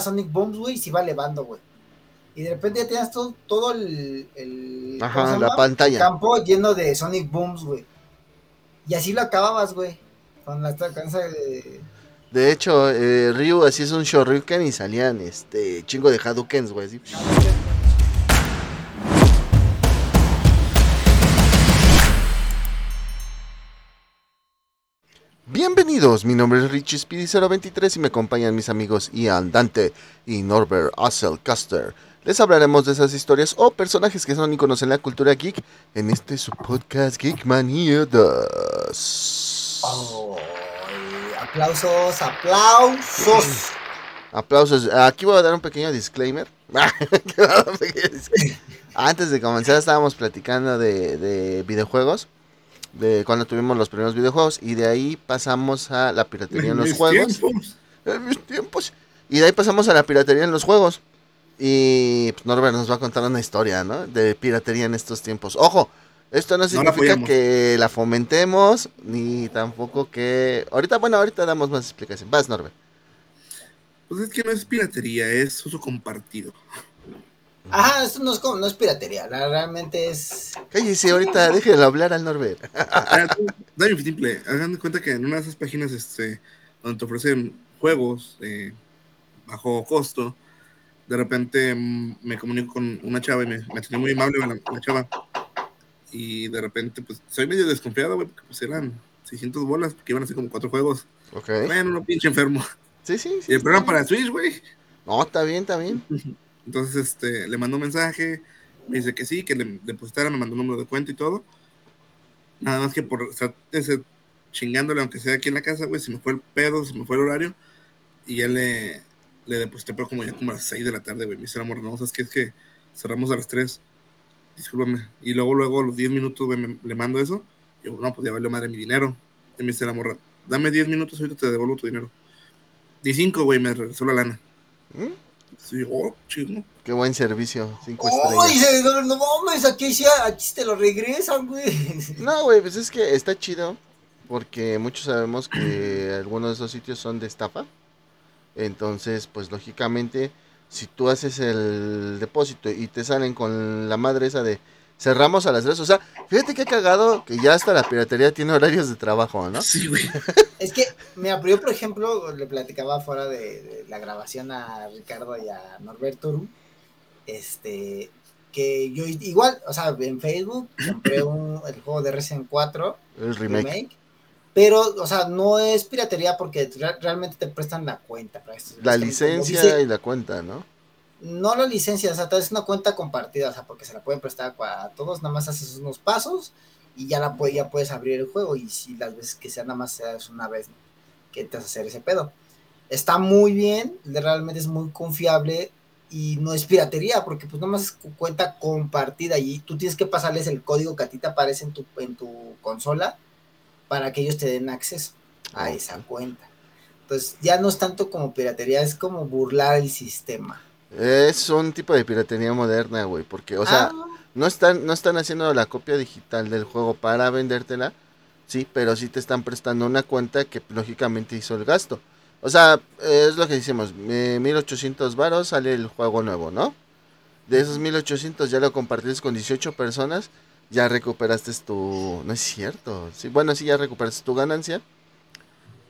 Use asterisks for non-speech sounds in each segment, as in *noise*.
Sonic Booms, güey, y se iba elevando, güey. Y de repente ya tenías todo, todo el, el Ajá, la pantalla. campo lleno de Sonic Booms, güey. Y así lo acababas, güey. Con la cansa de. De hecho, eh, Ryu así es un Shoryuken y salían este chingo de Hadoukens, güey. así. Bienvenidos, mi nombre es Richie Speedy023 y me acompañan mis amigos Ian Dante y Norbert Asselcaster. Les hablaremos de esas historias o personajes que son iconos en la cultura geek en este su podcast Geek Mania 2. Ay, aplausos, aplausos. *clears throat* Aplausos. *laughs* Aquí voy a dar un pequeño disclaimer. Antes de comenzar estábamos platicando de, de videojuegos de cuando tuvimos los primeros videojuegos y de ahí pasamos a la piratería en, los juegos. En mis tiempos. Y de ahí pasamos a la piratería en los juegos. Y pues, Norbert nos va a contar una historia, ¿no? De piratería en estos tiempos. Ojo, esto no significa que la fomentemos, ni tampoco que... Ahorita, bueno, ahorita damos más explicación. Vas, Norbert. Pues es que no es piratería, es uso compartido. Ajá, esto no es, como, no es piratería, realmente es. Cállese ahorita, déjenlo hablar al Norbert. Dame simple, hagan de cuenta que en una de esas páginas este, donde te ofrecen juegos eh, bajo costo, de repente mm, me comunico con una chava y me, me tenía muy amable la, chava. Y de repente, pues soy medio desconfiado, güey, porque pues eran 600 bolas, porque iban a ser como cuatro juegos. Ok. Bueno, no pinche enfermo. Sí, sí. sí y el programa para Switch, güey. No, está bien, está bien. *laughs* Entonces, este, le mandó un mensaje, me dice que sí, que le depositara, me mandó un número de cuenta y todo. Nada más que por estar ese, chingándole, aunque sea aquí en la casa, güey, se me fue el pedo, se me fue el horario. Y ya le, le pero como ya como a las 6 de la tarde, güey. Me dice, amor, no, ¿sabes qué? Es que cerramos a las 3. Discúlpame. Y luego, luego, a los 10 minutos, güey, le mando eso. Y yo, no, pues ya valió madre mi dinero. Y me dice la morra, dame 10 minutos, ahorita te devuelvo tu dinero. 15, güey, me regresó la lana. ¿Mm? Sí, oh, Qué buen servicio, cinco estrellas. no, no mames, aquí, sí, aquí te lo regresan, güey. *laughs* No, güey, pues es que está chido. Porque muchos sabemos que *clears throat* algunos de esos sitios son de estafa. Entonces, pues lógicamente, si tú haces el depósito y te salen con la madre esa de cerramos a las 3. O sea, fíjate que cagado que ya hasta la piratería tiene horarios de trabajo, ¿no? Sí, güey. Es que, me yo por ejemplo, le platicaba fuera de, la grabación a Ricardo y a Norberto, este, que yo igual, o sea, en Facebook compré un, el juego de Resident 4, el remake. pero, o sea, no es piratería porque realmente te prestan la cuenta. Para esto. La licencia y la cuenta, ¿no? No la licencia, o sea, es una cuenta compartida, o sea, porque se la pueden prestar a todos, nada más haces unos pasos y ya la ya puedes abrir el juego y si las veces que sea nada más es una vez que te vas a hacer ese pedo. Está muy bien, realmente es muy confiable y no es piratería porque pues nada más es cuenta compartida y tú tienes que pasarles el código que a ti te aparece en tu, en tu consola para que ellos te den acceso a esa cuenta. Entonces ya no es tanto como piratería, es como burlar el sistema. Es un tipo de piratería moderna, güey, porque, o sea, ah. no, están, no están haciendo la copia digital del juego para vendértela, sí, pero sí te están prestando una cuenta que lógicamente hizo el gasto. O sea, es lo que decimos, 1800 varos sale el juego nuevo, ¿no? De esos 1800 ya lo compartiste con 18 personas, ya recuperaste tu... No es cierto. Sí, bueno, sí, ya recuperaste tu ganancia.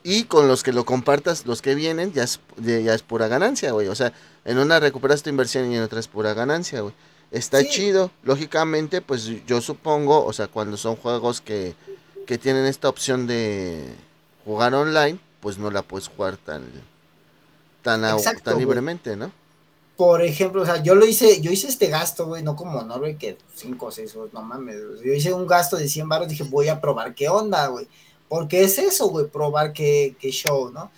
Y con los que lo compartas, los que vienen, ya es, ya es pura ganancia, güey. O sea, en una recuperas tu inversión y en otra es pura ganancia, güey. Está chido. Lógicamente, pues yo supongo, o sea, cuando son juegos que, que tienen esta opción de jugar online, pues no la puedes jugar tan, tan, tan libremente, ¿no? Por ejemplo, o sea, yo lo hice, yo hice este gasto, güey, no como Norway que 5 o 6, no mames. Yo hice un gasto de 100 baros, dije, voy a probar qué onda, güey. Porque es eso, güey, probar qué, qué show, ¿no?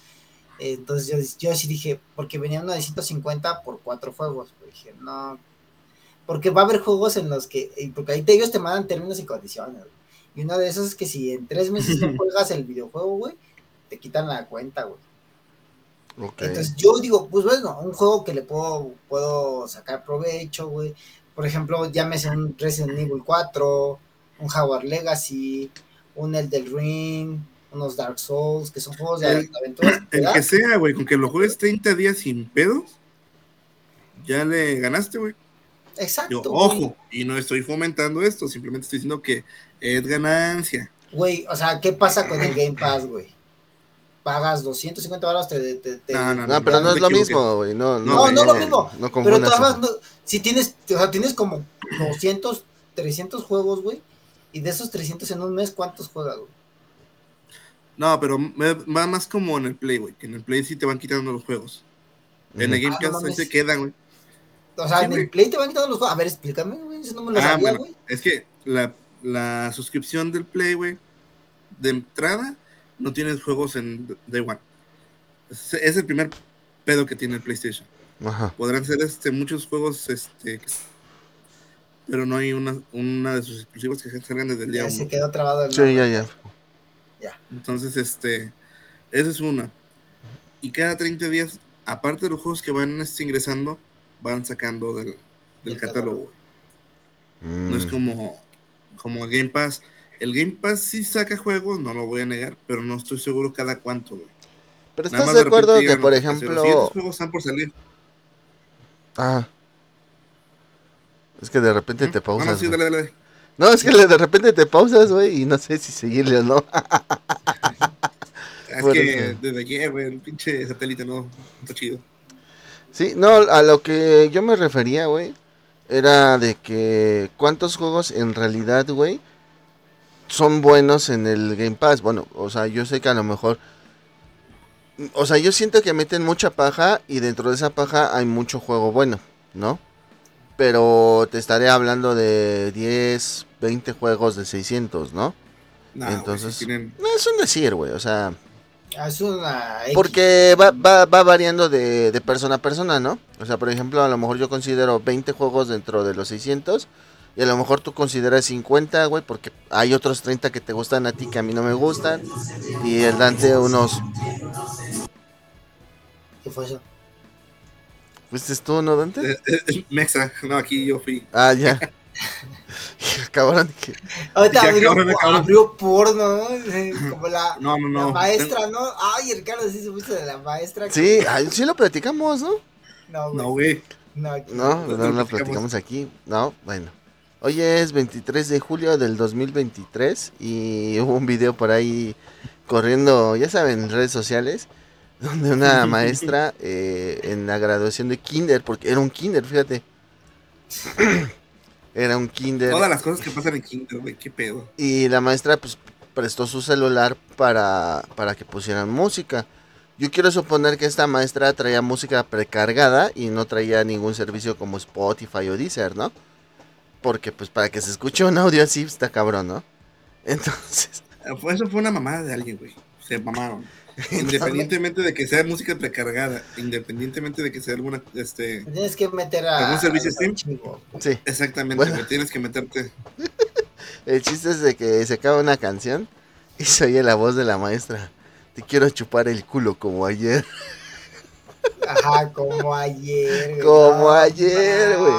Entonces yo, yo sí dije, porque venía uno de 150 por cuatro juegos. Pues dije, no. Porque va a haber juegos en los que. Porque ahí te, ellos te mandan términos y condiciones. Y uno de esos es que si en tres meses no *laughs* juegas el videojuego, güey, te quitan la cuenta, güey. Entonces yo digo, pues bueno, un juego que le puedo, puedo sacar provecho, güey. Por ejemplo, llámese un Resident Evil 4, un Howard Legacy, un El del Ring, unos Dark Souls, que son juegos de El- aventuras. El que sea, güey, con que lo juegues 30 días sin pedos, ya le ganaste, güey. Exacto. Yo, güey. ojo, y no estoy fomentando esto, simplemente estoy diciendo que es ganancia. Güey, o sea, ¿qué pasa con el Game Pass, güey? Pagas 250 dólares, te, te, te- No, no, No, pero no es lo mismo, güey. No, No, no, no, no es lo mismo. No Pero confundas todas si tienes, o sea, tienes como 200, 300 juegos, güey, y de esos 300 en un mes, ¿cuántos juegas, güey? No, pero me- va más como en el Play, güey, que en el Play sí te van quitando los juegos. En el. Game Ah, no Pass ahí mames. se quedan, güey. O sea, Sí, en el Play te van quitando los juegos. A ver, explícame, güey, eso no me lo Ah, sabía, bueno, güey. es que la, la suscripción del Play, güey, de entrada, no tienes juegos en Day One. Es, es el primer pedo que tiene el PlayStation. Ajá. Podrán ser este, muchos juegos, este, pero no hay una, una de sus exclusivos que salgan desde el día Ya se quedó trabado el Sí, nombre. ya, Entonces, este, esa es una. Y cada 30 días, aparte de los juegos que van este, ingresando, van sacando del, catálogo. güey. No es Mm. como, como Game Pass. El Game Pass sí saca juegos, no lo voy a negar, pero no estoy seguro cada cuánto, güey. Pero Nada estás de acuerdo que, por "Los ejemplo. siguientes juegos están por salir. Ah. Es que de repente te No, pausas. no, sí, güey. dale, dale. No, es que de repente te pausas, güey, y no sé si seguirle o no. *laughs* Es que desde ayer, güey, el pinche satélite no está chido. Sí, no, a lo que yo me refería, güey, era de que cuántos juegos en realidad, güey, son buenos en el Game Pass. Bueno, o sea, yo sé que a lo mejor... O sea, yo siento que meten mucha paja y dentro de esa paja hay mucho juego bueno, ¿no? Pero te estaré hablando de 10, 20 juegos de 600, ¿no? No, güey, Entonces- tienen- No es un decir, güey, o sea... Ah, Es una. Porque va, va, va variando de, de persona a persona, ¿no? O sea, por ejemplo, a lo mejor yo considero 20 juegos dentro de los 600 y a lo mejor tú consideras 50, güey, porque hay otros 30 que te gustan a ti que a mí no me gustan y el Dante unos... ¿Qué fue eso? ¿Fuiste tú, no, Dante? eh, eh, Mexa, no, aquí yo fui. Ah, ya. *laughs* Cabrón, que... Ahorita abrió, abrió porno, ¿no? Como la, No, no, la no. maestra, ¿no? Ay, Ricardo, sí se fuiste de la maestra. Sí, ay, sí lo platicamos, ¿no? No, No, güey. No, aquí. No, No no, lo lo platicamos. platicamos aquí. No, bueno. Hoy es 23 de julio del 2023 y hubo un video por ahí corriendo, ya saben, en redes sociales, *laughs* donde una *laughs* maestra eh, en la graduación de kinder, porque era un kinder, fíjate. *clears throat* Era un kinder. Todas las cosas que pasan en Kinder, güey, qué pedo. Y la maestra pues prestó su celular para, para que pusieran música. Yo quiero suponer que esta maestra traía música precargada y no traía ningún servicio como Spotify o Deezer, ¿no? Porque pues para que se escuche un audio así está cabrón, ¿no? *laughs* Entonces, Eh, fue- Eso fue una mamada de alguien, güey. Se mamaron. *laughs* Independientemente de que sea música precargada, independientemente de que sea alguna, este, Te Tienes que meter a. ¿Algún servicio Steam? sí, exactamente, Bueno. tienes que meterte. *laughs* el chiste es de que se acaba una canción y se oye la voz de la maestra. Te quiero chupar el culo como ayer. *laughs* Ajá, como ayer. Como ayer, güey.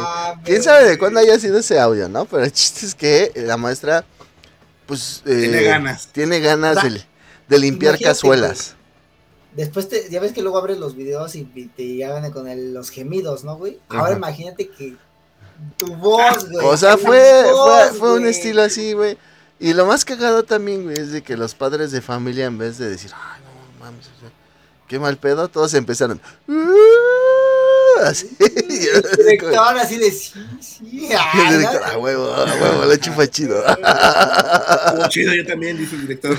¿Quién sabe de cuándo haya sido ese audio, no? Pero el chiste es que la maestra, pues... eh, Tiene ganas. Tiene ganas O sea, de, limpiar imagínate, cazuelas. Después te, ya ves que luego abres los videos y, y te llegan con el- los gemidos, ¿no, güey? Ahora Ajá. imagínate que tu voz, güey. O sea, fue, fue, voz, fue un estilo así, güey. Y lo más cagado también, güey, es de que los padres de familia, en vez de decir, ay, no mames, o sea, qué mal pedo, todos empezaron. "Uh", *laughs* Así. El director así de sí, sí. y el ah, director, ¿no? a huevo, a huevo, lo chupa chido. *laughs* Chido yo también, dice el director.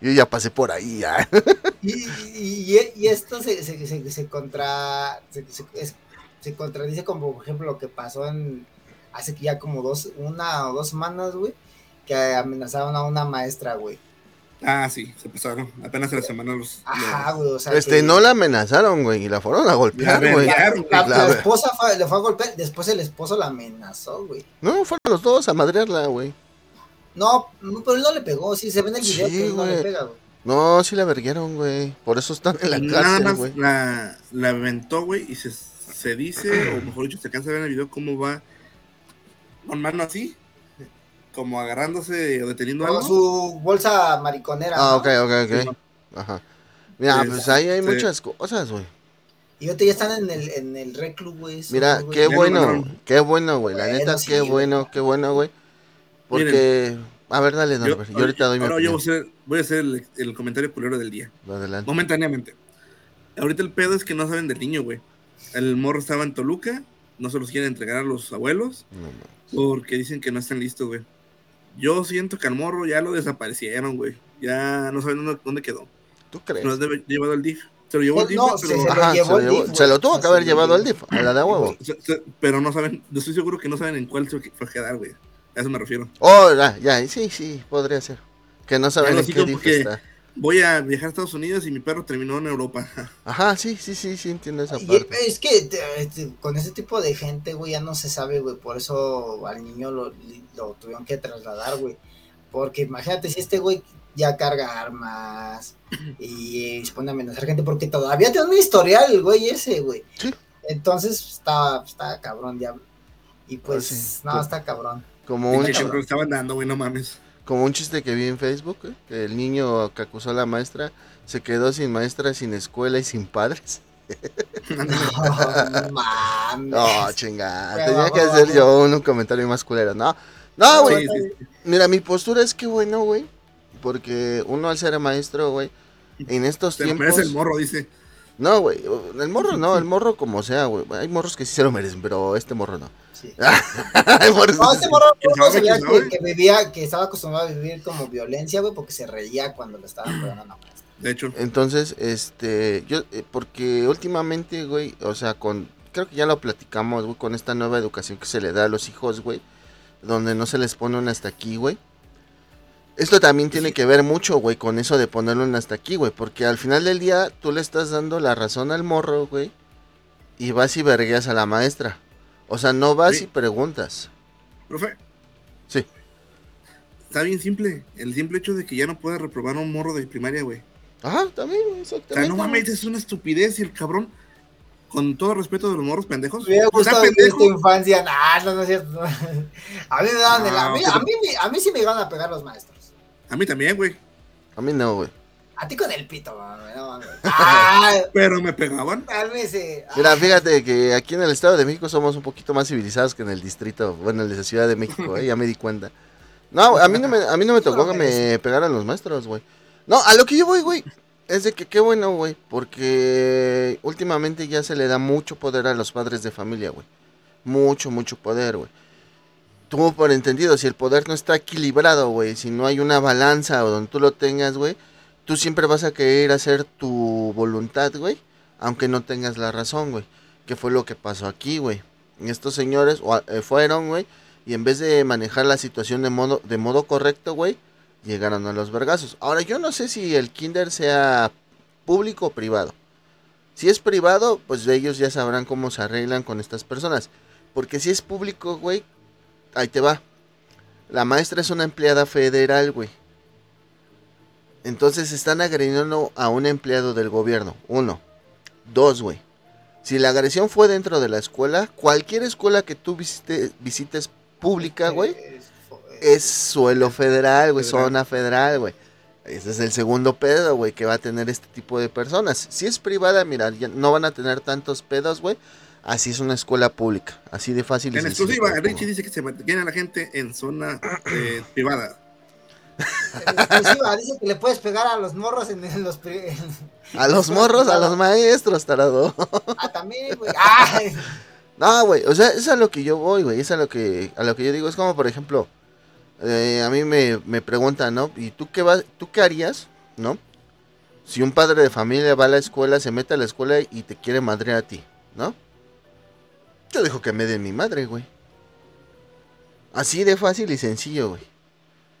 Yo ya pasé por ahí, ya. Y, y, esto se, se, se, se contra se, se- es- se contradice como por ejemplo lo que pasó en hace ya como dos, una o dos semanas, güey, que amenazaron a una maestra, güey. Ah, sí, se pasaron. Apenas a la semana los. Ajá, güey, o sea. Este, que- no la amenazaron, güey, y la fueron a golpear, La güey. La, esposa fue- le fue a golpear, después el esposo la amenazó, güey. No, fueron los dos a madrearla, güey. No, no, pero él no le pegó, sí, se ve en el video Sí, que él no le pega, güey. No, sí la verguieron, güey. Por eso están en la Nada cárcel, más güey. la, la aventó, güey, y se, se dice, o mejor dicho, se alcanza a ver en el video cómo va con mano así. Como agarrándose o deteniendo Con algo. su bolsa mariconera. Ah, ¿no? ok, ok, ok. Ajá. Mira, pues ahí hay muchas cosas, güey. Y ahorita ya están en el, en el reclu, güey. Mira, qué bueno, qué bueno, güey. La Bueno, neta, sí, qué bueno, qué bueno, güey. Porque, a ver, dale, Yo, Norbert. Yo, ahorita doy mi ahora yo opinión. voy a hacer, voy a hacer el, el comentario culero del día. Adelante. Momentáneamente. Ahorita el pedo es que no saben del niño, güey. El morro estaba en Toluca, no se los quieren entregar a los abuelos No, no. porque dicen que no están listos, güey. Yo siento que al morro ya lo desaparecieron, güey. Ya no saben dónde, dónde quedó. ¿Tú crees? Lo has de- llevado al DIF. Se lo llevó al DIF, No, pero, se- se lo Ajá, se llevó lo, el llevó- DIF, se lo güey. tuvo que haber llevado al DIF, a la de huevo. se- se- pero no saben, yo estoy seguro que no saben en cuál se fue a quedar, güey. A eso me refiero. Oh, ya, ya, sí, sí, podría ser. Que no saben en qué DIF está. Voy a viajar a Estados Unidos y mi perro terminó en Europa. *laughs* Ajá, sí, sí, sí, sí, entiendo esa Y parte. es que te- te- con ese tipo de gente, güey, ya no se sabe, güey. Por eso al niño lo, lo tuvieron que trasladar, güey. Porque imagínate si este güey ya carga armas y se pone a amenazar gente, porque todavía tiene un historial, el güey ese, güey. Sí. Entonces está, está cabrón, ya. Y pues, sí. no, está cabrón. Como Un que estaban dando, güey, no mames. Como un chiste que vi en Facebook, güey, que el niño que acusó a la maestra se quedó sin maestra, sin escuela y sin padres. *laughs* No, mames. No, chingada. Tenía que hacer yo un, comentario más culero. No, no, güey. Sí, sí, Mira, mi postura es que bueno, güey. Porque uno al ser maestro, güey, *laughs* en estos lo tiempos. el morro, dice. No, güey. El morro no, *laughs* el morro como sea, güey. Hay morros que sí se lo merecen, pero este morro no. Sí. *laughs* Morros No, que este morro ¿Quién no sabe, se veía que, que vivía, que estaba acostumbrado a vivir como violencia, güey, porque se reía cuando lo estaban pegando a la maestra. De hecho, Entonces, este, yo, eh, porque últimamente, güey, o sea, con, creo que ya lo platicamos, güey, con esta nueva educación que se le da a los hijos, güey, donde no se les pone un hasta aquí, güey. Esto también tiene que ver mucho, güey, con eso de ponerle un hasta aquí, güey, porque al final del día tú le estás dando la razón al morro, güey, y vas y vergueas a la maestra. O sea, no vas Sí. y preguntas. profe. Sí. Está bien simple. El simple hecho de que ya no pueda reprobar a un morro de primaria, güey. Ajá, también, güey, O sea, exactamente. no mames, es una estupidez y el cabrón, con todo respeto de los morros pendejos, Me pendejo. tu infancia. *laughs* Nah, no, no es cierto. no. *laughs* A mí me daban el- a, No, mí, pero- a, mí, a mí sí me iban a pegar los maestros. A mí también, güey. A mí no, güey. A ti con el pito, mami, no. Ah, *laughs* Pero me pegaban. cálmese. Mira, fíjate que aquí en el Estado de México somos un poquito más civilizados que en el distrito, bueno, en la Ciudad de México, *laughs* ¿eh? ya me di cuenta. No, a mí no me, a mí no me tocó que me pegaran los maestros, güey. No, a lo que yo voy, güey, es de que qué bueno, güey, porque últimamente ya se le da mucho poder a los padres de familia, güey. Mucho, mucho poder, güey. Tú por entendido, si el poder no está equilibrado, güey, si no hay una balanza o donde tú lo tengas, güey, tú siempre vas a querer hacer tu voluntad, güey, aunque no tengas la razón, güey. Que fue lo que pasó aquí, güey. Estos señores eh, fueron, güey, y en vez de manejar la situación de modo, de modo correcto, güey, llegaron a los vergazos. Ahora, yo no sé si el kinder sea público o privado. Si es privado, pues ellos ya sabrán cómo se arreglan con estas personas. Porque si es público, güey, ahí te va. La maestra es una empleada federal, güey. Entonces están agrediendo a un empleado del gobierno. Uno. Dos, güey. Si la agresión fue dentro de la escuela, cualquier escuela que tú visite- visites pública, güey, es- suelo federal, güey, zona federal, güey. Ese es el segundo pedo, güey, que va a tener este tipo de personas. Si es privada, mira, ya no van a tener tantos pedos, güey. Así es una escuela pública, así de fácil y En exclusiva. Richie dice que se mantiene a la gente en zona eh, *laughs* privada. En exclusiva, dice que le puedes pegar a los morros en, en los. en- *laughs* A los morros, a los maestros, tarado. *laughs* Ah, también, güey. No, güey, o sea, es a lo que yo voy, güey, es a lo que, a lo que yo digo, es como, por ejemplo, eh, a mí me, me preguntan, ¿no? ¿Y tú qué, vas, tú qué harías, no? Si un padre de familia va a la escuela, se mete a la escuela y te quiere madrear a ti, ¿no? Yo dejo que me den mi madre, güey. Así de fácil y sencillo, güey.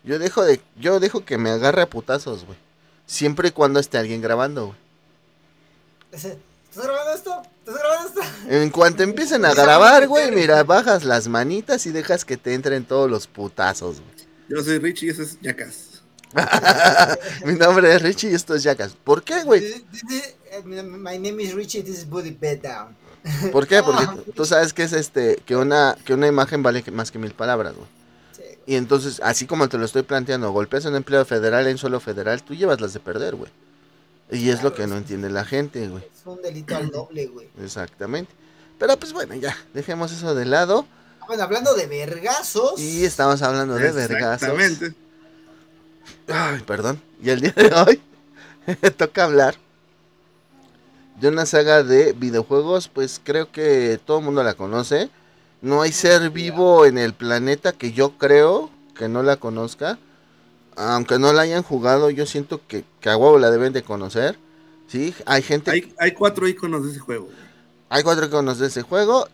Yo dejo de, yo dejo que me agarre a putazos, güey. Siempre y cuando esté alguien grabando, güey. ¿Estás grabando esto? ¿Estás grabando esto? En cuanto empiecen a grabar, güey, mira, bajas las manitas y dejas que te entren todos los putazos, güey. Yo soy Richie y ese es Yacas. *laughs* Mi nombre es Richie y esto es Jackas. ¿Por qué, güey? Eh, My name is Richie, this is Booty Bed Down. ¿Por qué? Porque tú sabes que es este, que una, que una imagen vale más que mil palabras, güey. Sí. Y entonces, así como te lo estoy planteando, golpeas a un empleado federal en suelo federal, tú llevas las de perder, güey. Y es lo que no entiende la gente, güey. Es un delito al doble, güey. Exactamente. Pero pues bueno, ya, dejemos eso de lado. Bueno, hablando de vergazos. Y estamos hablando de vergazos. Exactamente. Ay, perdón. Y el día de hoy *laughs* toca hablar de una saga de videojuegos, pues creo que todo el mundo la conoce. No hay ser vivo en el planeta que yo creo que no la conozca. Aunque no la hayan jugado, yo siento que, que a huevo la deben de conocer. Sí, hay gente. Hay, hay cuatro iconos de ese juego. Hay cuatro iconos de ese juego.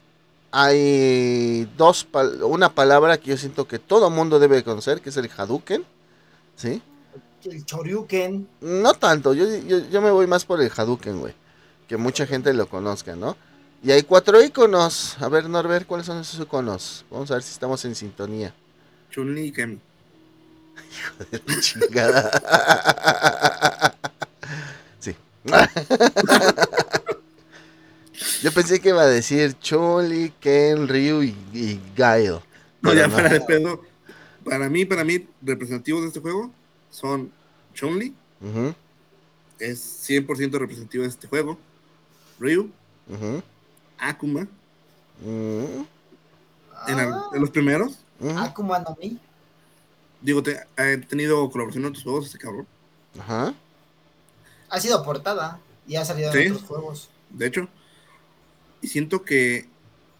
Hay dos pal- una palabra que yo siento que todo mundo debe conocer, que es el Hadouken. ¿Sí? El Choryuken. No tanto, yo, yo, yo me voy más por el Hadouken, güey. Que mucha gente lo conozca, ¿no? Y hay cuatro iconos. A ver, Norbert, ¿cuáles son esos iconos? Vamos a ver si estamos en sintonía. Chun-Li y Kemi. Chingada. Sí. *laughs* Yo pensé que iba a decir Choli, Ken, Ryu y, y Gail. No, ya no. de pedo. Para mí, para mí, representativos de este juego son Chun-Li, Ujú, es 100% representativo de este juego. Ryu, Akuma, en, el- en los primeros. Akuma no Mi. Digo, te, he tenido colaboración en otros juegos, ese cabrón. Ajá. Ha sido portada y ha salido Sí. en otros juegos. De hecho, y siento que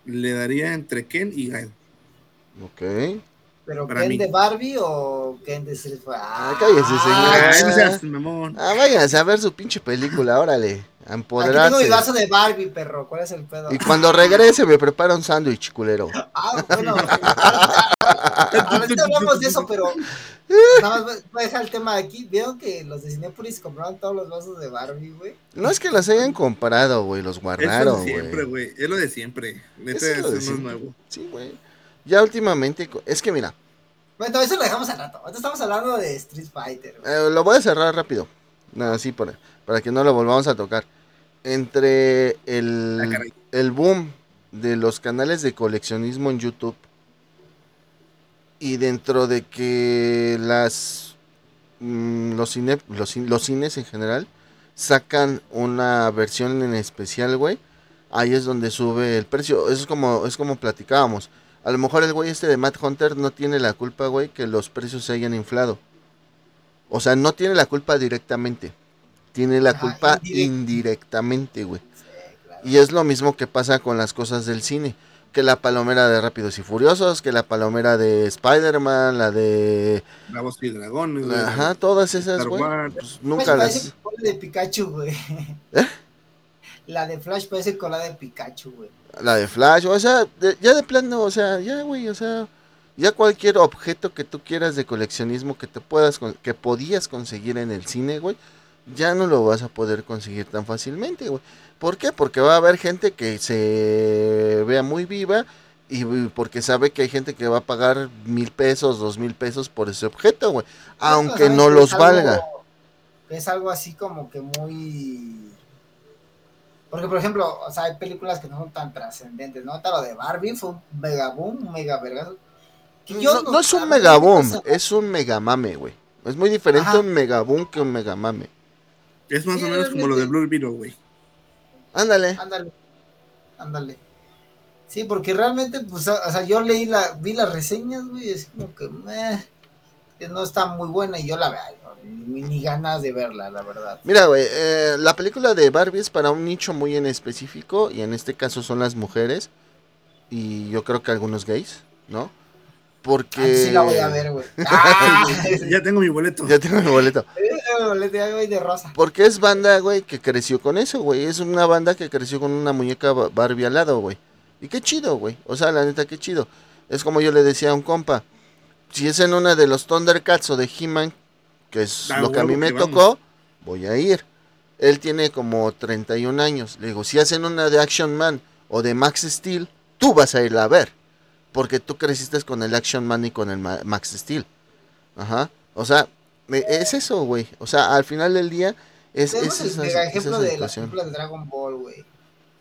le daría entre Ken y Gael. Ok. ¿Pero Para Ken mí. de Barbie o Ken de Street Fighter? Ah, cállese, señor. Ah. Ah, váyanse a ver su pinche película, órale. A Aquí tengo mi empoderarse. vaso de Barbie, perro. ¿Cuál es el pedo? Y cuando regrese me prepara un sándwich, culero. Ah, bueno. Ahorita hablamos de eso, pero nada más voy a dejar el tema aquí. Vieron que los de Cinepolis compraron todos los vasos de Barbie, güey. No es que los hayan comprado, güey, los Es lo guardaron, de siempre, güey. Es lo de siempre. Neta, es lo de no siempre. nuevo. Sí, güey. Ya últimamente, es que mira, Bueno, eso lo dejamos al rato. Ahorita estamos hablando de Street Fighter. eh, lo voy a cerrar rápido. Nada, así para, para que no lo volvamos a tocar. Entre Ah, el, caray. el boom de los canales de coleccionismo en YouTube y dentro de que las mm, los, cine, los, cin- los cines en general sacan una versión en especial, güey, ahí es donde sube el precio. Eso es como, es como platicábamos. A lo mejor el güey este de Matt Hunter no tiene la culpa, güey, que los precios se hayan inflado. O sea, no tiene la culpa directamente. Tiene la Ajá, culpa indirecta. indirectamente, güey. Sí, claro. Y es lo mismo que pasa con las cosas del cine. Que la palomera de Rápidos y Furiosos, que la palomera de Spider-Man, la de... Bravos y dragones. güey. Ajá, todas esas, güey. Pues, Flash nunca parece las... cola de Pikachu, güey. ¿Eh? *laughs* La de Flash parece cola de Pikachu, güey. La de Flash, o sea, de- ya de plano, o sea, ya, güey, o sea... Ya cualquier objeto que tú quieras de coleccionismo que te puedas, con- que podías conseguir en el cine, güey, ya no lo vas a poder conseguir tan fácilmente, güey. ¿Por qué? Porque va a haber gente que se vea muy viva y porque sabe que hay gente que va a pagar mil pesos, dos mil pesos por ese objeto, güey. Aunque ¿Sabes no los algo- valga. Es algo así como que muy. Porque, por ejemplo, o sea, hay películas que no son tan trascendentes, ¿no? Lo de Barbie fue un mega boom, un mega vergazo. No, no es un mega me boom, es un mega mame, güey. Es muy diferente Ajá. un mega boom que un mega mame. Es más Sí, o menos como lo de. Blue Beetle, güey. Ándale. Ándale, ándale. Sí, porque realmente, pues, o sea, yo leí la, vi las reseñas, güey, y es como que, meh, que no está muy buena y yo la veo, ni, ni ganas de verla, la verdad. Mira, güey, eh, la película de Barbie es para un nicho muy en específico y en este caso son las mujeres y yo creo que algunos gays, ¿no? Porque... Antes sí la voy a ver, güey. *laughs* ¡Ah! ya tengo mi boleto. Ya tengo mi boleto. Güey de rosa. Porque es banda, güey, que creció con eso, güey. Es una banda que creció con una muñeca ba- Barbie al lado, güey. Y qué chido, güey. O sea, la neta, qué chido. Es como yo le decía a un compa. Si es en una de los Thundercats o de He-Man, que es Ah, lo que a mí me vamos. tocó, voy a ir. Él tiene como 31 años. Le digo, si hacen una de Action Man o de Max Steel, tú vas a irla a ver. Porque tú creciste con el Action Man y con el Ma- Max Steel. Ajá. O sea, es eso, güey. O sea, al final del día es, es el esa, esa ejemplo de la situación. película de Dragon Ball, güey.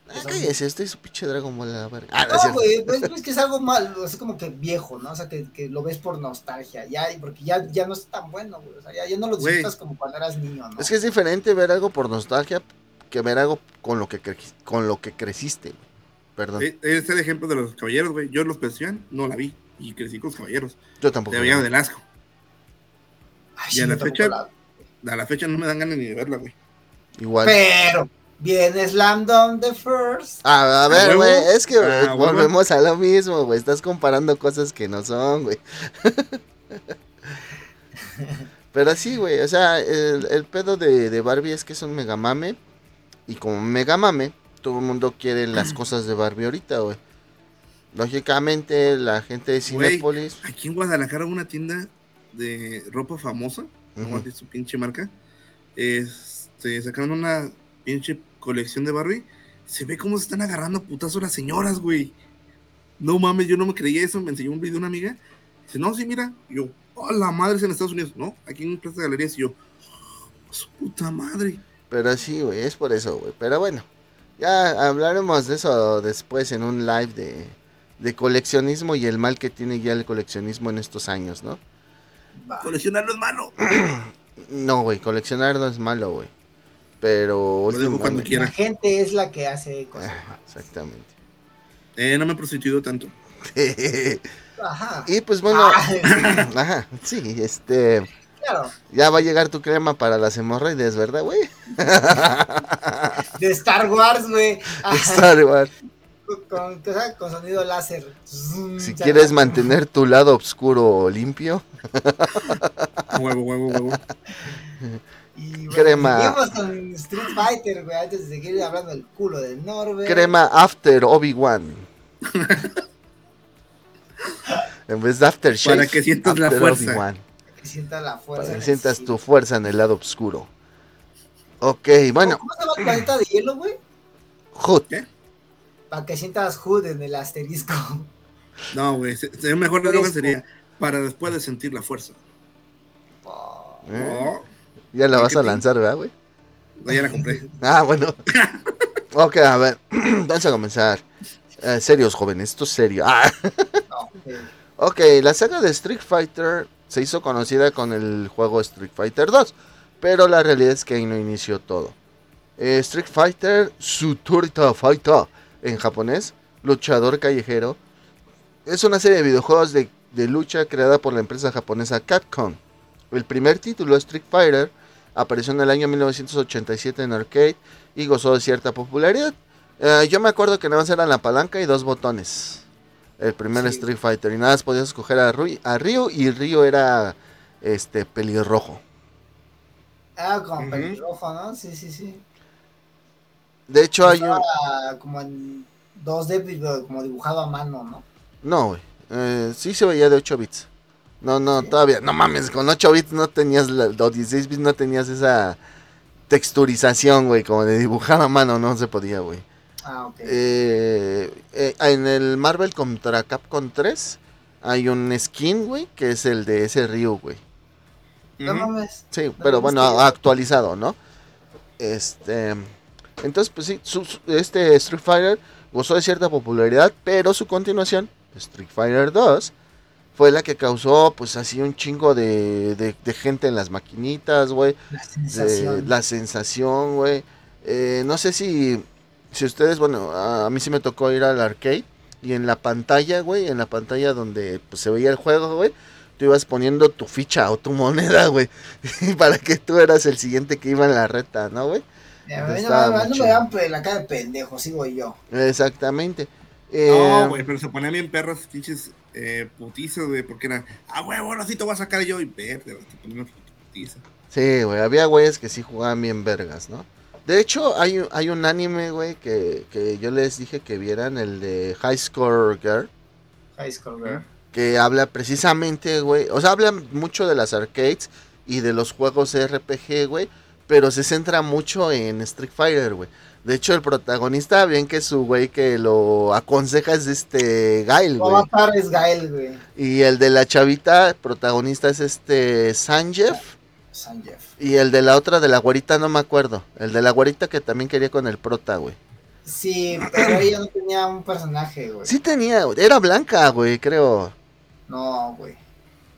Ah, cállese, estoy su pinche Dragon Ball a la verga. Ah, no, güey, *laughs* pues, es que es algo malo, es como que viejo, ¿no? O sea, que, que lo ves por nostalgia, ya, porque ya, ya no es tan bueno, güey. O sea, ya, ya no lo disfrutas como cuando eras niño, ¿no? Es que es diferente ver algo por nostalgia que ver algo con lo que, con lo que creciste, Perdón. Eh, es el ejemplo de los caballeros, güey. Yo los pensión no la vi y crecí con los caballeros. Yo tampoco. Te veía del asco. Y a la fecha, a la fecha no me dan ganas ni de verla, güey. Igual. Pero viene Slam Down the First. Ah, a ver, güey, es que ah, volvemos a lo mismo, güey. Estás comparando cosas que no son, güey. *laughs* Pero sí, güey, o sea, el, pedo de, de, Barbie es que es un megamame. Y como megamame, todo el mundo quiere las *clears throat* cosas de Barbie ahorita, güey. Lógicamente, la gente de Cinepolis. Aquí en Guadalajara, una tienda de ropa famosa, como su pinche marca, este, sacaron una pinche colección de Barbie. Se ve cómo se están agarrando putazos las señoras, güey. No mames, yo no me creía eso. Me enseñó un video una amiga. Dice, no, sí, mira. yo, oh, la madre es en Estados Unidos. No, aquí en Plaza de Galerías. Y yo, oh, su puta madre. Pero sí, güey, es por eso, güey. Pero bueno, ya hablaremos de eso después en un live de, de coleccionismo y el mal que tiene ya el coleccionismo en estos años, ¿no? Coleccionar no es malo. *clears throat* no, güey, coleccionar no es malo, güey. Pero la gente es la que hace cosas. exactamente. Eh, no me he prostituido tanto. *laughs* ajá. Y pues bueno, ah. *clears throat* ajá, sí, este. Claro. Ya va a llegar tu crema para las hemorroides, ¿verdad, güey? De Star Wars, güey. *laughs* De Star Wars. Con, con, sonido láser. Si quieres mantener tu lado oscuro limpio. *laughs* huevo, huevo, huevo. Y crema. con Street Fighter, güey, antes de seguir hablando del culo del Norbert. Crema After Obi-Wan. *laughs* en vez de After. Para que sientas la fuerza. Para que sientas la fuerza. Para que sientas tu fuerza en el lado oscuro. Ok, bueno. ¿Cómo se llama el planeta de hielo, güey? Hood. ¿Qué? Para que sientas Hood en el asterisco. *laughs* No, güey. El mejor que sería para después de sentir la fuerza. Oh. oh. Ya la vas a lanzar, ¿verdad, güey? No, ya la compré. *laughs* ah, bueno. *laughs* ok, a ver. *clears throat* Vamos a comenzar. Eh, serios, jóvenes, esto es serio. Ah. ok, la saga de Street Fighter se hizo conocida con el juego Street Fighter 2, pero la realidad es que ahí no inició todo. Eh, Street Fighter Suturita Fighter en japonés, luchador callejero, es una serie de videojuegos de, de lucha creada por la empresa japonesa Capcom. El primer título, Street Fighter, apareció en el año 1987 en arcade y gozó de cierta popularidad. Eh, yo me acuerdo que nada más eran la palanca y dos botones. El primer Street Fighter. Y nada más podías escoger a, a Ryu y Ryu era este pelirrojo. Ah, como pelirrojo, ¿no? Sí, sí, sí. De hecho hay un... Como en 2D, como dibujado a mano, ¿no? No, güey. Eh, sí se veía de 8 bits. No, no, todavía, no mames, con 8 bits no tenías, la, o 16 bits no tenías esa texturización, güey, como de dibujar a mano, no se podía, güey. Ah, ok. Eh, eh, en el Marvel contra Capcom 3 hay un skin, güey, que es el de ese Ryu, güey. No mames. Sí, pero bueno, actualizado, ¿no? Este, entonces, pues sí, este Street Fighter gozó de cierta popularidad, pero su continuación, Street Fighter 2, fue la que causó, pues así, un chingo de, de, gente en las maquinitas, güey. La sensación. güey. Eh, no sé si, si ustedes, bueno, a, mí sí me tocó ir al arcade y en la pantalla, güey, en la pantalla donde pues, se veía el juego, güey, tú ibas poniendo tu ficha o tu moneda, güey, *laughs* para que tú eras el siguiente que iba en la reta, ¿no, güey? No, me vean la cara de pendejo, sigo yo. Exactamente. no, eh, güey, pero se ponían bien perros, pinches eh, putizas, güey, porque era, ah, güey, bueno, así te voy a sacar yo y verde, putiza. Sí, güey, había güeyes que sí jugaban bien vergas, ¿no? De hecho, hay, hay un anime, güey, que, que yo les dije que vieran, el de High Score Girl. High Score Girl. Que habla precisamente, güey, o sea, habla mucho de las arcades y de los juegos RPG, güey, pero se centra mucho en Street Fighter, güey. De hecho, el protagonista, bien que su güey que lo aconseja es este Gail, güey. es Gail, güey. Y el de la chavita, protagonista es este Sanjev. Sanjev. Y el de la otra, de la güerita, no me acuerdo. El de la güerita que también quería con el prota, güey. Sí, pero ella no tenía un personaje, güey. Sí tenía, era blanca, güey, creo. No, güey.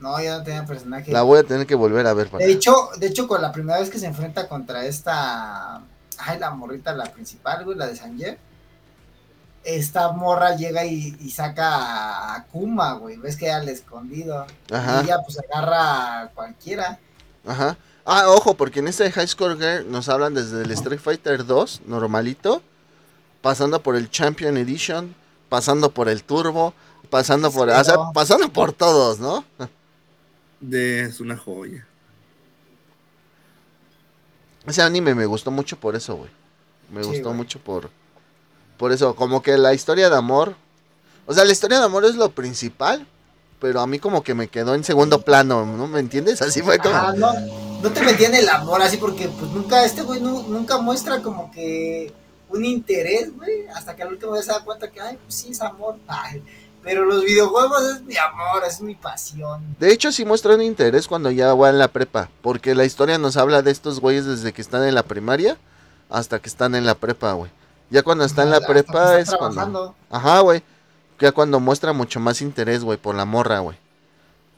No, ella no tenía personaje. La voy a tener que volver a ver. Para... De hecho, de hecho, con la primera vez que se enfrenta contra esta. Ay, la morrita, la principal, güey, la de Sanger. Esta morra llega y, saca a Kuma, güey. Ves que al escondido. Ajá. Y ella, pues agarra a cualquiera. Ajá. Ah, ojo, porque en este High Score Girl nos hablan desde el Street Fighter 2, normalito, pasando por el Champion Edition, pasando por el Turbo, pasando por, o sea, pasando por todos, ¿no? De, es una joya. Ese anime me gustó mucho por eso, güey. Me gustó mucho por por eso como que la historia de amor, o sea, la historia de amor es lo principal, pero a mí como que me quedó en segundo plano, ¿no? ¿Me entiendes? Así fue como... Ah, no, no te metí en el amor así porque pues nunca, este güey nunca muestra como que un interés, güey, hasta que al último vez se da cuenta que, ay, pues sí, es amor, pero los videojuegos es mi amor, es mi pasión. De hecho, sí muestra un interés cuando ya va en la prepa, porque la historia nos habla de estos güeyes desde que están en la primaria hasta que están en la prepa, güey. Ya cuando está en la prepa es cuando... Ajá, güey. Ya cuando muestra mucho más interés, güey, por la morra, güey.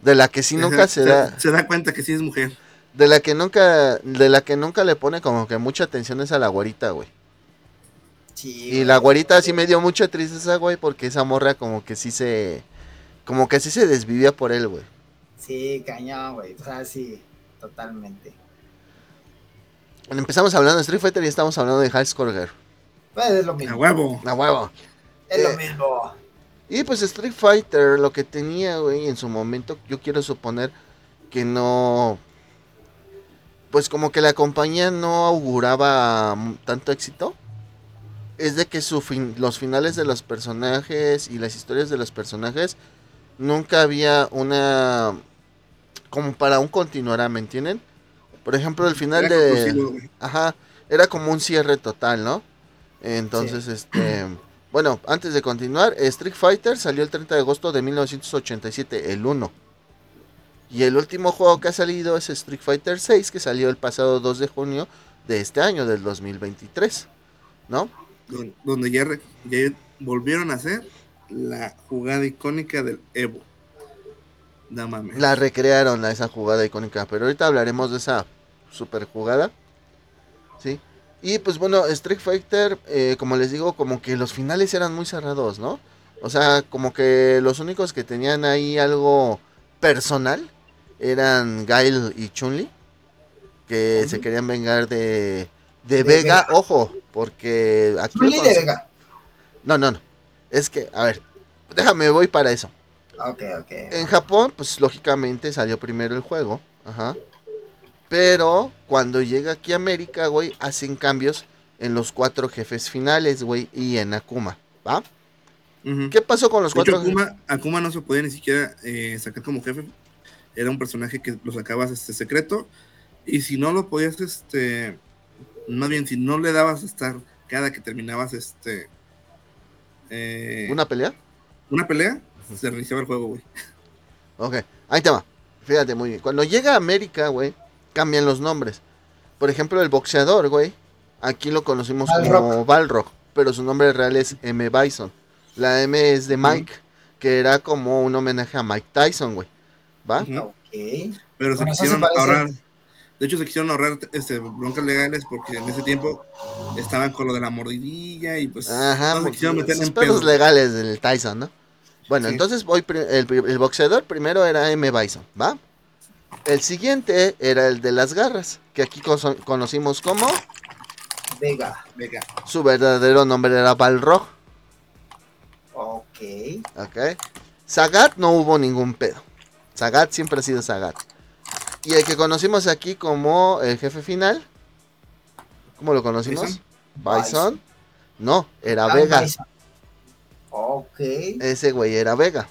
De la que sí nunca se, da... Se da cuenta que sí es mujer. De la que nunca... De la que nunca le pone como que mucha atención es a la güerita, güey. Y la güerita sí me dio mucha tristeza, güey, porque esa morra como que sí se... Como que sí se desvivía por él, güey. Sí, cañón, güey. O sea, sí, totalmente. empezamos hablando de Street Fighter y estamos hablando de Girl. Pues es lo mismo. A huevo. A huevo. Es lo eh, mismo. Y pues Street Fighter, lo que tenía, güey, en su momento, yo quiero suponer que no. Pues como que la compañía no auguraba tanto éxito. Es de que su fin, los finales de los personajes y las historias de los personajes nunca había una. Como para un continuará, ¿me entienden? Por ejemplo, el final de. Ajá, era como un cierre total, ¿no? Entonces, este. Bueno, antes de continuar, Street Fighter salió el 30 de agosto de 1987, el 1. Y el último juego que ha salido es Street Fighter 6, que salió el pasado 2 de junio de este año, del 2023. ¿No? Donde ya, volvieron a hacer la jugada icónica del Evo. No mames. La recrearon esa jugada icónica, pero ahorita hablaremos de esa super jugada. ¿Sí? Y pues bueno, Street Fighter, eh, como les digo, como que los finales eran muy cerrados, ¿no? O sea, como que los únicos que tenían ahí algo personal eran Gail y Chun-Li, que se querían vengar de, de, Vega. ojo, porque aquí... Chun-Li de Vega. No, no, no. Es que, a ver, déjame, voy para eso. Ok, ok. En Japón, pues lógicamente salió primero el juego. Ajá. Pero cuando llega aquí a América, güey, hacen cambios en los cuatro jefes finales, güey, y en Akuma, ¿va? ¿Qué pasó con los cuatro? Akuma, Akuma no se podía ni siquiera eh, sacar como jefe. Era un personaje que lo sacabas este secreto. Y si no lo podías, este. Más bien, si no le dabas estar cada que terminabas este. Eh, ¿Una pelea? Una pelea, se reiniciaba el juego, güey. Ok, ahí te va. Fíjate muy bien. Cuando llega a América, güey, cambian los nombres. Por ejemplo, el boxeador, güey. Aquí lo conocimos como Balrog, pero su nombre real es M. Bison. La M es de Mike, que era como un homenaje a Mike Tyson, güey. ¿Va? Pero se quisieron ahorrar. De hecho, se quisieron ahorrar este, broncas legales porque en ese tiempo estaban con lo de la mordidilla y pues. Ajá, no quisieron meter en pedos legales del Tyson, ¿no? Bueno, entonces voy el, el, boxeador primero era M. Bison, ¿va? El siguiente era el de las garras, que aquí conocimos como Vega. Vega. Su verdadero nombre era Balrog. Ok. Ok. Sagat no hubo ningún pedo. Sagat siempre ha sido Sagat. Y el que conocimos aquí como el jefe final, ¿cómo lo conocimos? Bison. No, era Vega. Ok. Ese güey era Vega.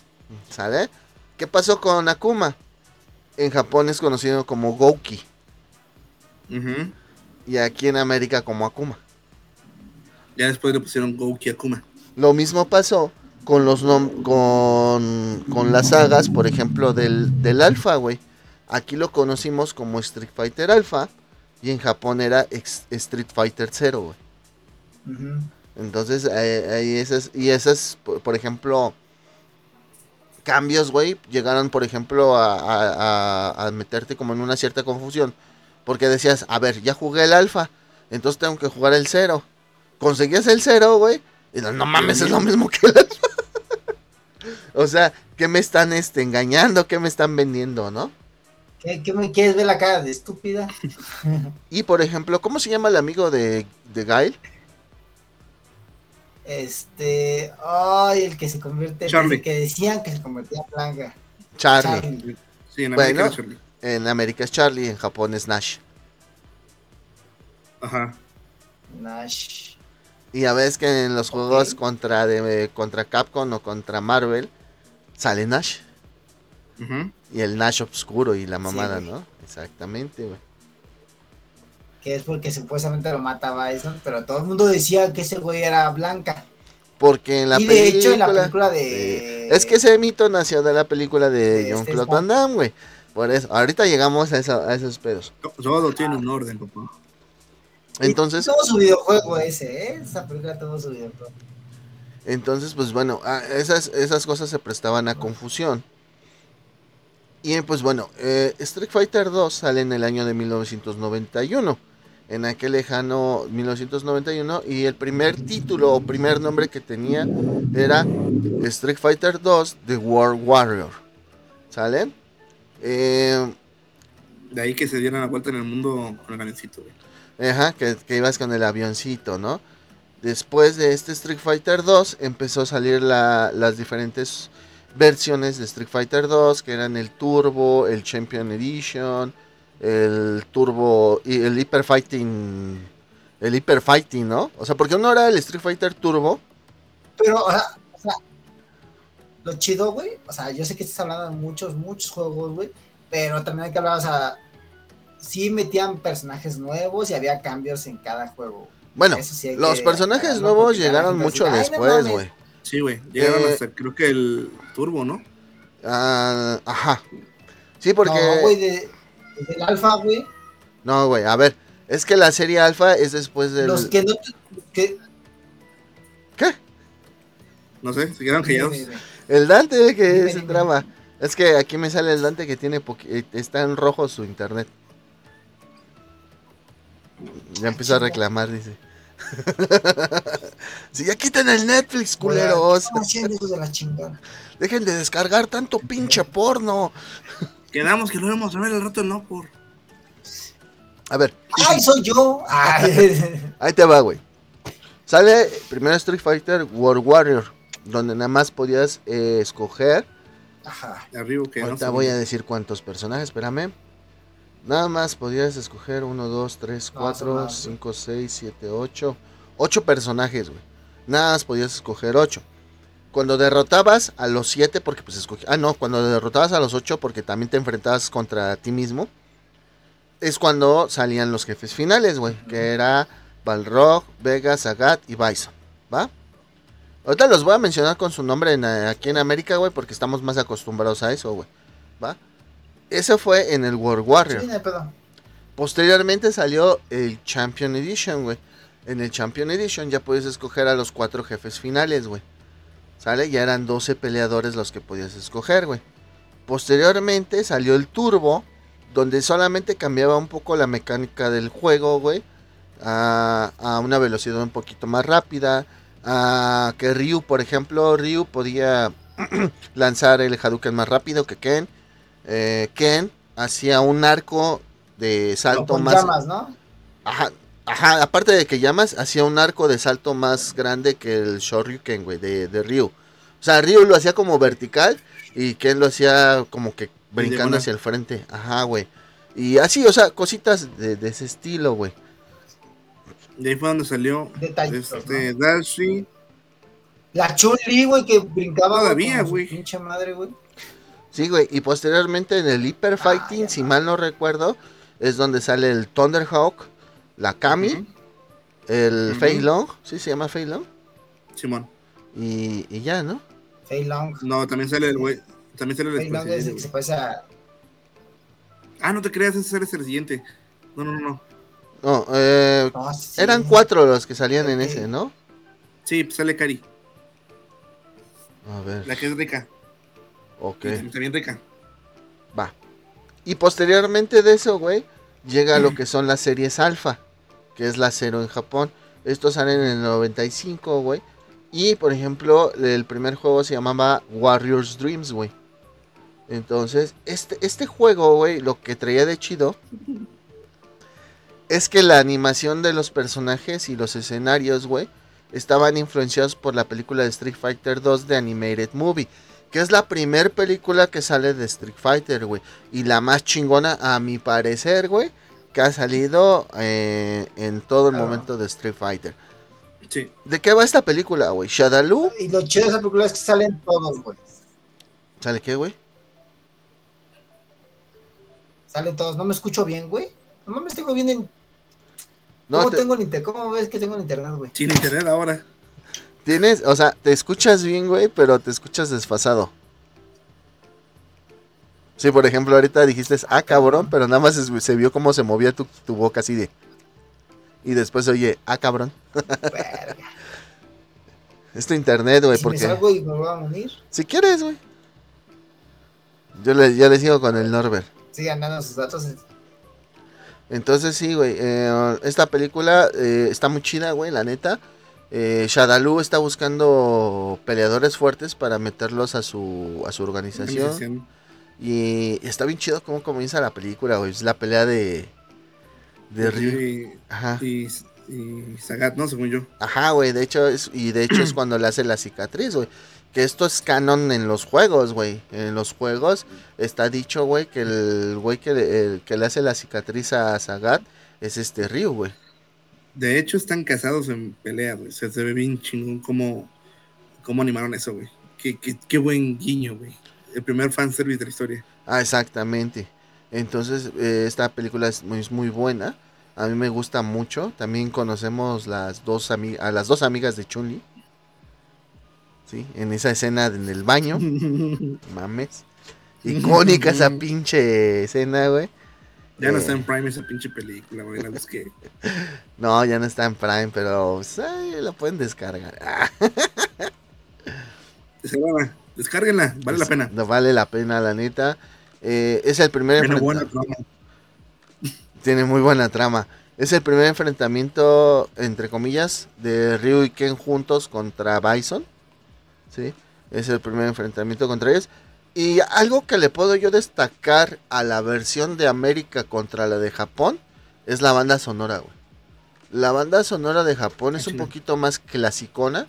¿Sale? ¿Qué pasó con Akuma? en Japón es conocido como Gouki. Y aquí en América como Akuma. Ya después le pusieron Gouki Akuma. Lo mismo pasó con los con, con las sagas, por ejemplo, del, del Alpha, güey. Aquí lo conocimos como Street Fighter Alpha y en Japón era Street Fighter 0, güey. Entonces, ahí esas, y esas, por ejemplo, cambios, güey, llegaron, por ejemplo, a, meterte como en una cierta confusión. Porque decías, a ver, ya jugué el alfa, entonces tengo que jugar el cero. Conseguías el cero, güey, y no, mames, es lo mismo que el alfa. *laughs* o sea, ¿qué me están este, engañando? ¿Qué me están vendiendo, no? ¿Qué, me quieres ver la cara de estúpida? *laughs* y por ejemplo, ¿cómo se llama el amigo de, de Gail? Este, ay, el que se convierte, el que decían que se convertía en blanca. Charlie. Sí, en América es Charlie. En América es Charlie, en Japón es Nash. Ajá. Nash. Y a veces que en los juegos contra de, contra Capcom o contra Marvel sale Nash. Y el Nash oscuro y la mamada, ¿no? Exactamente, güey que es porque supuestamente lo mataba Bison, pero todo el mundo decía que ese güey era blanca. Porque en la y de hecho en la película de... es que ese mito nació de la película de, John este Claude Van Damme, güey. Por eso, ahorita llegamos a, a esos pedos. Todo tiene un orden, papá. Entonces... Todo su videojuego ese, ¿eh? Esa película todo su videojuego. Entonces, pues bueno, ah, esas, esas cosas se prestaban a confusión. Y pues bueno, eh, Street Fighter 2 sale en el año de 1991 en aquel lejano 1991 y el primer título o primer nombre que tenía era Street Fighter 2 The World Warrior. ¿Sale? Eh, de ahí que se dieran la vuelta en el mundo con el avioncito. Ajá, que, ibas con el avioncito, ¿no? Después de este Street Fighter 2 empezó a salir las diferentes versiones de Street Fighter 2, que eran el Turbo, el Champion Edition, el Turbo y el Hyper Fighting. El Hyper Fighting, ¿no? O sea, porque uno era el Street Fighter Turbo. Pero, o sea, lo chido, güey. O sea, yo sé que estás hablando de muchos, muchos juegos, güey. Pero también hay que hablar, o sea, sí metían personajes nuevos y había cambios en cada juego. Bueno, los personajes nuevos llegaron mucho después, güey. Sí, güey. Llegaron eh, hasta, creo que el Turbo, ¿no? Ah, ajá. Sí, porque. No, güey, de el alfa, güey. No, güey, a ver. Es que la serie alfa es después del. Los que no. ¿Qué? ¿Qué? No sé, se quedaron callados. El Dante que es el drama. Es que aquí me sale el Dante que tiene eh, está en rojo su internet. Ya empieza a reclamar, dice. *laughs* si ya quiten el Netflix, culeros. Dejen de descargar tanto pinche porno. Quedamos que lo vamos a ver el rato, no por. A ver. ¡Ay, soy yo! *laughs* Ahí te va, güey. Sale primero Street Fighter World Warrior, donde nada más podías eh, escoger. Ajá. Arriba que Ahorita voy a decir cuántos personajes, espérame. Nada más podías escoger 1, 2, 3, 4, 5, 6, 7, 8. 8 personajes, güey. Nada más podías escoger 8. Cuando derrotabas a los 7, porque pues escogí. Ah, no, cuando derrotabas a los 8, porque también te enfrentabas contra ti mismo. Es cuando salían los jefes finales, güey. Que era Balrog, Vega, Zagat y Bison. ¿Va? Ahorita los voy a mencionar con su nombre aquí en América, güey, porque estamos más acostumbrados a eso, güey. ¿Va? Eso fue en el World Warrior. Posteriormente salió el Champion Edition, güey. En el Champion Edition ya puedes escoger a los cuatro jefes finales, güey. ¿Sale? Ya eran 12 peleadores los que podías escoger, güey. Posteriormente salió el Turbo, donde solamente cambiaba un poco la mecánica del juego, güey. A, una velocidad un poquito más rápida. A que Ryu, por ejemplo, Ryu podía *clears throat* lanzar el Hadouken más rápido que Ken. Eh, Ken hacía un arco de salto más. Llamas, ¿no? Ajá, Ajá, aparte de que llamas, hacía un arco de salto más grande que el Shoryuken, güey, de, de Ryu. O sea, Ryu lo hacía como vertical y Ken lo hacía como que brincando hacia el frente. Ajá, güey. Y así, o sea, cositas de, ese estilo, güey. De ahí fue donde salió este, Dashi. La Chun-Li, güey, que brincaba. Todavía, güey. Pinche madre, güey. Sí, güey. Y posteriormente en el Hyper Fighting, si mal no recuerdo, es donde sale el Thunderhawk la Kami, el Fei Long, ¿sí se llama Fei Long? Simón. Y, y ya, ¿no? Fei Long. No, también sale el güey. También sale el Fei Long es el que se parece a... Ah, no te creas, ese es el siguiente. No, no, no. No, eh, eran cuatro los que salían en ese, ¿no? Sí, pues sale Cari. A ver. La que es rica. Ok. Y También rica. Va. Y posteriormente de eso, güey, llega lo que son las series alfa, que es la cero en Japón. Estos salen en el 95, güey. Y por ejemplo, el primer juego se llamaba Warriors Dreams, güey. Entonces, este, este juego, güey, lo que traía de chido es que la animación de los personajes y los escenarios, güey, estaban influenciados por la película de Street Fighter 2 de Animated Movie. Que es la primer película que sale de Street Fighter, güey. Y la más chingona, a mi parecer, güey. Que ha salido eh, en todo el Ah. momento de Street Fighter. Sí. ¿De qué va esta película, güey? Shadaloo. Y lo chido de esa película es que salen todos, güey. ¿Sale qué, güey? Salen todos. No me escucho bien, güey. No mames, tengo bien en. No, ¿Cómo te- tengo el internet? ¿Cómo ves que tengo el internet, güey? Sin internet ahora. Tienes, o sea, te escuchas bien, güey, pero te escuchas desfasado. Sí, por ejemplo, ahorita dijiste, ah, cabrón, pero nada más se, se vio cómo se movía tu, tu boca así de. Y después oye, ah, cabrón. Verga. *laughs* Es tu internet, güey, si me porque. salgo y me voy a unir, Si quieres, güey. Yo le, ya le sigo con el Norbert. sigan dando sus datos. Entonces sí, güey. eh, esta película eh, está muy chida, güey, la neta. Eh, Shadaloo está buscando peleadores fuertes para meterlos a su, a su organización. Organización. Y está bien chido cómo comienza la película, güey. Es la pelea de... De Ryu. Y, y, y Sagat, ¿no? Según yo. Ajá, güey. De hecho, es, y de hecho es *clears throat* cuando le hace la cicatriz, güey. Que esto es canon en los juegos, güey. En los juegos está dicho, güey, que el güey que, le- el que le hace la cicatriz a Sagat es este Ryu, güey. De hecho, están casados en pelea, güey. O sea, se ve bien chingón cómo, cómo animaron eso, güey. Qué, qué, qué buen guiño, güey. El primer fanservice de la historia. Ah, exactamente. Entonces, eh, esta película es muy, muy buena. A mí me gusta mucho. También conocemos las dos a las dos amigas de Chun-Li. Sí, en esa escena en el baño. *laughs* Mames. Icónica esa pinche escena, güey. Ya no Eh. está en Prime esa pinche película, güey. La busqué. *laughs* No, ya no está en Prime, pero pues, ay, la pueden descargar. *laughs* Ah, Descárguenla, vale la pena. No vale la pena, la neta. Eh, es el primer Tiene buena trama. *laughs* Tiene muy buena trama. Es el primer enfrentamiento, entre comillas, de Ryu y Ken juntos contra Bison. ¿Sí? Es el primer enfrentamiento contra ellos. Y algo que le puedo yo destacar a la versión de América contra la de Japón es la banda sonora, güey. La banda sonora de Japón es un poquito más clasicona.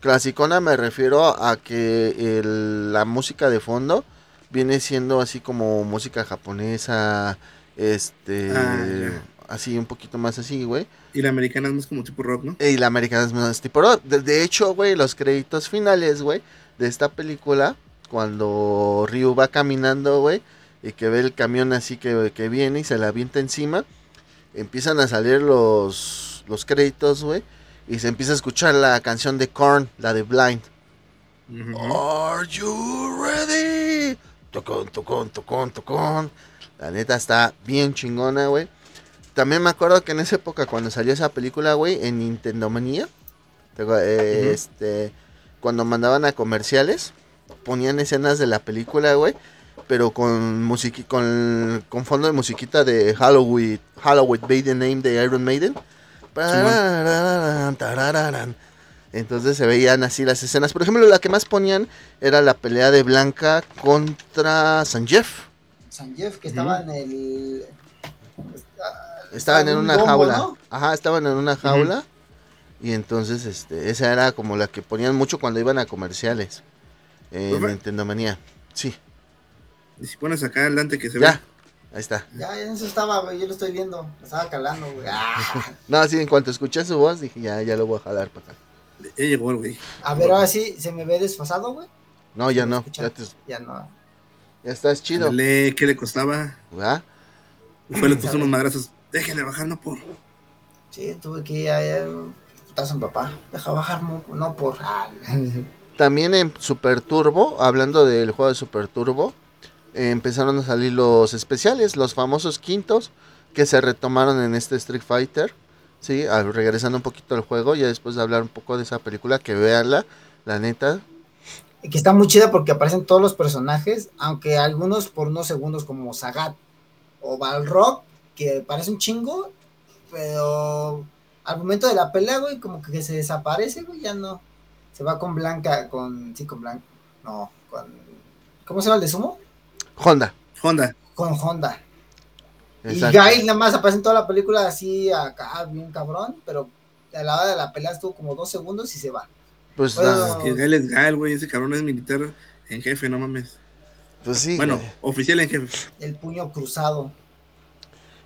Clasicona me refiero a que el- la música de fondo viene siendo así como música japonesa, este, Ah, así un poquito más así, güey. Y la americana es más como tipo rock, ¿no? Y la americana es más tipo rock. De, de hecho, güey, los créditos finales, güey, de esta película, cuando Ryu va caminando, güey, y que ve el camión así que, que viene y se la avienta encima, empiezan a salir los, los créditos, güey, y se empieza a escuchar la canción de Korn, la de Blind. Are you ready? Tocón, tocón, tocón, tocón. La neta está bien chingona, güey. También me acuerdo que en esa época, cuando salió esa película, güey, en Nintendo Manía, este, cuando mandaban a comerciales, ponían escenas de la película, güey, pero con musiqui con, con fondo de musiquita de Halloween, Halloween, By the Name de Iron Maiden. Entonces se veían así las escenas. Por ejemplo, la que más ponían era la pelea de Blanca contra Sanjef. San Jeff, que estaba en el. Estaban en un una jaula. ¿no? Ajá, estaban en una jaula. Y entonces, este, esa era como la que ponían mucho cuando iban a comerciales. En Profe. Nintendo Manía. Sí, Y si pones acá adelante que se ya. ve. Ahí está. Ya, eso estaba, güey. Yo lo estoy viendo. Me estaba calando, güey. Ah. *laughs* No, sí, en cuanto escuché su voz, dije, ya, ya lo voy a jalar para acá. Ya llegó güey. A ver, ahora sí, ¿se me ve desfasado, güey? No, ya ¿Me no. Ya, te- Ya no. ya estás chido. Dale, ¿Qué le costaba? Y fue, le *clears throat* puso unos madrazos. Bajar, no por. Sí, tuve que ir a putazo en papá. Deja bajar, no por. *laughs* También en Super Turbo, hablando del juego de Super Turbo, empezaron a salir los especiales, los famosos quintos que se retomaron en este Street Fighter. Sí, regresando un poquito al juego, ya después de hablar un poco de esa película, que veanla, la neta. Y que está muy chida porque aparecen todos los personajes, aunque algunos por unos segundos como Sagat o Balrog, que parece un chingo, pero al momento de la pelea, güey, como que se desaparece, güey, ya no. Se va con Blanca, con, sí, con Blanca, no, con, ¿cómo se llama el de Sumo? Honda. Honda. Con Honda. Y Guy nada más aparece en toda la película así acá, bien cabrón, pero a la hora de la pelea estuvo como dos segundos y se va. Pues bueno, que Guy es Guy, güey, ese cabrón es militar en jefe, no mames. Pues sí. Bueno, oficial en jefe. El puño cruzado.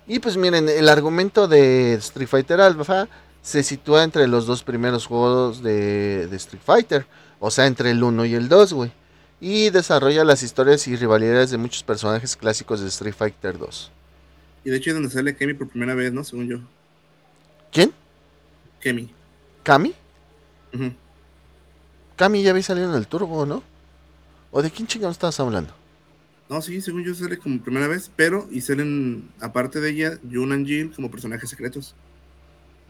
Y pues miren, el argumento de Street Fighter Alpha se sitúa entre los dos primeros juegos de, de Street Fighter, o sea, entre el 1 y el 2, güey. Y desarrolla las historias y rivalidades de muchos personajes clásicos de Street Fighter 2. Y de hecho es donde sale Kemi por primera vez, ¿no? Según yo. ¿Quién? Kemi. ¿Kami? Kami ya había salido en el turbo, ¿no? ¿O de quién chingados estabas hablando? No, sí, según yo sale como primera vez, pero y salen, aparte de ella, Jun y Jill como personajes secretos.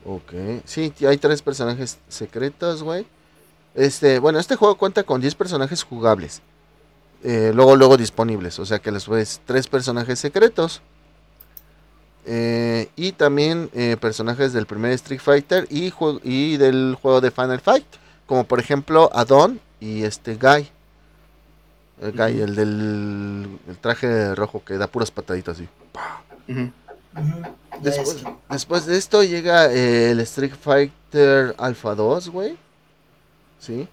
Ok, sí, hay tres personajes secretos, güey. Este, bueno, este juego cuenta con 10 personajes jugables. Eh, luego, luego disponibles. O sea que les ves tres personajes secretos. Eh, y también eh, personajes del primer Street Fighter y, y, del juego de Final Fight. Como por ejemplo Adon y este Guy. El Guy, el del traje rojo que da puras pataditas así. Después, de esto llega eh, el Street Fighter Alpha 2, güey. Sí.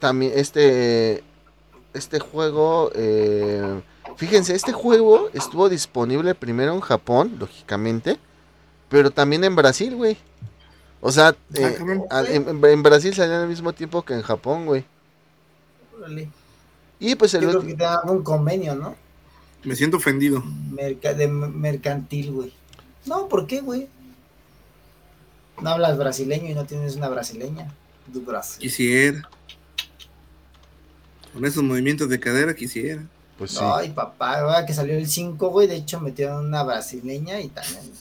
también este, este juego Fíjense, este juego estuvo disponible primero en Japón, lógicamente, pero también en Brasil, güey. O sea, ah, eh, en, Brasil salió al mismo tiempo que en Japón, güey. Y pues el Yo creo que te un convenio, ¿no? Me siento ofendido. de mercantil, güey. No, ¿por qué, güey? No hablas brasileño y no tienes una brasileña. Du Brasil. Quisiera. Con esos movimientos de cadera quisiera. Pues Ay, papá, que salió el 5, güey. De hecho, metieron una brasileña y también.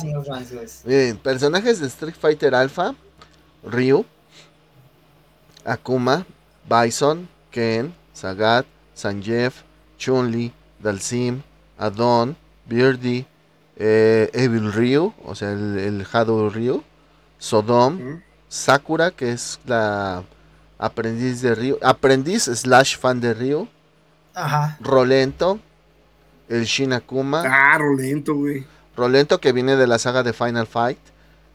señor *laughs* Francis. Miren, personajes de Street Fighter Alpha: Ryu, Akuma, Bison, Ken, Sagat, Sanjeev, Chun-Li, Dalsim, Adon, Beardy, eh, Evil Ryu, o sea, el, el Hado Ryu, Sodom, Sakura, que es la Aprendiz de Río. Aprendiz slash fan de Río. Ajá. Rolento. El Shinakuma. Ah, Rolento, güey. Rolento que viene de la saga de Final Fight.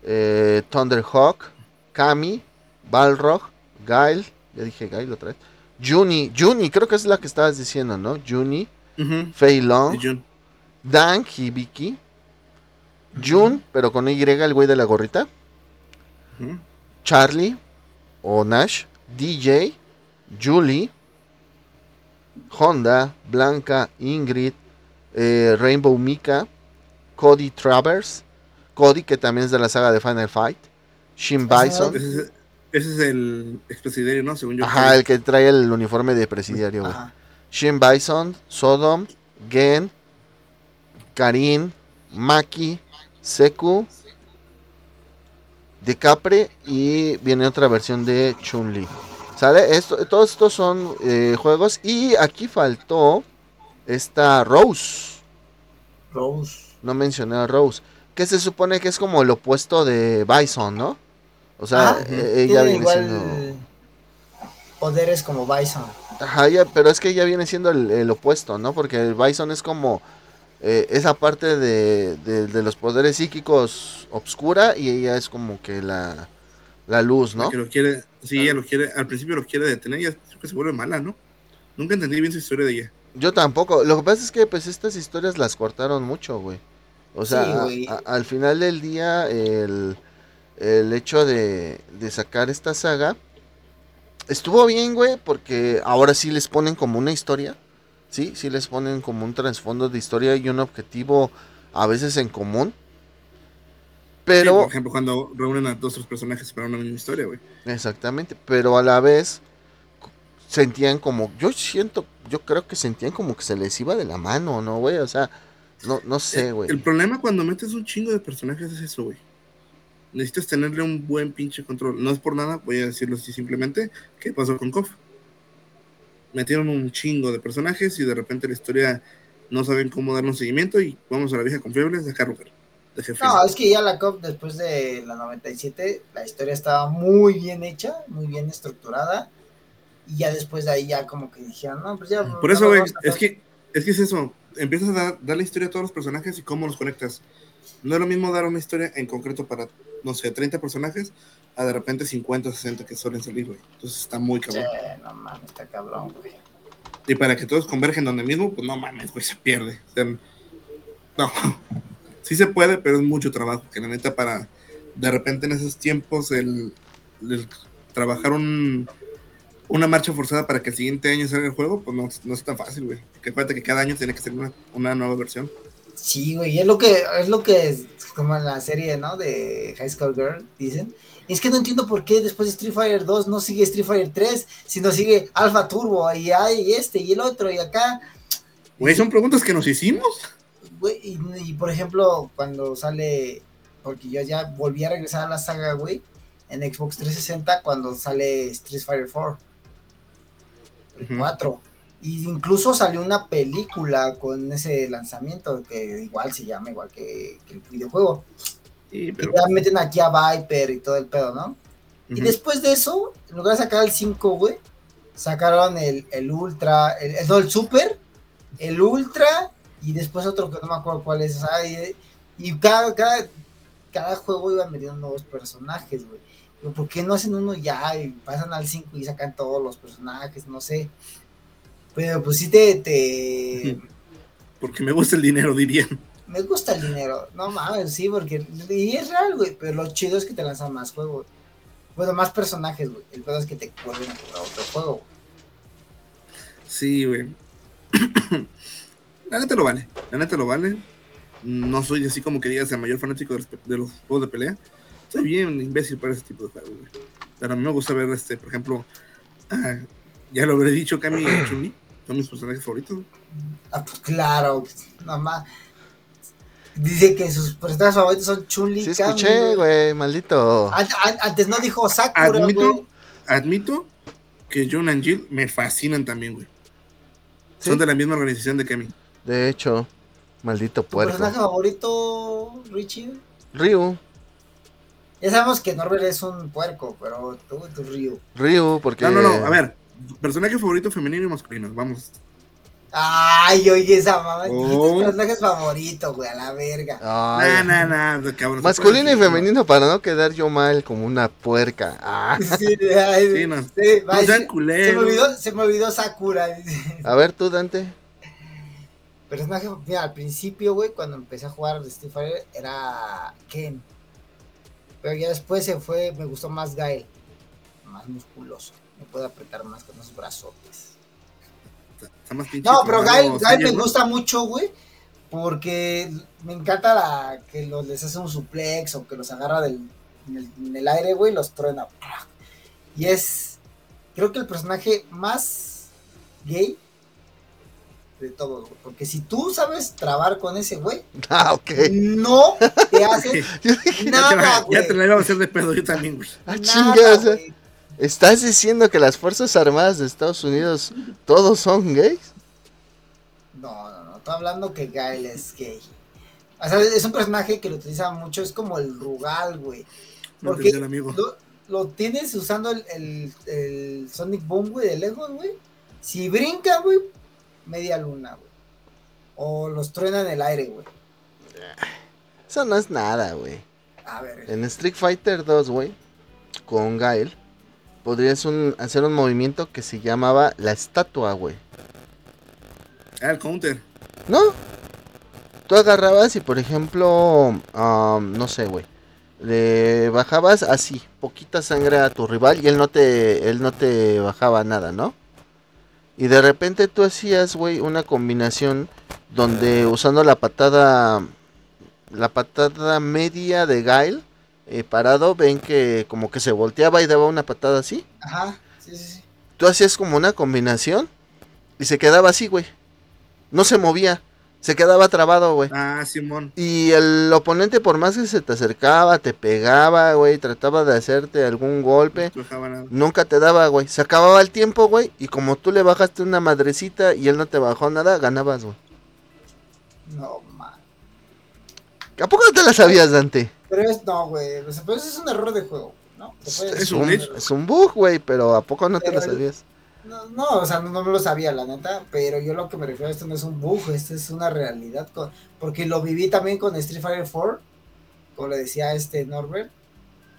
Eh, Thunderhawk. Kami. Balrog. Gail. Ya dije Gail otra vez. Juni. Juni, creo que es la que estabas diciendo, ¿no? Juni. Fei Long. Dan Hibiki. Jun, pero con Y, el güey de la gorrita. Charlie. O Nash. DJ, Julie, Honda, Blanca, Ingrid, eh, Rainbow Mika, Cody Travers, Cody que también es de la saga de Final Fight, Shin Bison. Ese es, el expresidiario, ¿no? Según yo. Ajá, el que trae el uniforme de presidiario. Shin Bison, Sodom, Gen, Karin, Maki, Seku, de Capre y viene otra versión de Chun-Li. ¿Sale? Esto, todos estos son eh, juegos y aquí faltó esta Rose. Rose. No mencioné a Rose. Que se supone que es como el opuesto de Bison, ¿no? O sea, eh, ella viene siendo... Poderes como Bison. Ajá, pero es que ella viene siendo el, opuesto, ¿no? Porque el Bison es como eh, esa parte de, de, los poderes psíquicos obscura y ella es como que la, la luz, ¿no? Que lo quiere, sí, ella lo quiere, al principio lo quiere detener y que se vuelve mala, ¿no? Nunca entendí bien su historia de ella. Yo tampoco. Lo que pasa es que pues estas historias las cortaron mucho, güey. O sea, al final del día el, el hecho de, de sacar esta saga estuvo bien, güey, porque ahora sí les ponen como una historia sí, sí les ponen como un trasfondo de historia y un objetivo a veces en común. Pero. por ejemplo, cuando reúnen a dos tres personajes para una misma historia, güey. Exactamente, pero a la vez sentían como. Yo siento, yo creo que sentían como que se les iba de la mano, ¿no, güey? O sea, No, no sé, güey. El problema cuando metes un chingo de personajes es eso, güey. Necesitas tenerle un buen pinche control. No es por nada, voy a decirlo así simplemente. ¿Qué pasó con KOF? Metieron un chingo de personajes y de repente la historia no saben cómo darle un seguimiento y vamos a la vieja confiable, dejarlo ver. No, es que ya la COP después de la 97, la historia estaba muy bien hecha, muy bien estructurada. Y ya después de ahí ya como que dijeron, no, pues ya. Por eso, güey, es que, es que es eso. Empiezas a dar, la historia a todos los personajes y cómo los conectas. No es lo mismo dar una historia en concreto para, no sé, 30 personajes, a de repente 50 o 60 que suelen salir, güey. Entonces está muy cabrón. Sí, no mames, está cabrón, güey. Y para que todos convergen donde mismo, pues no mames, güey, se pierde. O sea, no *laughs* sí se puede, pero es mucho trabajo, que la neta para de repente en esos tiempos el, trabajar un, una marcha forzada para que el siguiente año salga el juego, pues no, no es tan fácil, güey. Que cuenta que cada año tiene que ser una, nueva versión. Sí, güey, es lo que, es lo que, como en la serie, ¿no? De High School Girl, dicen. Es que no entiendo por qué después de Street Fighter 2 no sigue Street Fighter 3, sino sigue Alpha Turbo, y hay este, y el otro, y acá. Güey, son preguntas que nos hicimos y, por ejemplo, cuando sale, porque yo ya volví a regresar a la saga, güey, en Xbox 360 cuando sale Street Fighter 4. El 4. Y incluso salió una película con ese lanzamiento que igual se llama igual que, el videojuego. Y ya meten aquí a Viper y todo el pedo, ¿no? Y después de eso, en lugar de sacar el 5, güey, sacaron el, Ultra, el, el, el Super, el Ultra y después otro que no me acuerdo cuál es, y, cada, cada, juego iba metiendo nuevos personajes, güey. ¿Por qué no hacen uno ya y pasan al 5 y sacan todos los personajes? No sé. Pero pues sí te, te... *laughs* Porque me gusta el dinero, dirían. Me gusta el dinero. No mames, sí, porque... Y es real, güey. Pero lo chido es que te lanzan más juegos. Bueno, más personajes, güey. El pedo es que te vuelven a otro juego. Sí, güey. *clears throat* La neta lo vale, la neta lo vale. No soy así como que digas el mayor fanático de los, juegos de pelea. Soy bien imbécil para ese tipo de juegos, Pero a mí me gusta ver, este, por ejemplo, ah, ya lo habré dicho, Cami y Chun-Li son mis personajes favoritos. Ah, pues claro, mamá. Dice que sus personajes favoritos son Chun-Li. Sí, escuché, güey, maldito. Antes no dijo Sakura, admito, Admito que Jun y Jill me fascinan también, güey. Son de la misma organización de Kami. De hecho, maldito puerco. ¿Tu personaje favorito, Richie? Ryu. Ya sabemos que Norbert es un puerco, pero tú, tu Ryu. Ryu, porque. No, no, no, a ver. Personaje favorito femenino y masculino, vamos. Ay, oye, esa mamá. Oh. personajes favorito, güey, a la verga. Ay. No, no, no, cabrón. Masculino y femenino para no quedar yo mal como una puerca. Ah. *laughs* Sí, sí, no. Sí, no se, me olvidó, se me olvidó Sakura. *laughs* A ver, tú, Dante personaje, mira, al principio, güey, cuando empecé a jugar de Street Fighter, era Ken. Pero ya después se fue, me gustó más Gael. Más musculoso. Me puede apretar más con los brazotes. no, pero Gael, me gusta mucho, güey. Porque me encanta la, que los, les hace un suplex o que los agarra del, en, el, en el aire, güey, los truena. Y es, creo que el personaje más gay de todo, Porque si tú sabes trabar con ese güey, *laughs* ah, no te *laughs* hace nada, güey. Ya te la iba a hacer de pedo yo también, güey. Ah, chingas. ¿Estás diciendo que las Fuerzas Armadas de Estados Unidos todos son gays? No, no, no. Estoy hablando que Gael es gay. O sea, es un personaje que lo utiliza mucho, es como el Rugal, güey. Porque lo, tienes usando el, el, Sonic Boom, güey, de lejos, güey. Si brinca, güey, media luna, güey. O los truena en el aire, güey. Eso no es nada, güey. A ver. En Street Fighter 2, güey, con Gael, podrías hacer un movimiento que se llamaba la estatua, güey. Ah, el counter. No. Tú agarrabas y, por ejemplo, no sé, güey. Le bajabas así, poquita sangre a tu rival y él no te, él no te bajaba nada, ¿no? Y de repente tú hacías, güey, una combinación donde usando la patada, la patada media de Gail, eh, parado, ven que como que se volteaba y daba una patada así. Ajá, sí, sí, sí. Tú hacías como una combinación y se quedaba así, güey. No se movía. se quedaba trabado, güey. Ah, Simón. Y el oponente, por más que se te acercaba, te pegaba, güey, trataba de hacerte algún golpe, No nunca te daba, güey. Se acababa el tiempo, güey, y como tú le bajaste una madrecita y él no te bajó nada, ganabas, güey. No, man. ¿A poco no te la sabías, Dante? Pero es, no, güey. O sea, pero eso es un error de juego, ¿no? Es un es bug, güey, pero ¿a poco no te el- sabías? No, no, o sea, no, no me lo sabía, la neta, pero yo lo que me refiero a esto no es un bug, esto es una realidad, con- porque lo viví también con Street Fighter 4, como le decía este Norbert,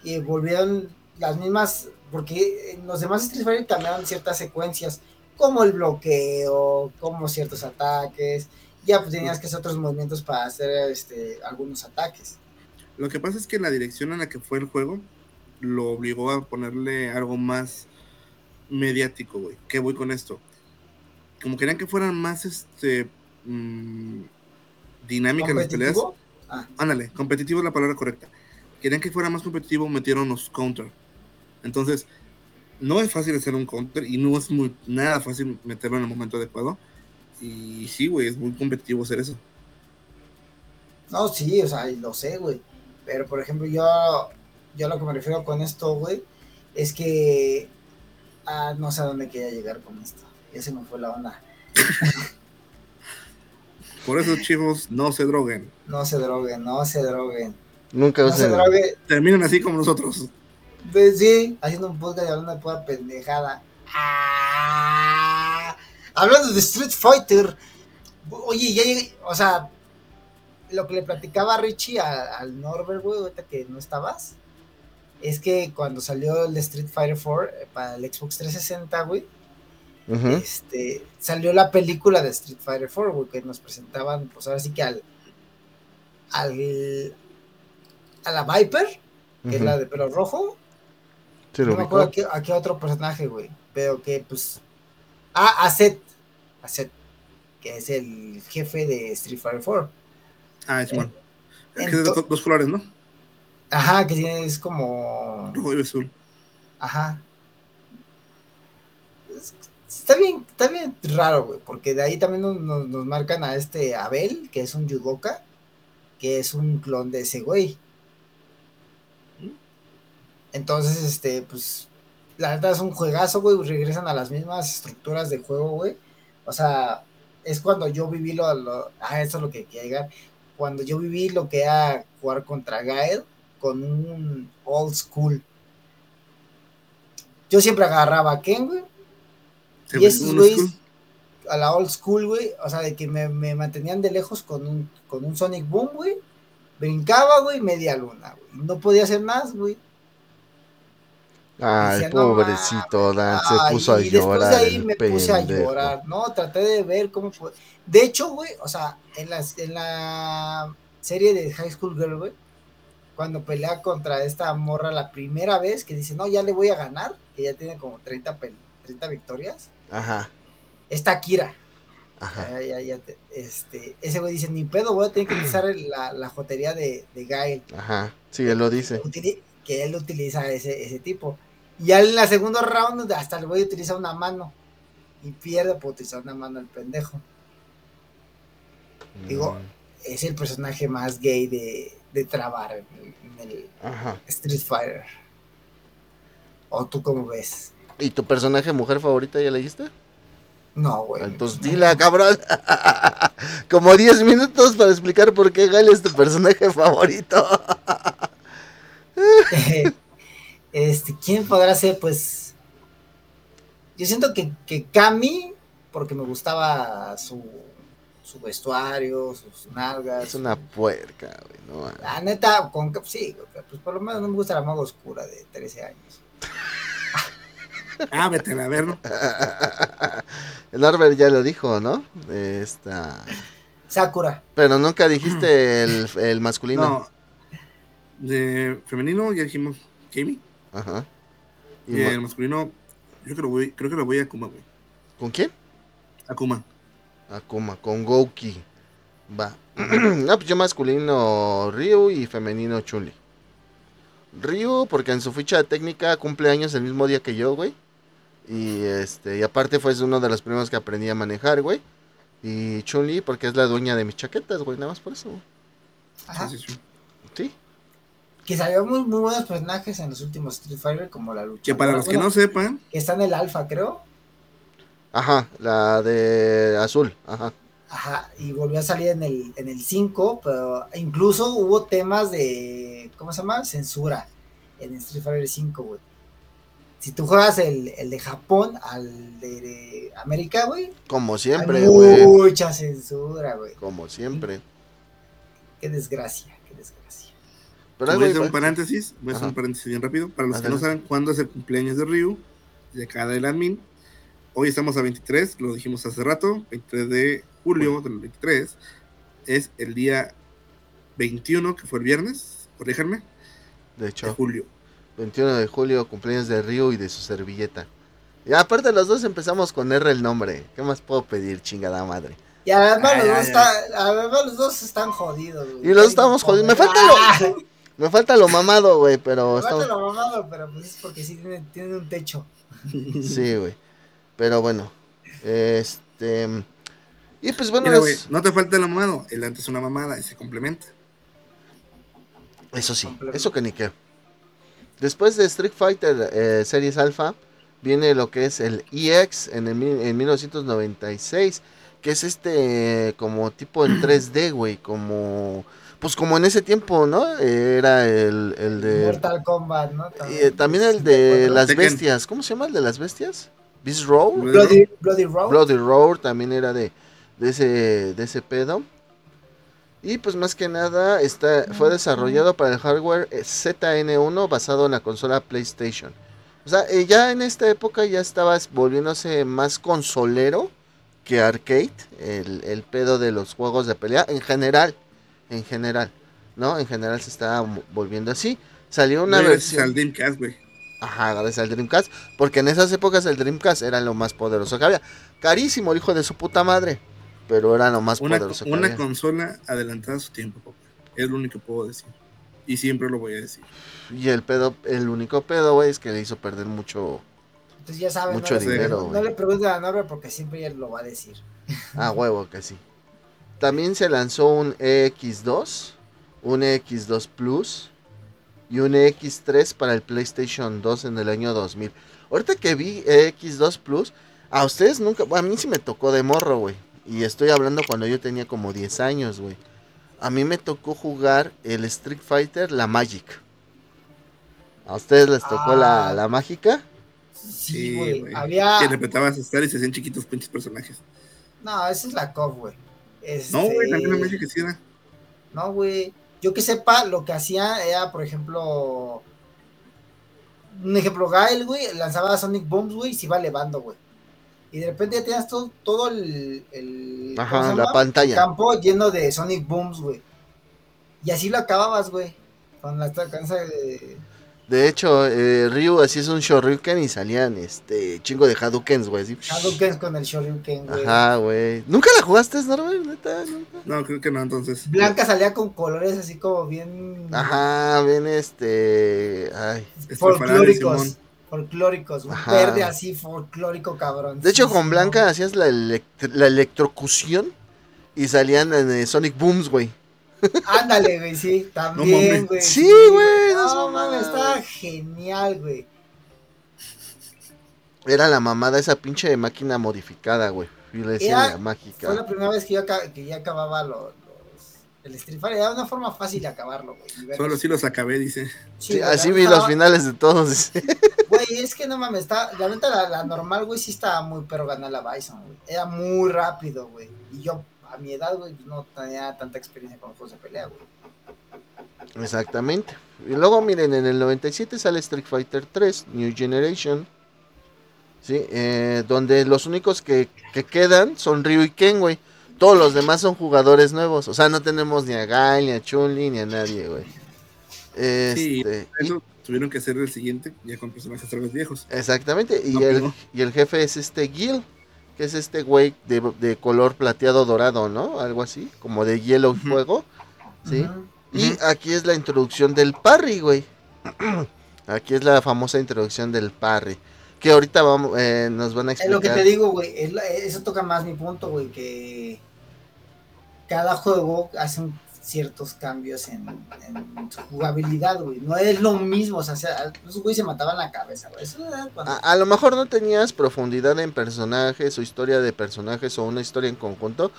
y volvieron las mismas, porque en los demás Street Fighter cambiaron ciertas secuencias, como el bloqueo, como ciertos ataques, ya pues tenías que hacer otros movimientos para hacer este algunos ataques. Lo que pasa es que la dirección en la que fue el juego lo obligó a ponerle algo más mediático, güey. ¿Qué voy con esto? Como querían que fueran más este mm, dinámicas las peleas. Ah, Ándale, competitivo es la palabra correcta. Querían que fuera más competitivo, metieron los counter. Entonces, no es fácil hacer un counter y no es muy nada fácil meterlo en el momento adecuado. Y sí, güey, es muy competitivo hacer eso. No, sí, o sea, lo sé, güey. Pero, por ejemplo, yo, yo lo que me refiero con esto, güey, es que ah, no sé a dónde quería llegar con esto. Ya se me fue la onda. *laughs* Por eso, chicos, no se droguen. No se droguen, no se droguen. Nunca No se droguen. Terminan así como nosotros. Pues sí, haciendo un podcast y hablando de pura pendejada. Ah, hablando de Street Fighter. Oye, ya llegué, o sea, lo que le platicaba a Richie a- al Norbert, güey, ahorita que no estabas, es que cuando salió el Street Fighter 4 eh, para el Xbox 360, güey, Ujú. este, salió la película de Street Fighter 4, güey, que nos presentaban, pues ahora sí que al, al, a la Viper, que es la de pelo rojo, Sí, no me acuerdo a qué, a qué otro personaje, güey. Pero que, pues. Ah, a Seth. A Seth. Que es el jefe de Street Fighter 4. Ah, es bueno. Es que es de Ento- do- dos colores, ¿no? Ajá, que tiene, es como. Rojo y azul. Ajá. Es- Está bien, está bien raro, güey. Porque de ahí también nos, nos- nos marcan a este Abel, que es un judoka. Que es un clon de ese güey. Entonces, este, pues, la verdad es un juegazo, güey, regresan a las mismas estructuras de juego, güey. O sea, es cuando yo viví lo, lo- ah, eso es lo que quería llegar. Cuando yo viví lo que era jugar contra Gael con un old school. Yo siempre agarraba a Ken, güey, y esos güeyes a la old school, güey, o sea, de que me, me mantenían de lejos con un, con un Sonic Boom, güey. Brincaba, güey, media luna, güey. No podía hacer más, güey. Ay, Decía, pobrecito Dan, se Ay, puso a y después llorar. de ahí me puse a llorar, ¿no? Traté de ver cómo fue. De hecho, güey, o sea, en, las, en la serie de High School Girl, güey, cuando pelea contra esta morra la primera vez, que dice, no, ya le voy a ganar, que ya tiene como 30, pel- 30 victorias, Ajá, está Kira. ajá. Ya, ya, ya te- este, ese güey dice, ni pedo, voy a tener que utilizar la, la jotería de, de Gael. Ajá, sí, él lo dice. Que él utiliza ese, ese tipo. Y ya en la segunda round hasta el güey utiliza una mano. Y pierde por utilizar una mano el pendejo. Digo, Mm, Es el personaje más gay de, de trabar en, en el. Street Fighter. ¿O tú cómo ves? ¿Y tu personaje mujer favorita ya le dijiste? No, güey. Entonces dila, cabrón. *laughs* Como 10 minutos para explicar por qué Gal es tu personaje favorito. *laughs* *laughs* este, ¿quién podrá ser? Pues. Yo siento que, que Cami, porque me gustaba su, su vestuario, sus nalgas. Es una puerca, güey. No. La neta, con sí, güey, pues por lo menos no me gusta la maga oscura de 13 años. *laughs* Ah, vete a ver, ¿no? *laughs* El Norbert ya lo dijo, ¿no? Esta... Sakura. Pero nunca dijiste el, el masculino. No. De femenino ya dijimos Kimi. Ajá. Y el masculino, yo creo, voy, creo que lo voy a Akuma, güey. ¿Con quién? Akuma. Akuma, con Gouki. Va. no, *clears throat* pues yo masculino Ryu y femenino Chuli. Ryu, porque en su ficha técnica cumple años el mismo día que yo, güey. Y este, y aparte fue uno de los primeros que aprendí a manejar, güey. Y Chun-Li porque es la dueña de mis chaquetas, güey, nada más por eso. Ajá. Sí, sí, sí. Sí. Que salió muy, muy buenos personajes en los últimos Street Fighter, como la lucha. Que para los que no sepan, Que está en el alfa, creo. Ajá, la de azul, ajá. Ajá, y volvió a salir en el, en el 5, pero incluso hubo temas de, ¿cómo se llama? Censura en Street Fighter 5, güey. Si tú juegas el, el de Japón al de, de América, güey, Como siempre, güey. mucha censura, güey. Como siempre. Qué desgracia, qué desgracia. Pero voy a hacer un paréntesis, voy a hacer Ajá. un paréntesis bien rápido. Para los que no saben cuándo es el cumpleaños de Ryu, de cada del admin, hoy estamos a 23, lo dijimos hace rato, 23 de julio del 23, es el día 21, que fue el viernes, corríjanme, De de hecho, julio. 21 de julio, cumpleaños de Ryu y de su servilleta. Y aparte los dos empezamos con R el nombre. ¿Qué más puedo pedir, chingada madre? Y además, Ay, los, dos ay, está- además los dos están jodidos, güey. Y los dos estamos jodidos. Me falta Ah, lo, *laughs* me falta lo mamado, güey, pero Me estamos... falta lo mamado, pero pues es porque sí tienen, tienen un techo. *laughs* Sí, güey. Pero bueno, este... Y pues bueno, Mira, güey, es- no te falta el mamado, el antes es una mamada y se complementa. eso sí, eso que ni qué. Después de Street Fighter eh, Series Alpha, viene lo que es el EX en, el, mil- en 1996, que es este como tipo en 3D, güey, como... Pues como en ese tiempo, ¿no? Era el, el de... Mortal Kombat, ¿no? eh, también el de las Tekken. bestias. ¿Cómo se llama el de las bestias? Beast. Bloody, Bloody Road. Bloody Roar también era de, de ese de ese pedo. Y pues más que nada está, fue desarrollado para el hardware eh, ZN1 basado en la consola PlayStation. O sea, eh, ya en esta época ya estaba volviéndose más consolero que arcade, el, el pedo de los juegos de pelea en general, en general, ¿no? En general se mo- volviendo así. Salió una gracias versión... al Dreamcast, güey. Ajá, gracias al Dreamcast. Porque en esas épocas el Dreamcast era lo más poderoso que había. Carísimo el hijo de su puta madre. Pero era lo más Una, poderoso que una había. consola adelantada a su tiempo, papá. Es lo único que puedo decir. Y siempre lo voy a decir. Y el pedo, el único pedo, güey, es que le hizo perder mucho. Entonces ya saben, Mucho no, le- dinero, no güey. le pregunten a Norbert porque siempre él lo va a decir. Ah, huevo, que sí. También se lanzó un EX2, un EX2 Plus y un EX3 para el PlayStation 2 en el año 2000. Ahorita que vi EX2 Plus, a ustedes nunca, a mí sí me tocó de morro, güey. Y estoy hablando cuando yo tenía como 10 años, güey. A mí me tocó jugar el Street Fighter, la Magic. ¿A ustedes les tocó la, Ah. la mágica? Sí, güey. güey. Había. Que interpretabas a Star y se hacían chiquitos pinches personajes. No, esa es la COF, güey. Este... No, güey, también Magic que sí era. No, güey. Yo que sepa, lo que hacía era, por ejemplo. Un ejemplo, Gael, güey, lanzaba Sonic Booms, güey, y se iba elevando, güey. Y de repente ya tenías todo, todo el, el ¿cómo Ajá, la pantalla. campo lleno de Sonic Booms, güey. Y así lo acababas, güey. Con la cansa de. De hecho, eh, Ryu así es un Shoryuken y salían este chingo de Hadoukens, güey. así. Hadouken con el Shoryuken, güey. Ajá, güey. ¿Nunca la jugaste, Norbert? Neta, nunca. No, creo que no, entonces. Blanca salía con colores así como bien. Ajá, bien este. Ay. Folclóricos. Folclóricos. Un Ajá. verde así folclórico, cabrón. De hecho, con Blanca hacías la, elect- la electrocución y salían en eh, Sonic Booms, güey. Ándale, güey, sí, también, güey. Sí, güey, no No, mames, estaba genial, güey. Era la mamada esa pinche máquina modificada, güey. Y le decían Era- la Fue la mágica. primera vez que yo que ya acababa los, los- el Street Fighter. Era una forma fácil de acabarlo, güey. Solo sí los acabé, dice. Sí, Sí, güey, así vi los finales de todos. *laughs* Güey, es que no mames, está, la neta, la, la normal, güey, sí estaba muy pero ganar la Bison, güey. Era muy rápido, güey. Y yo, a mi edad, güey, pues, no tenía tanta experiencia con juegos de pelea, güey. Exactamente. Y luego, miren, en el 97 sale Street Fighter 3, New Generation. Sí, eh, donde los únicos que, que quedan son Ryu y Ken, güey. Todos los demás son jugadores nuevos. O sea, no tenemos ni a Guy, ni a Chun-Li, ni a nadie, güey. Sí, Este, y- Eso tuvieron que hacer el siguiente, ya con personajes otra vez viejos. exactamente. Y No el, y el jefe es este Gil, que es este güey de, de color plateado dorado, ¿no? Algo así, como de hielo y fuego. Sí. Y aquí es la introducción del parry, güey. *clears throat* Aquí es la famosa introducción del parry. Que ahorita vamos, eh, nos van a explicar. Es lo que te digo, güey. Eso toca más mi punto, güey. Que cada juego hace ciertos cambios en, su jugabilidad, güey. No es lo mismo, o sea, los güeyes se mataban la cabeza, güey. A, lo mejor no tenías profundidad en personajes o historia de personajes o una historia en conjunto,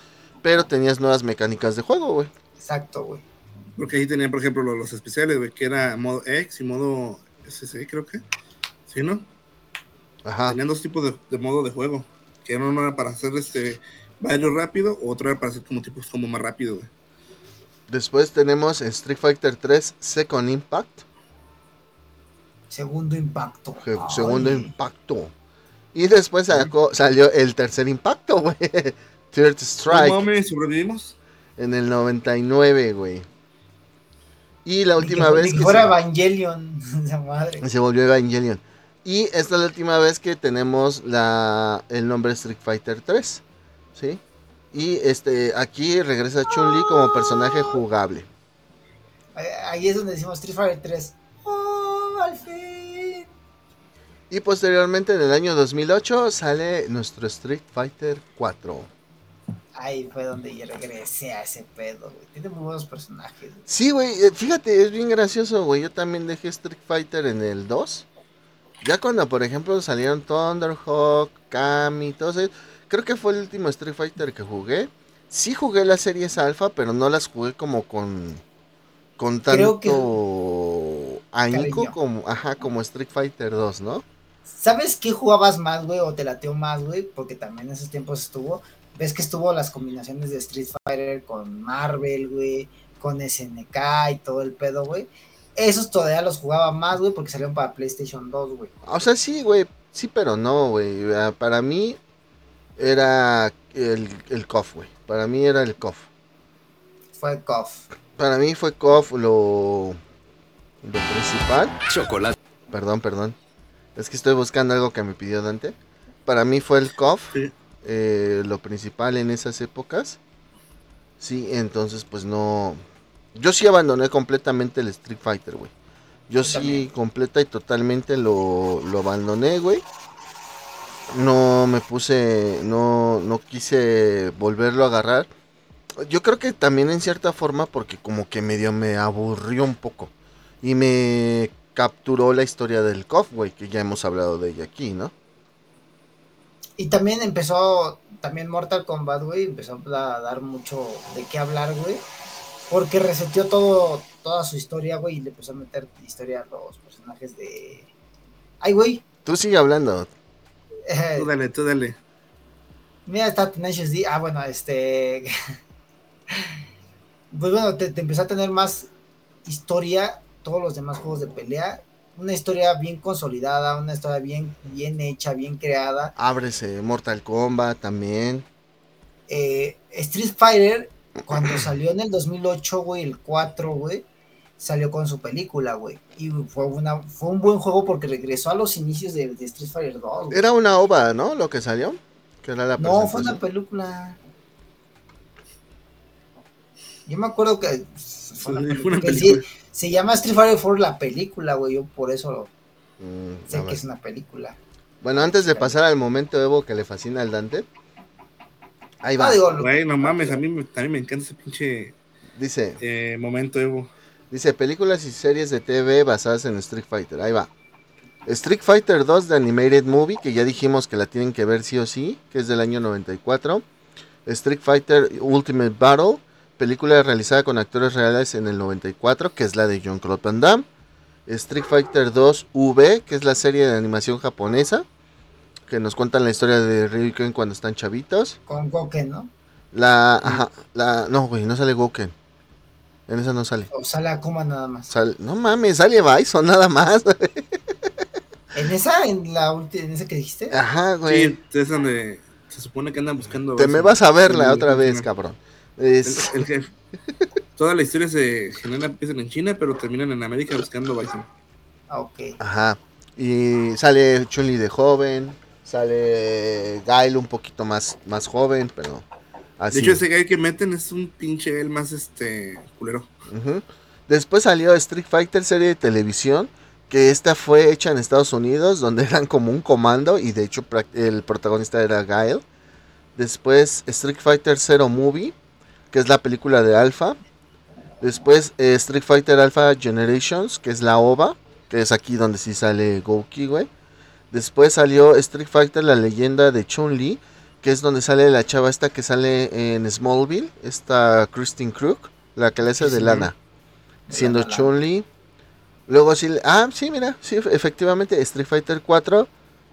pero tenías nuevas mecánicas de juego, güey. Exacto, güey. Porque ahí tenían, por ejemplo, los, especiales, güey, que era modo X y modo SC, creo que. ¿Sí, no? Ajá. Tenían dos tipos de, de modo de juego. Que uno era para hacer este baile rápido, otro era para hacer como tipos como más rápido, güey. Después tenemos Street Fighter 3 Second Impact. Segundo impacto. segundo impacto. Y después salió el tercer impacto, güey. *laughs* Third Strike. ¿Cómo sobrevivimos? En el 99, güey. Y la última vez que. Fuera se... Evangelion, *laughs* madre. Se volvió Evangelion. Y esta es la última vez que tenemos la, el nombre Street Fighter 3. ¿Sí? Y este aquí regresa Chun-Li como personaje jugable. Ahí es donde decimos Street Fighter 3. ¡Oh, al fin! Y posteriormente en el año 2008 sale nuestro Street Fighter 4. Ahí fue donde yo regresé a ese pedo, güey. Tiene muy buenos personajes. Sí, güey, eh, fíjate, es bien gracioso, güey. Yo también dejé Street Fighter en el 2. Ya cuando, por ejemplo, salieron Thunderhawk, Kami, todo eso creo que fue el último Street Fighter que jugué. Sí jugué las series alfa, pero no las jugué como con con tanto ahínco como ajá, como Street Fighter 2, ¿no? ¿Sabes qué jugabas más, güey? O te lateo más, güey, porque también en esos tiempos estuvo. Ves que estuvo las combinaciones de Street Fighter con Marvel, güey, con SNK y todo el pedo, güey. Esos todavía los jugaba más, güey, porque salieron para PlayStation 2, güey. O sea, sí, güey, sí, pero no, güey. Para mí, era el, el KOF, güey. Para mí era el KOF. Fue KOF. Para mí fue KOF lo, lo principal. Chocolate. Perdón, perdón. Es que estoy buscando algo que me pidió Dante. Para mí fue el KOF eh, lo principal en esas épocas. Sí, entonces pues no... Yo sí abandoné completamente el Street Fighter, güey. Yo, sí completa y totalmente lo, lo abandoné, güey no me puse, no, no quise volverlo a agarrar. Yo creo que también en cierta forma porque como que medio me aburrió un poco. Y me capturó la historia del güey, que ya hemos hablado de ella aquí, ¿no? Y también empezó, también Mortal Kombat, güey, empezó a dar mucho de qué hablar, güey. Porque reseteó todo, toda su historia, güey, y le empezó a meter historia a los personajes de... Ay, güey. Tú sigue hablando. Tú dale, tú dale. Mira, está Tenacious D. Ah, bueno, este. *laughs* pues bueno, te, empezó a tener más historia, todos los demás juegos de pelea. Una historia bien consolidada, una historia bien, bien hecha, bien creada. Ábrese, Mortal Kombat también. Eh, Street Fighter, cuando salió en el 2008, güey, el 4, güey, salió con su película, güey. Y fue, una, fue un buen juego porque regresó a los inicios de, Street Fighter 2. Era una ova, ¿no? Lo que salió. Que era la no, fue una película. Yo me acuerdo que. Fue una película. se llama Street Fighter 4 la película, güey. Yo por eso mm, sé que es una película. Bueno, antes de pasar al momento Evo que le fascina al Dante. Ahí va. güey, no mames, a mí, a mí me encanta ese pinche. Dice. Eh, momento Evo. Dice películas y series de TV basadas en Street Fighter. Ahí va. Street Fighter 2 de Animated Movie, que ya dijimos que la tienen que ver sí o sí, que es del año 94. Street Fighter Ultimate Battle, película realizada con actores reales en el 94, que es la de John Claude Van Damme. Street Fighter 2 V, que es la serie de animación japonesa, que nos cuentan la historia de Ryu Ken cuando están chavitos. Con Goken, ¿no? La, ajá, la, no, güey, no sale Goken. En esa no sale. O sale Akuma nada más. no mames, sale Bison nada más. ¿En esa? ¿En la última, en esa que dijiste? Ajá, güey. Sí, es donde se supone que andan buscando. Te me vas a verla otra vez, cabrón. Es... toda la historia se genera, empiezan en China, pero terminan en América buscando Bison. Ah, ok. Ajá. Y sale Chun-Li de joven, sale Gail un poquito más, más joven, pero de hecho, ese guy que meten es un pinche el más este culero. Después salió Street Fighter serie de televisión, que esta fue hecha en Estados Unidos, donde *laughs* eran como un comando y de hecho el protagonista era Gael. Después Street Fighter Zero Movie, que es la película de Alpha. Después eh, Street Fighter Alpha Generations, que es la OVA, que es aquí donde sí sale Gouki, güey. Después salió Street Fighter La leyenda de Chun-Li, que es donde sale la chava esta que sale en Smallville, esta Christine Crook, la que le hace de Lana, siendo Chun-Li. Luego sí, ah, sí, mira, sí, efectivamente, Street Fighter 4,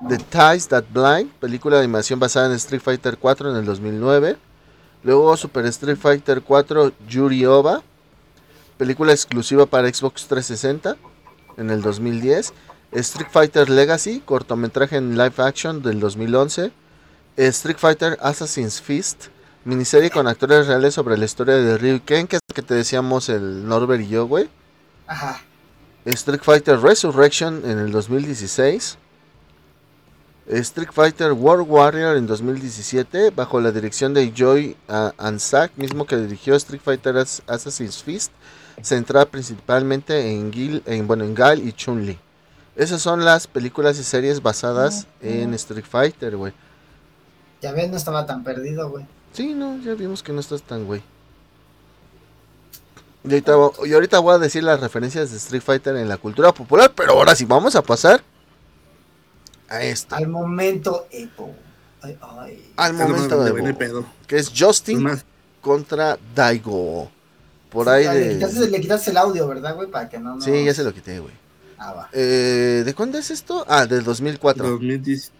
The Ties That Blind, película de animación basada en Street Fighter 4 en el 2009. Luego Super Street Fighter 4 Yuri Ova, película exclusiva para Xbox 360 en el 2010. Street Fighter Legacy, cortometraje en live action del 2011. Street Fighter Assassin's Fist, miniserie con actores reales sobre la historia de Ryu Ken, que es el que te decíamos el Norbert y yo, güey. Ajá. Street Fighter Resurrection en el 2016. Street Fighter World Warrior en 2017, bajo la dirección de Joy uh, Anzac, mismo que dirigió Street Fighter Assassin's Fist, centrada principalmente en, Gil, en, bueno, en Gal y Chun-Li. Esas son las películas y series basadas en Street Fighter, güey. Ya ves, no estaba tan perdido, güey. Sí, no, ya vimos que no estás tan, güey. Y ahorita, voy a decir las referencias de Street Fighter en la cultura popular, pero ahora sí vamos a pasar a esto. Al momento Epo. Al momento de pedo. Que es Justin contra Daigo. Por ahí de... Le quitaste, el audio, ¿verdad, güey? Para que no, Sí, ya se lo quité, güey. Ah, va. Eh, ¿De cuándo es esto? Ah, del 2004. 2010.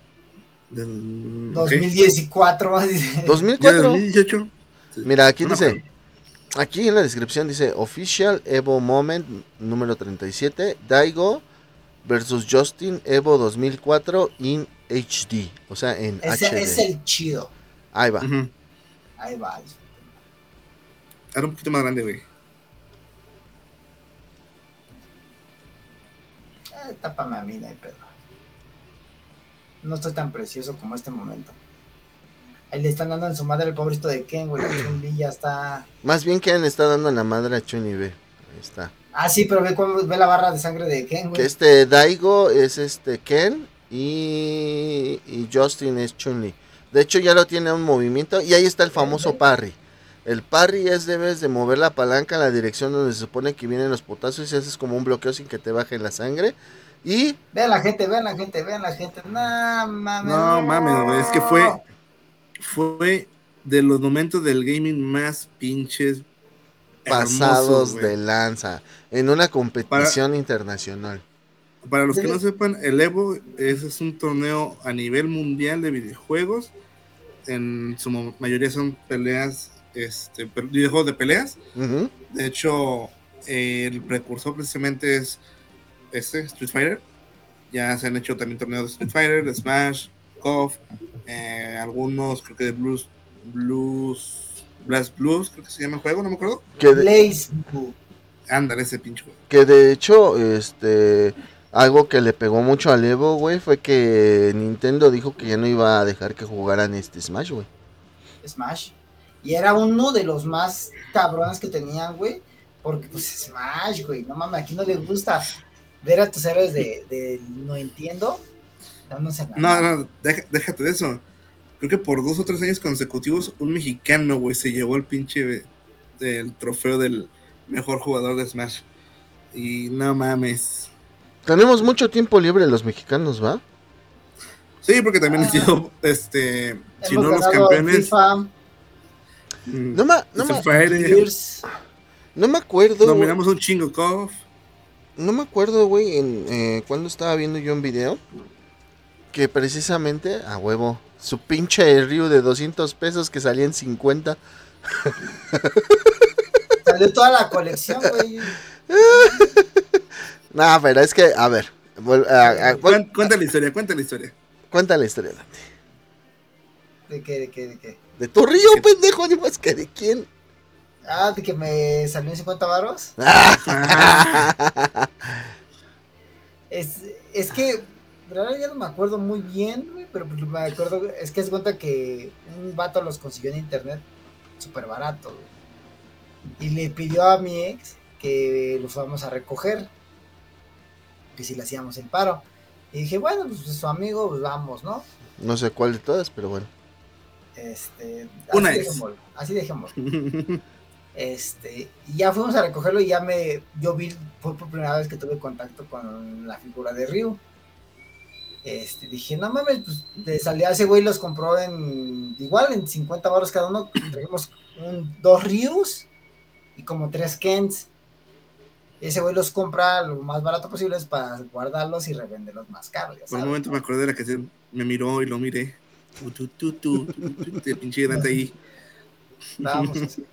Del... 2014. 2004. 2018. Mira, aquí dice... Aquí en la descripción dice Official Evo Moment número 37, Daigo versus Justin Evo 2004 in HD, o sea, en Ese HD. Es el chido. Ahí va. Ahí va. Era un poquito más grande, güey. Eh, tápame a mí, no hay pedo. No estoy tan precioso como este momento. Ahí le están dando en su madre el pobrecito de Ken, güey. chun ya está. Más bien Ken le está dando en la madre a Chun y ve. Ahí está. Ah, sí, pero ve, ve la barra de sangre de Ken, güey. este Daigo es este Ken y, y Justin es Chun-Li. De hecho, ya lo tiene un movimiento y ahí está el famoso parry. El parry es debes de mover la palanca en la dirección donde se supone que vienen los potazos y haces como un bloqueo sin que te baje la sangre. Y. Vean la gente, vean la gente, vean la gente. No mames. No mames, es que fue fue de los momentos del gaming más pinches pasados de lanza en una competición internacional. Para los que no sepan, el Evo es, un torneo a nivel mundial de videojuegos. En su mayoría son peleas, este, videojuegos de peleas. De hecho, el precursor precisamente es este, Street Fighter. Ya se han hecho también torneos de Street Fighter, de Smash, KOF, eh, algunos creo que de Blues, Blues, Blast Blues, creo que se llama el juego, no me acuerdo. Que Blaze Ándale, ese pinche juego. Que de hecho, este, algo que le pegó mucho al Evo, güey, fue que Nintendo dijo que ya no iba a dejar que jugaran este Smash, güey. Smash. Y era uno de los más cabrones que tenían, güey. Porque, pues, Smash, güey. No mames, aquí no les gusta ver a tus héroes de, de no entiendo no, no, déjate de eso. Creo que por dos o tres años consecutivos, un mexicano, güey, se llevó el pinche el trofeo del mejor jugador de Smash. Y no mames. Tenemos mucho tiempo libre los mexicanos, ¿va? Sí, porque también han sido, este, si no los campeones. Mm, no, me, no, me, no me acuerdo. Dominamos un chingo, Kof. No me acuerdo, güey, en eh, cuando estaba viendo yo un video que precisamente, a huevo, su pinche Ryu de 200 pesos que salía en 50. Salió toda la colección, güey. *laughs* no, pero es que, a ver. cuenta la historia, cuenta la historia. Cuenta la historia, Dante. ¿De qué, de qué, de qué? De tu río, pendejo, ni más que de quién. Ah, de que me salió en 50 varos. *laughs* es, es que ya no me acuerdo muy bien, pero pues me acuerdo, es que es cuenta que un vato los consiguió en internet súper barato, Y le pidió a mi ex que los fuéramos a recoger. que si le hacíamos el paro. Y dije, bueno, pues su amigo, pues vamos, ¿no? No sé cuál de todas, pero bueno. Este, Una así es. dejémoslo, así dejémoslo. *laughs* Este, y ya fuimos a recogerlo y ya me, yo vi, fue por primera vez que tuve contacto con la figura de Ryu. Este, dije, no mames, pues de salida ese güey los compró en, igual en 50 baros cada uno, trajimos un, dos Ryus y como tres Kens. Ese güey los compra lo más barato posible para guardarlos y revenderlos más caros. Por un momento me acordé de la que se- me miró y lo miré. Tu, tu, tu, tu, pinche ahí. Estábamos así.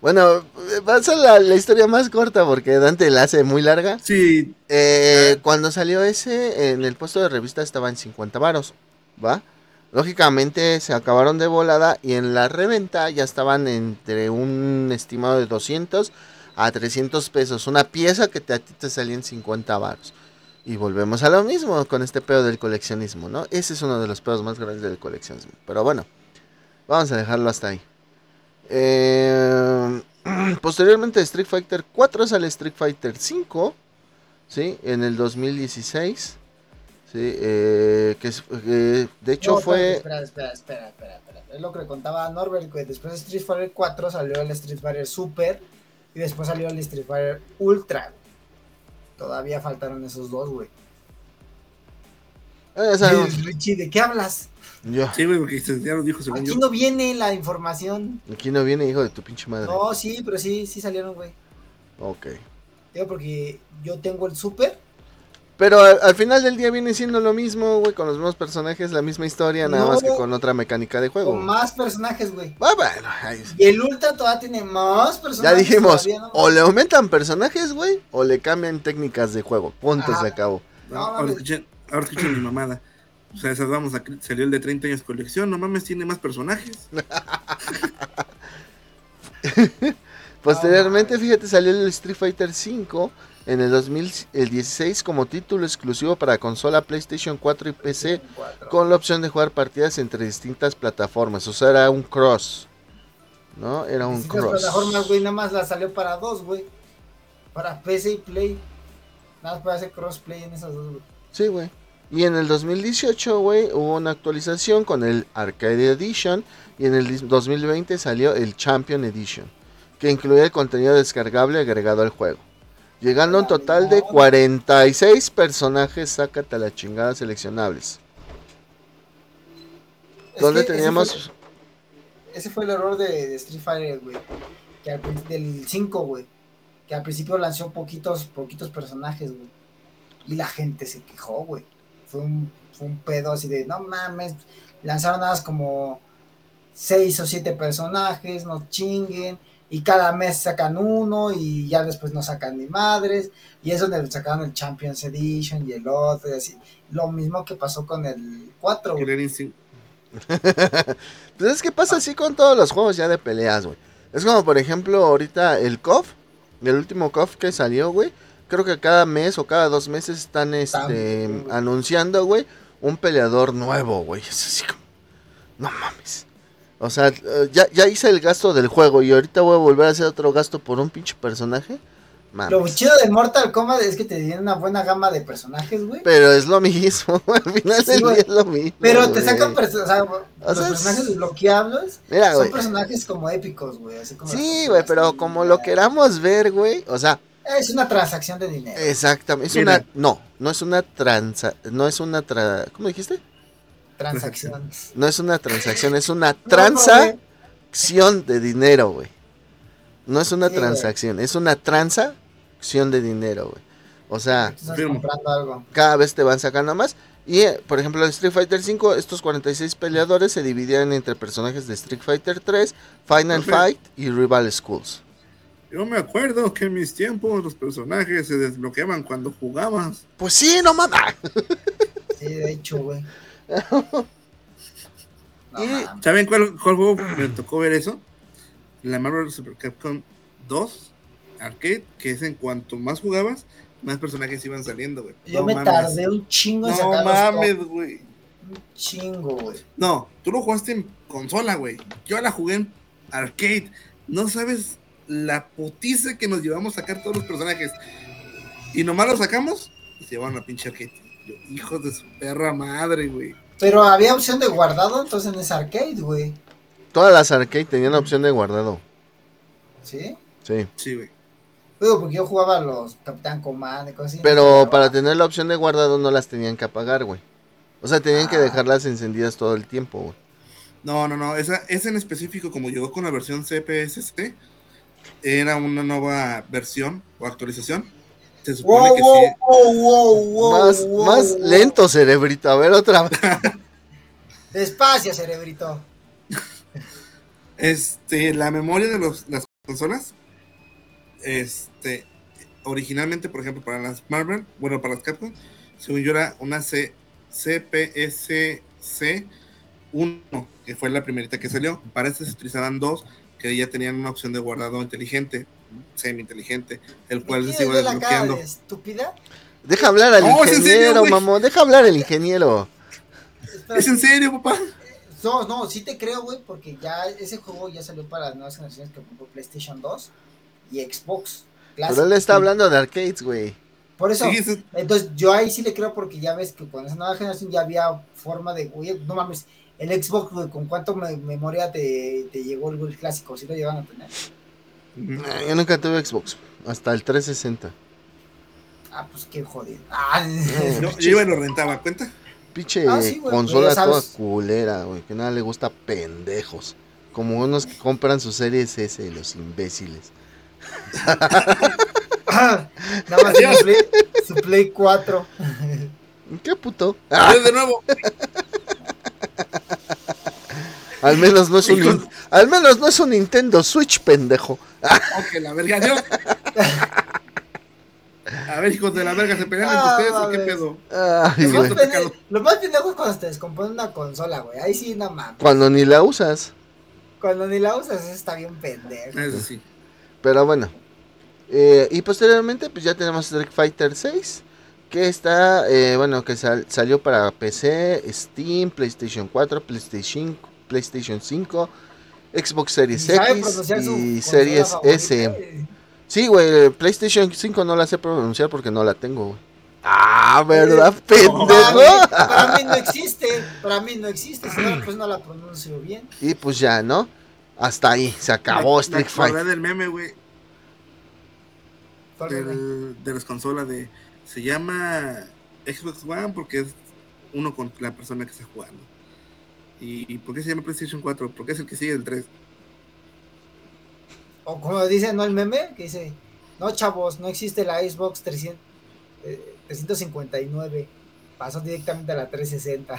Bueno, va a ser la, la historia más corta porque Dante la hace muy larga. Sí, Eh, cuando salió ese, en el puesto de revista estaba en 50 varos, ¿va? Lógicamente se acabaron de volada y en la reventa ya estaban entre un estimado de 200 a 300 pesos. Una pieza que te, a ti te salía en 50 varos. Y volvemos a lo mismo con este pedo del coleccionismo, ¿no? Ese es uno de los pedos más grandes del coleccionismo. Pero bueno, vamos a dejarlo hasta ahí. Eh, *clears throat* posteriormente de Street Fighter 4 sale Street Fighter 5. ¿sí? En el 2016, ¿sí? Eh, que eh, de hecho No, fue... Espera, espera, espera, espera, espera. Es lo que le contaba Norbert, que después de Street Fighter 4 salió el Street Fighter Super y después salió el Street Fighter Ultra. Todavía faltaron esos dos, güey. Sabemos. *laughs* Richie, ¿de qué hablas? Ya, sí, güey, porque ya dijo según Aquí yo. no viene la información. aquí no viene hijo de tu pinche madre. No, sí, pero sí, sí salieron, güey. Ok. Digo, porque yo tengo el Super. Pero al, al final del día viene siendo lo mismo, güey, con los mismos personajes, la misma historia, nada No. más que con otra mecánica de juego. Con más personajes, güey. Ah, bueno, ahí- Y el Ultra todavía tiene más ya personajes. dijimos, todavía, ¿no? o le aumentan personajes, güey, o le cambian técnicas de juego. Punto, Ajá. se acabó. No, ahora escuchen mi mamada. O sea, esas vamos a, salió el de 30 años colección. No mames, tiene más personajes. *laughs* Posteriormente, fíjate, salió el Street Fighter V en el 2016 como título exclusivo para consola PlayStation 4 y PC con la opción de jugar partidas entre distintas plataformas. O sea, era un cross. ¿No? Era un Distintas cross. plataformas, güey, nada más la salió para dos, güey. Para PC y Play. Nada más para hacer crossplay en esas dos, güey. Sí, güey. Y en el 2018, güey, hubo una actualización con el Arcade Edition. Y en el dis- 2020 salió el Champion Edition, que incluía el contenido descargable agregado al juego. Llegando a un total de 46 personajes, sácate a la chingada seleccionables. Es ese teníamos... fue- Ese fue el error de, de Street Fighter, güey. Que al prin- del 5, güey. Que al principio lanzó poquitos, poquitos personajes, güey. Y la gente se quejó, güey. Fue un, fue un pedo así de, no mames, lanzaron nada más como seis o siete personajes, no chinguen. Y cada mes sacan uno y ya después no sacan ni madres. Y es donde sacaron el Champions Edition y el otro y así. Lo mismo que pasó con el 4, güey. Killer Instinct. *laughs* Pues es que pasa así con todos los juegos ya de peleas, güey. Es como, por ejemplo, ahorita el KOF, el último KOF que salió, güey. Creo que cada mes o cada dos meses están este, También, anunciando, güey, un peleador nuevo, güey. *laughs* Es así como, no mames. O sea, eh, ya, ya hice el gasto del juego y ahorita voy a volver a hacer otro gasto por un pinche personaje. Lo chido de Mortal Kombat es que te tienen una buena gama de personajes, güey. Pero es lo mismo, *laughs* al final Sí, del día es lo mismo. Pero te sacan perso- o sea, los sea, es- personajes desbloqueables Mira, son güey. personajes como épicos, güey. Así como Sí, güey, pero como lo queramos ver, güey. O sea, Es una transacción de dinero. Exactamente, es una no, no es una transa, no es una tra, ¿cómo dijiste? transacción. No es una transacción, es una *laughs* No, no, transacción de dinero, güey. No es una Sí, güey. transacción, es una transacción de dinero, güey. O sea, algo. cada vez te van sacando más. Y, eh, por ejemplo, en Street Fighter 5, estos 46 peleadores se dividían entre personajes de Street Fighter 3, Final. Fight y Rival Schools. Yo me acuerdo que en mis tiempos los personajes se desbloqueaban cuando jugabas. Pues sí, no mames. Sí, de hecho, güey. *laughs* No. ¿Saben cuál, cuál juego me tocó ver eso? La Marvel Super Capcom 2 Arcade, que es en cuanto más jugabas, más personajes iban saliendo, güey. Yo No me mames. tardé un chingo en No sacar los mames, güey. Un chingo, güey. No, tú lo jugaste en consola, güey. Yo la jugué en arcade. No sabes la putiza que nos llevamos a sacar todos los personajes. Y nomás los sacamos y se llevaron la pinche arcade. Yo, hijos de su perra madre, güey. Pero había opción de guardado entonces en esa arcade, güey. Todas las arcade tenían opción de guardado. ¿Sí? Sí. Sí, güey. Digo, porque yo jugaba los Capitán Command y cosas así. Pero para tener la opción de guardado no las tenían que apagar, güey. O sea, tenían que Ah. dejarlas encendidas todo el tiempo, güey. No, no, no. Esa, esa en específico, como llegó con la versión CPSC, era una nueva versión o actualización. Se supone Wow, que wow, sí. wow, wow, wow, más wow, más wow. lento, cerebrito. A ver, otra vez. *laughs* Despacio, cerebrito. Este, la memoria de los, las consolas, este, originalmente, por ejemplo, para las Marvel, bueno, para las Capcom, según yo era una C, CPSC 1, que fue la primerita que salió. Para esta se utilizaban dos, que ya tenían una opción de guardado inteligente, semi inteligente, el cual ¿Me se cara desbloqueando. de estúpida? Deja hablar al No, serio, ingeniero, güey. mamón. Deja hablar al ingeniero. ¿Es en serio, papá? No, no, sí te creo, güey, porque ya ese juego ya salió para las nuevas generaciones que compró PlayStation 2 y Xbox. Pero él está hablando de arcades, güey. Por eso, Sí, eso- entonces yo ahí sí le creo porque ya ves que con esa nueva generación ya había forma de, oye, no mames, el Xbox, ¿con cuánto me- memoria te, te llegó el, el clásico? ¿Sí lo llevan a tener? Yo nunca tuve Xbox. Hasta el 360. Ah, pues qué jodido. Ah, *laughs* Yo, yo iba y lo rentaba, ¿cuenta? Pinche Ah, sí, consola ya toda culera, güey. Que nada le gusta pendejos. Como unos que compran sus series S, los imbéciles. *laughs* Ah, nada más tiene su Play, su Play 4. ¿Qué puto? Ah, *laughs* de nuevo. Al menos no es *laughs* un al menos no es un Nintendo Switch, pendejo. Ok, la verga, Dios. *laughs* A ver, hijos de la verga, ¿se pelean entre Ah, ustedes o qué pedo? Ay, Lo más, pende- lo más pendejo es cuando te descompone una consola, güey. Ahí sí, no mames. Cuando ni la usas. Cuando ni la usas, eso está bien pendejo. Eso sí. Pero bueno. Eh, y posteriormente, pues ya tenemos Street Fighter 6. Que está, eh, bueno, que sal- salió para PC, Steam, PlayStation 4, PlayStation, PlayStation 5, Xbox Series ¿Sabe X y Series favorita? S. Sí, güey, PlayStation 5 no la sé pronunciar porque no la tengo, güey. Ah, ¿verdad, *laughs* Para mí, pendejo? para mí no existe. Para mí no existe. Si no, *clears throat* pues no la pronuncio bien. Y pues ya, ¿no? Hasta ahí, se acabó Street Fighter. del meme, güey, de las consolas de... Se llama Xbox One porque es uno con la persona que está jugando. ¿Y, y por qué se llama PlayStation 4? Porque es el que sigue el 3. O como dice, ¿no? El meme que dice: No, chavos, no existe la Xbox 300, eh, 359. Pasó directamente a la 360.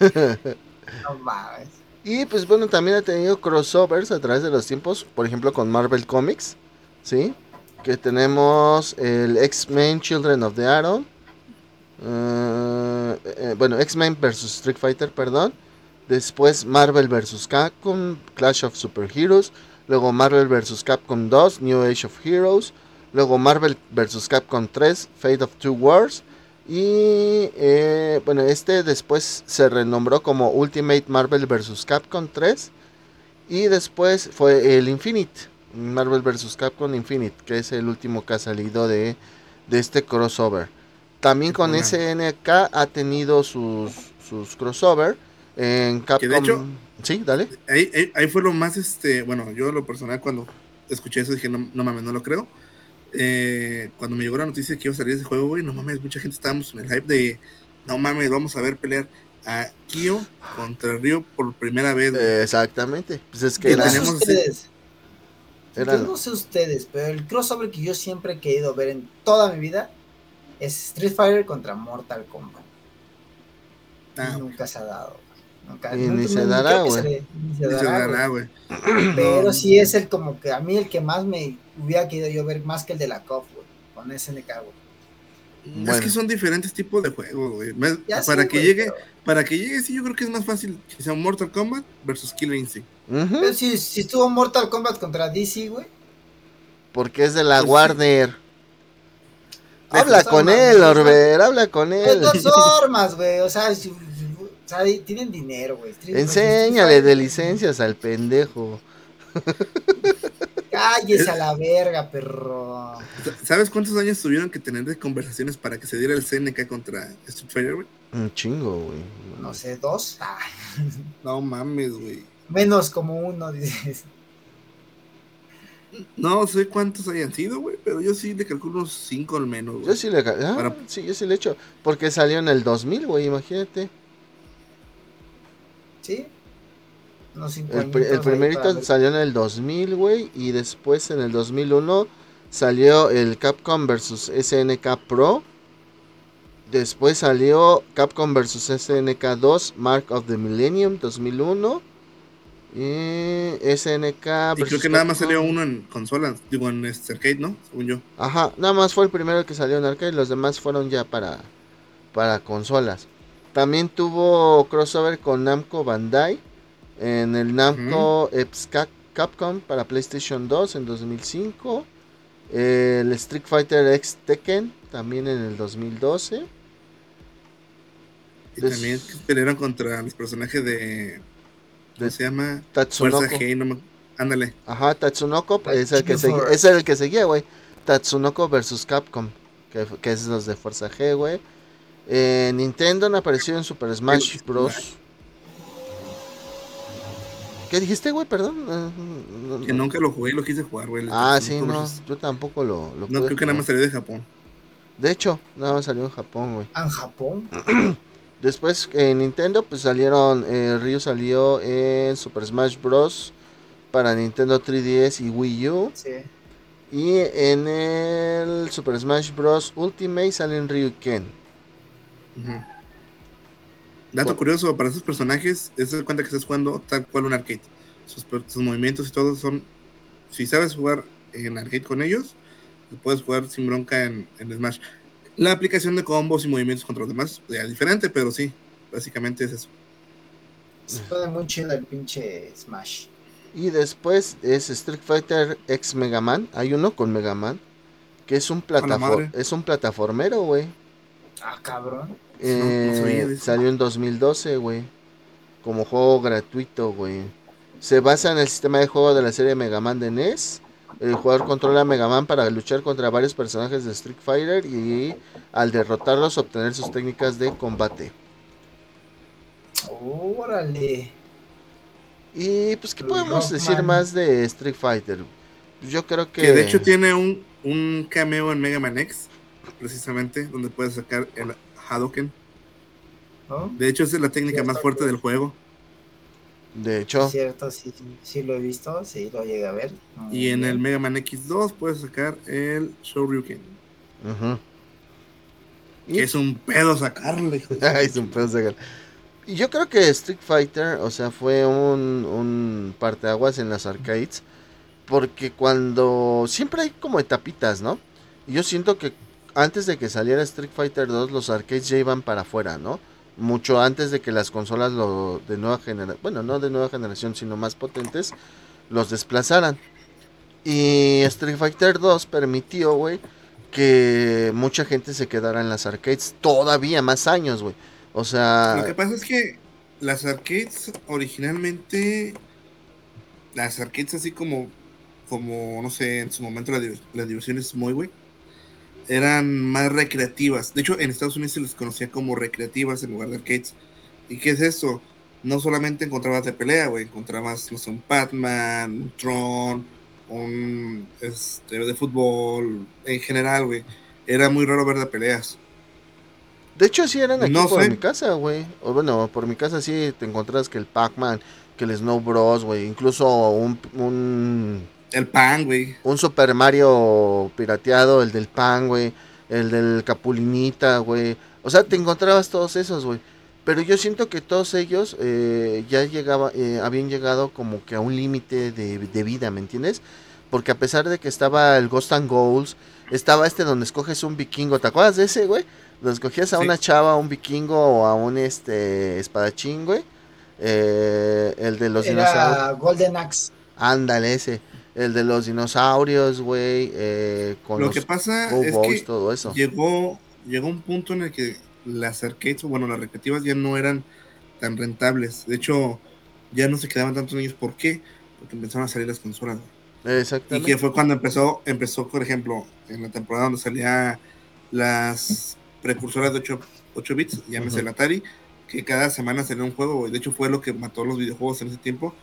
*laughs* *laughs* no mames. Y pues bueno, también ha tenido crossovers a través de los tiempos, por ejemplo con Marvel Comics, ¿sí? Que tenemos el X-Men Children of the Atom, eh, eh, bueno, X-Men vs Street Fighter, perdón. Después Marvel vs Capcom, Clash of Superheroes. Luego Marvel vs Capcom 2, New Age of Heroes. Luego Marvel vs Capcom 3, Fate of Two Wars. Y eh, bueno, este después se renombró como Ultimate Marvel vs. Capcom 3. Y después fue el Infinite, Marvel vs. Capcom Infinite, que es el último que ha salido de, de este crossover. También con. SNK ha tenido sus, sus crossover en Capcom. de hecho- sí, dale. Ahí, ahí, ahí fue lo más, este, bueno, yo lo personal cuando escuché eso dije, no, no mames, no lo creo. Eh, cuando me llegó la noticia que iba a salir ese juego, güey, no mames, mucha gente estábamos en el hype de, no mames, vamos a ver pelear a Kyo contra Ryo por primera vez. güey. Exactamente. Pues es que era, tenemos- ustedes. era- Yo no sé ustedes, pero el crossover que yo siempre he querido ver en toda mi vida es Street Fighter contra Mortal Kombat. Ah, nunca se ha dado. Nunca, Y nunca- ni se dará, que güey. le- ni se ni se dará, güey. *clears throat* Pero No. sí es el como que a mí el que más me hubiera querido yo ver más que el de la COF, güey. Con SNK, güey. Bueno. Es que son diferentes tipos de juegos, güey. Para que güey, llegue, pero- para que llegue, sí, yo creo que es más fácil que sea un Mortal Kombat versus Killer Instinct. Pero si, si estuvo Mortal Kombat contra DC, güey. porque es de la Pues. Warner. Habla pues, con mames, él, pues, Orber, habla con Pues él. dos formas, güey. O sea, si- o sea, tienen dinero, güey. Enséñale de licencias al pendejo. Cállese a la verga, perro. ¿Sabes cuántos años tuvieron que tener de conversaciones para que se diera el CNK contra Street Fighter, güey? Un chingo, güey. No sé, dos. Ah. No mames, güey. Menos como uno, dices. No sé cuántos hayan sido, güey, pero yo sí le calculo unos cinco al menos, güey. Yo sí le, ah, Para- sí, yo sí le he hecho. Porque salió en el 2000, güey, imagínate. ¿Sí? Unos cinco El, pri- añitos el primerito salió en el 2000, güey, y después en el 2001 salió el Capcom vs SNK Pro. Después salió Capcom vs SNK 2 Mark of the Millennium 2001. Y SNK Y creo versus que nada más salió uno en consolas, digo en este arcade, ¿no? Según yo. Ajá, nada más fue el primero que salió en arcade, los demás fueron ya para, para consolas. También tuvo crossover con Namco Bandai en el Namco Eps Cap- Capcom para PlayStation 2 en 2005. El Street Fighter X Tekken también en el 2012. Y también pelearon contra los personajes de. ¿Cómo De se llama? Tatsunoko. Fuerza G, no me- Ándale. Ajá, Tatsunoko es el que, seguía, es el que seguía, güey. Tatsunoko versus Capcom, que, que es los de Fuerza G, güey. Eh, Nintendo no apareció en Super Smash Bros. ¿Qué dijiste, güey? Perdón. Eh, no- Que nunca lo jugué, lo quise jugar, güey. Ah, sí, no. versus- Yo tampoco lo, lo No, pude creo que nada más salió de Japón. De hecho, nada más salió en Japón, güey. Ah, En Japón. *clears throat* Después en Nintendo, pues salieron. eh, Ryu salió en Super Smash Bros. Para Nintendo 3DS y Wii U. Sí. Y en el Super Smash Bros. Ultimate salen Ryu y Ken. Dato Bueno. curioso, para esos personajes, es de cuenta que estás jugando tal cual un arcade. Sus, movimientos y todo son. Si sabes jugar en arcade con ellos, puedes jugar sin bronca en, en Smash. La aplicación de combos y movimientos contra los demás ya es diferente, pero sí, básicamente es eso. Se pone muy chido el pinche Smash. Y después es Street Fighter X Mega Man. Hay uno con Mega Man. Que es un, es un plataformero, güey. Ah, cabrón. Eh, de eso. salió en 2012, güey. Como juego gratuito, güey. Se basa en el sistema de juego de la serie Mega Man de NES. El jugador controla a Mega Man para luchar contra varios personajes de Street Fighter y al derrotarlos obtener sus técnicas de combate. Órale. Y pues, ¿qué podemos decir más de Street Fighter? Yo creo que... Que de hecho tiene un, un cameo en Mega Man X, precisamente, donde puedes sacar el Hadoken. ¿No? De hecho, esa es la técnica más fuerte bien. del juego. De hecho, Es cierto, sí, sí, sí lo he visto, sí lo llegué a ver. Muy Y en el. Mega Man X2 puedes sacar el Shoryuken. Que es un pedo sacarle. *laughs* es un pedo sacar. Y yo creo que Street Fighter, o sea, fue un, un parteaguas en las arcades. Porque cuando. Siempre hay como etapitas, ¿no? Y yo siento que antes de que saliera Street Fighter 2, los arcades ya iban para afuera, ¿no? Mucho antes de que las consolas lo, de nueva generación, bueno, no de nueva generación, sino más potentes, los desplazaran. Y Street Fighter 2 permitió, güey, que mucha gente se quedara en las arcades todavía más años, güey. O Lo sea, que pasa es que las arcades originalmente, las arcades así como, como no sé, en su momento la, div- las diversiones muy, güey, eran más recreativas. De hecho, en Estados Unidos se les conocía como recreativas en lugar de arcades. ¿Y qué es eso? No solamente encontrabas de pelea, güey, encontrabas, no sé, un Batman, un Tron, un este, de fútbol, en general, güey. Era muy raro ver de peleas. de hecho sí eran aquí No por sé. mi casa, güey. O bueno, por mi casa sí te encontrabas que el Pac-Man, que el Snow Bros, güey. Incluso un, un, El pan, güey. un Super Mario pirateado, el del Pan, güey. El del Capulinita, güey. O sea, te encontrabas todos esos, güey. Pero yo siento que todos ellos eh, ya llegaba, eh, habían llegado como que a un límite de, de vida, ¿me entiendes? Porque a pesar de que estaba el Ghost and Goals, estaba este donde escoges un vikingo. ¿Te acuerdas de ese, güey? Donde escogías a Sí. una chava, a un vikingo o a un este espadachín, güey. Eh, el de los dinosaurios. Golden Axe. Ándale, ese. El de los dinosaurios, güey. Eh, con Lo los que pasa es que todo eso. llegó, llegó un punto en el que las arcades, bueno, las recreativas ya no eran tan rentables. De hecho, ya no se quedaban tantos niños. ¿Por qué? Porque empezaron a salir las consolas. güey. Y que fue cuando empezó, empezó, por ejemplo, en la temporada donde salía las precursoras de 8, 8 bits, llámese el Atari, que cada semana salía un juego, de hecho fue lo que mató los videojuegos en ese tiempo,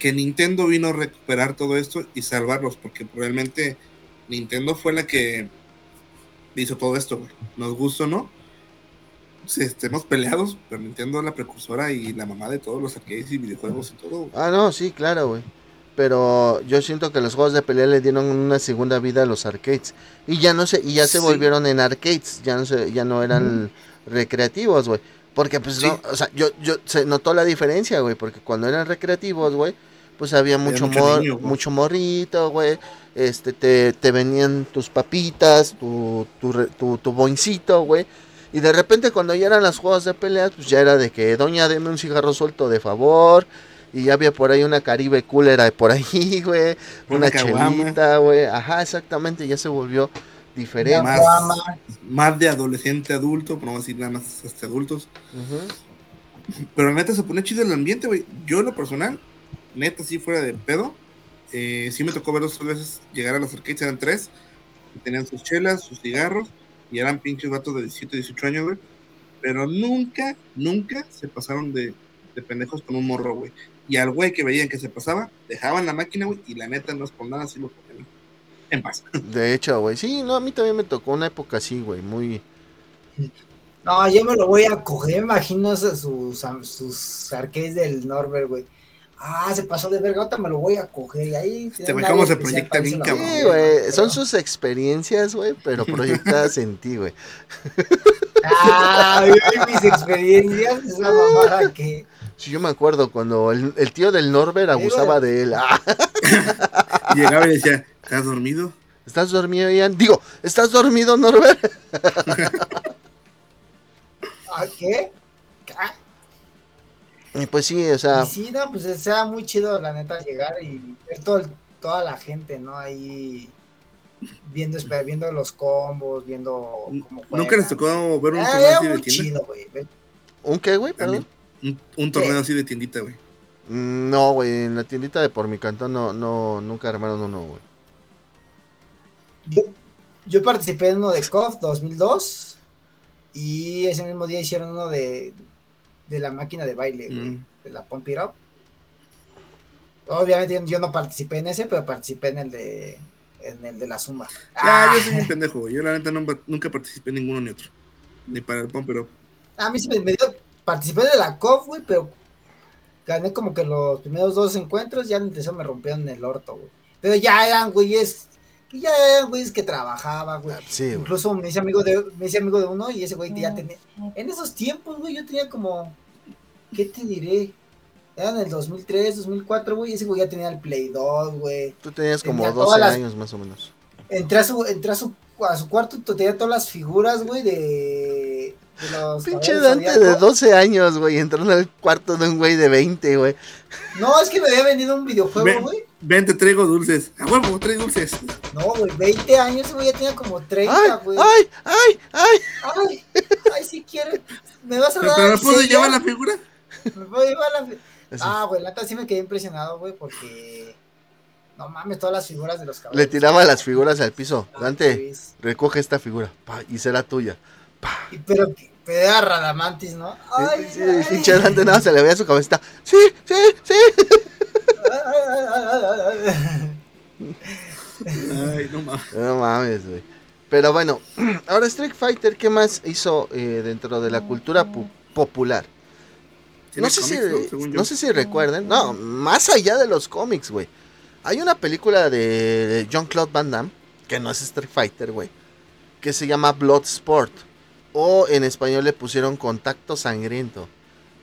que Nintendo vino a recuperar todo esto y salvarlos, porque probablemente Nintendo fue la que hizo todo esto, güey. Nos gusta o no, si estemos peleados, pero Nintendo es la precursora y la mamá de todos los arcades y videojuegos y todo. Ah, no, sí, claro, güey. Pero yo siento que los juegos de pelea le dieron una segunda vida a los arcades. Y ya no se, y ya se volvieron en arcades, ya no se, ya no eran recreativos, güey. Porque pues no, o sea, yo, yo se notó la diferencia, güey, porque cuando eran recreativos, güey, pues había mucho mucho, morrito, güey. Este, te, te venían tus papitas, tu, tu, tu, tu boincito, güey. Y de repente cuando ya eran las juegos de peleas, pues ya era de que, doña, deme un cigarro suelto de favor. Y ya había por ahí una Caribe cooler por ahí, *laughs* güey. Una, chelita, güey. Ajá, exactamente, ya se volvió diferente. Más, más de adolescente adulto, por no decir nada más hasta adultos. Pero neta se pone chido el ambiente, güey. Yo en lo personal, neta sí fuera de pedo, eh, sí me tocó ver dos veces llegar a las arcades, eran tres. tenían sus chelas, sus cigarros y eran pinches vatos de 17, 18 años, güey. Pero nunca, nunca se pasaron de, de pendejos con un morro, güey. Y al güey que veían que se pasaba, dejaban la máquina, güey, y la neta no es por nada, así lo ponían en paz. *laughs* De hecho, güey, sí, no, a mí también me tocó una época así, güey, muy... No, yo me lo voy a coger, imagino sus, sus arcades del Norbert, güey ah, se pasó de verga, ahorita me lo voy a coger y ahí... Te ve cómo se proyecta bien, cabrón. Sí, güey, son sus experiencias, güey, pero proyectadas en ti, güey. Ah, mis experiencias, esa mamada que... Sí, yo me acuerdo cuando el, el tío del Norbert abusaba de él. Ah. *laughs* Llegaba y decía, ¿estás dormido? ¿Estás dormido, Ian? Digo, ¿estás dormido, Norbert? ¿A *laughs* qué? Y pues sí, o sea. sí, no, pues sea muy chido, la neta, llegar y ver todo, toda la gente, ¿no? Ahí viendo, viendo los combos, viendo cómo ¿Nunca les tocó ver un ah, torneo así de tienda? ¿Un qué, güey? Perdón. Un, torneo así de tiendita, güey. Mm, no, güey, en la tiendita de por mi cantón no, no, nunca armaron uno, güey. Yo, yo, participé en uno de KOF 2002 y ese mismo día hicieron uno de de la máquina de baile, mm. de la Pump It Up. Obviamente yo no participé en ese, pero participé en el de en el de la Zumba. Ah, yo soy un pendejo, yo la neta nunca participé en ninguno ni otro. Ni para el Pump It Up. A mí sí me, dio, participé de la COF, güey, pero gané como que los primeros dos encuentros, ya en el me rompieron el orto, güey. Pero ya eran güeyes, que ya eran güeyes que trabajaba, güey. Sí, Incluso me hice amigo de, me hice amigo de uno y ese güey ya tenía, en esos tiempos, güey, yo tenía como ¿qué te diré? Era en el 2003, 2004, güey, ese güey ya tenía el Play 2, güey. Tú tenías como 12 años más o menos. Entré a su, entré a su, a su cuarto, tenía todas las figuras, güey, de... de los Pinche Dante de 12 años, güey, entró en el cuarto de un güey de 20, güey. No, es que me había vendido un videojuego, güey. Ven, te traigo dulces. A huevo, traigo dulces. No, güey, 20 años, güey, ya tenía como 30, güey. Ay, ay, ay. Ay, ay, si quieres. ¿Me vas a dar? ¿Pero no puedo llevar la figura? Ah, güey, la sí me quedé impresionado, güey, porque. No mames, todas las figuras de los caballos. Le tiraba las figuras al piso. Ah, Dante, recoge esta figura. y será tuya. pero era Radamantis, ¿no? Ay, sí, sí, pinche Dante nada, se le veía su cabeza. Sí, sí, sí. Ay, no mames. No mames, güey. Pero bueno, ahora Street Fighter, ¿qué más hizo eh, dentro de la cultura popular? No sé, si, ¿no? sé si recuerden. No, más allá de los cómics, güey. Hay una película de John-Claude Van Damme, que no es Street Fighter, güey, que se llama Bloodsport. O en español le pusieron Contacto Sangriento.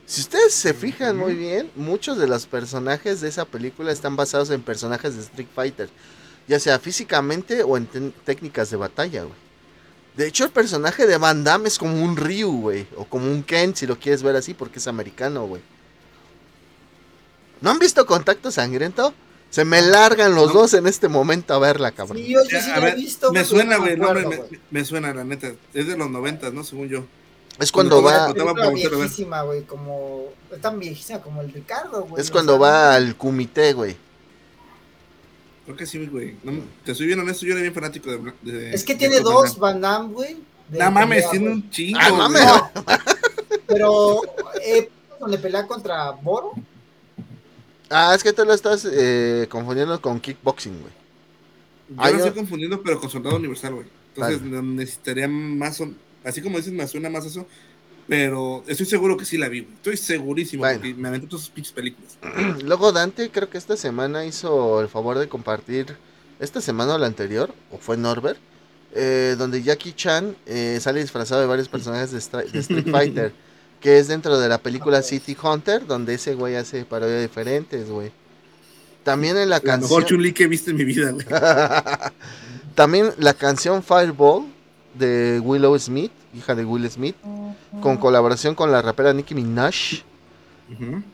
Si ustedes se fijan muy bien, muchos de los personajes de esa película están basados en personajes de Street Fighter. Ya sea físicamente o en técnicas de batalla, güey. De hecho, el personaje de Van Damme es como un Ryu, güey. O como un Ken, si lo quieres ver así, porque es americano, güey. ¿No han visto Contacto Sangriento? Se me largan los dos en este momento a verla, cabrón. Sí, yo, sí he visto. Me suena, güey. me, suena, la neta. Es de los noventas, ¿no? Según yo. Es cuando va. Es viejísima, güey. Como. Es tan viejísima como el Ricardo, güey. Es cuando va al comité, güey. Creo que sí, güey. No, te soy bien honesto, yo era bien fanático de. de es que tiene dos Van Damme, güey. No mames, tiene un chingo. Ah, mames. Pero, eh, donde pelea contra Boro. Ah, es que te lo estás eh, confundiendo con kickboxing, güey. Yo lo estoy confundiendo, pero con Soldado Universal, güey. Entonces necesitaría más, así como dices, me suena más eso. Pero estoy seguro que sí la vi, güey. Estoy segurísimo, porque me aventé todas sus pinches películas. *clears throat* Luego Dante creo que esta semana hizo el favor de compartir, esta semana o la anterior, o fue Norbert, eh, donde Jackie Chan eh, sale disfrazado de varios *laughs* personajes de, Street Fighter, *laughs* que es dentro de la película City Hunter, donde ese güey hace parodias diferentes, güey. También en la, canción... mejor chuli que he visto en mi vida, güey. *laughs* También la canción Fireball de Willow Smith, hija de Will Smith, con colaboración con la rapera Nicki Minaj.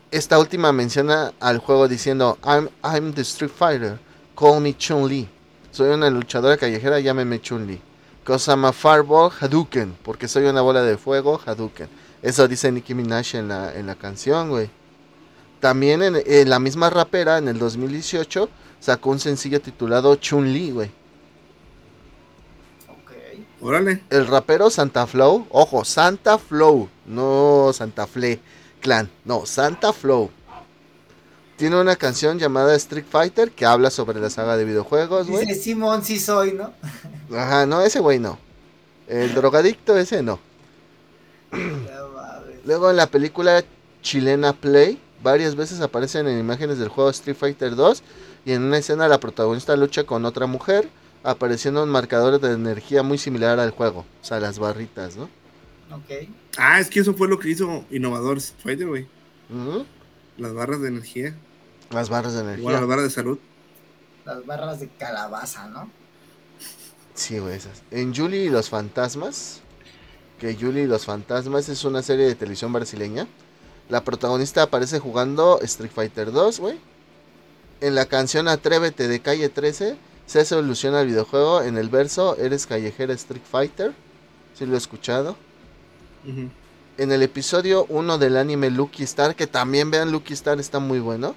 Esta última menciona al juego diciendo, I'm, I'm the Street Fighter, call me Chun-Li. Soy una luchadora callejera, llámeme Chun-Li. Cause I'm a fireball Hadouken, porque soy una bola de fuego Hadouken. Eso dice Nicki Minaj en la, en la canción, güey. También en, la misma rapera, en el 2018, sacó un sencillo titulado Chun-Li, güey. Órale. El rapero Santa Flow, ojo, Santa Flow, no Santa Fle Clan, no, Santa Flow. Tiene una canción llamada Street Fighter que habla sobre la saga de videojuegos, güey. Dice Simón, sí soy, ¿no? Ajá, no, ese güey no. El drogadicto ese no. *clears throat* Luego en la película chilena Play, varias veces aparecen en imágenes del juego Street Fighter 2 y en una escena la protagonista lucha con otra mujer apareciendo un marcador de energía muy similar al juego, o sea, las barritas, ¿no? Ok. Ah, es que eso fue lo que hizo Innovador Street Fighter, güey. Las barras de energía. Las barras de energía. Igual las barras de salud. Las barras de calabaza, ¿no? Sí, güey, esas. En Julie y los fantasmas, que Julie y los fantasmas es una serie de televisión brasileña. La protagonista aparece jugando Street Fighter 2, güey. En la canción Atrévete de Calle 13 se soluciona el videojuego en el verso Eres callejera Street Fighter. Si lo he escuchado. En el episodio 1 del anime Lucky Star, que también vean Lucky Star, está muy bueno.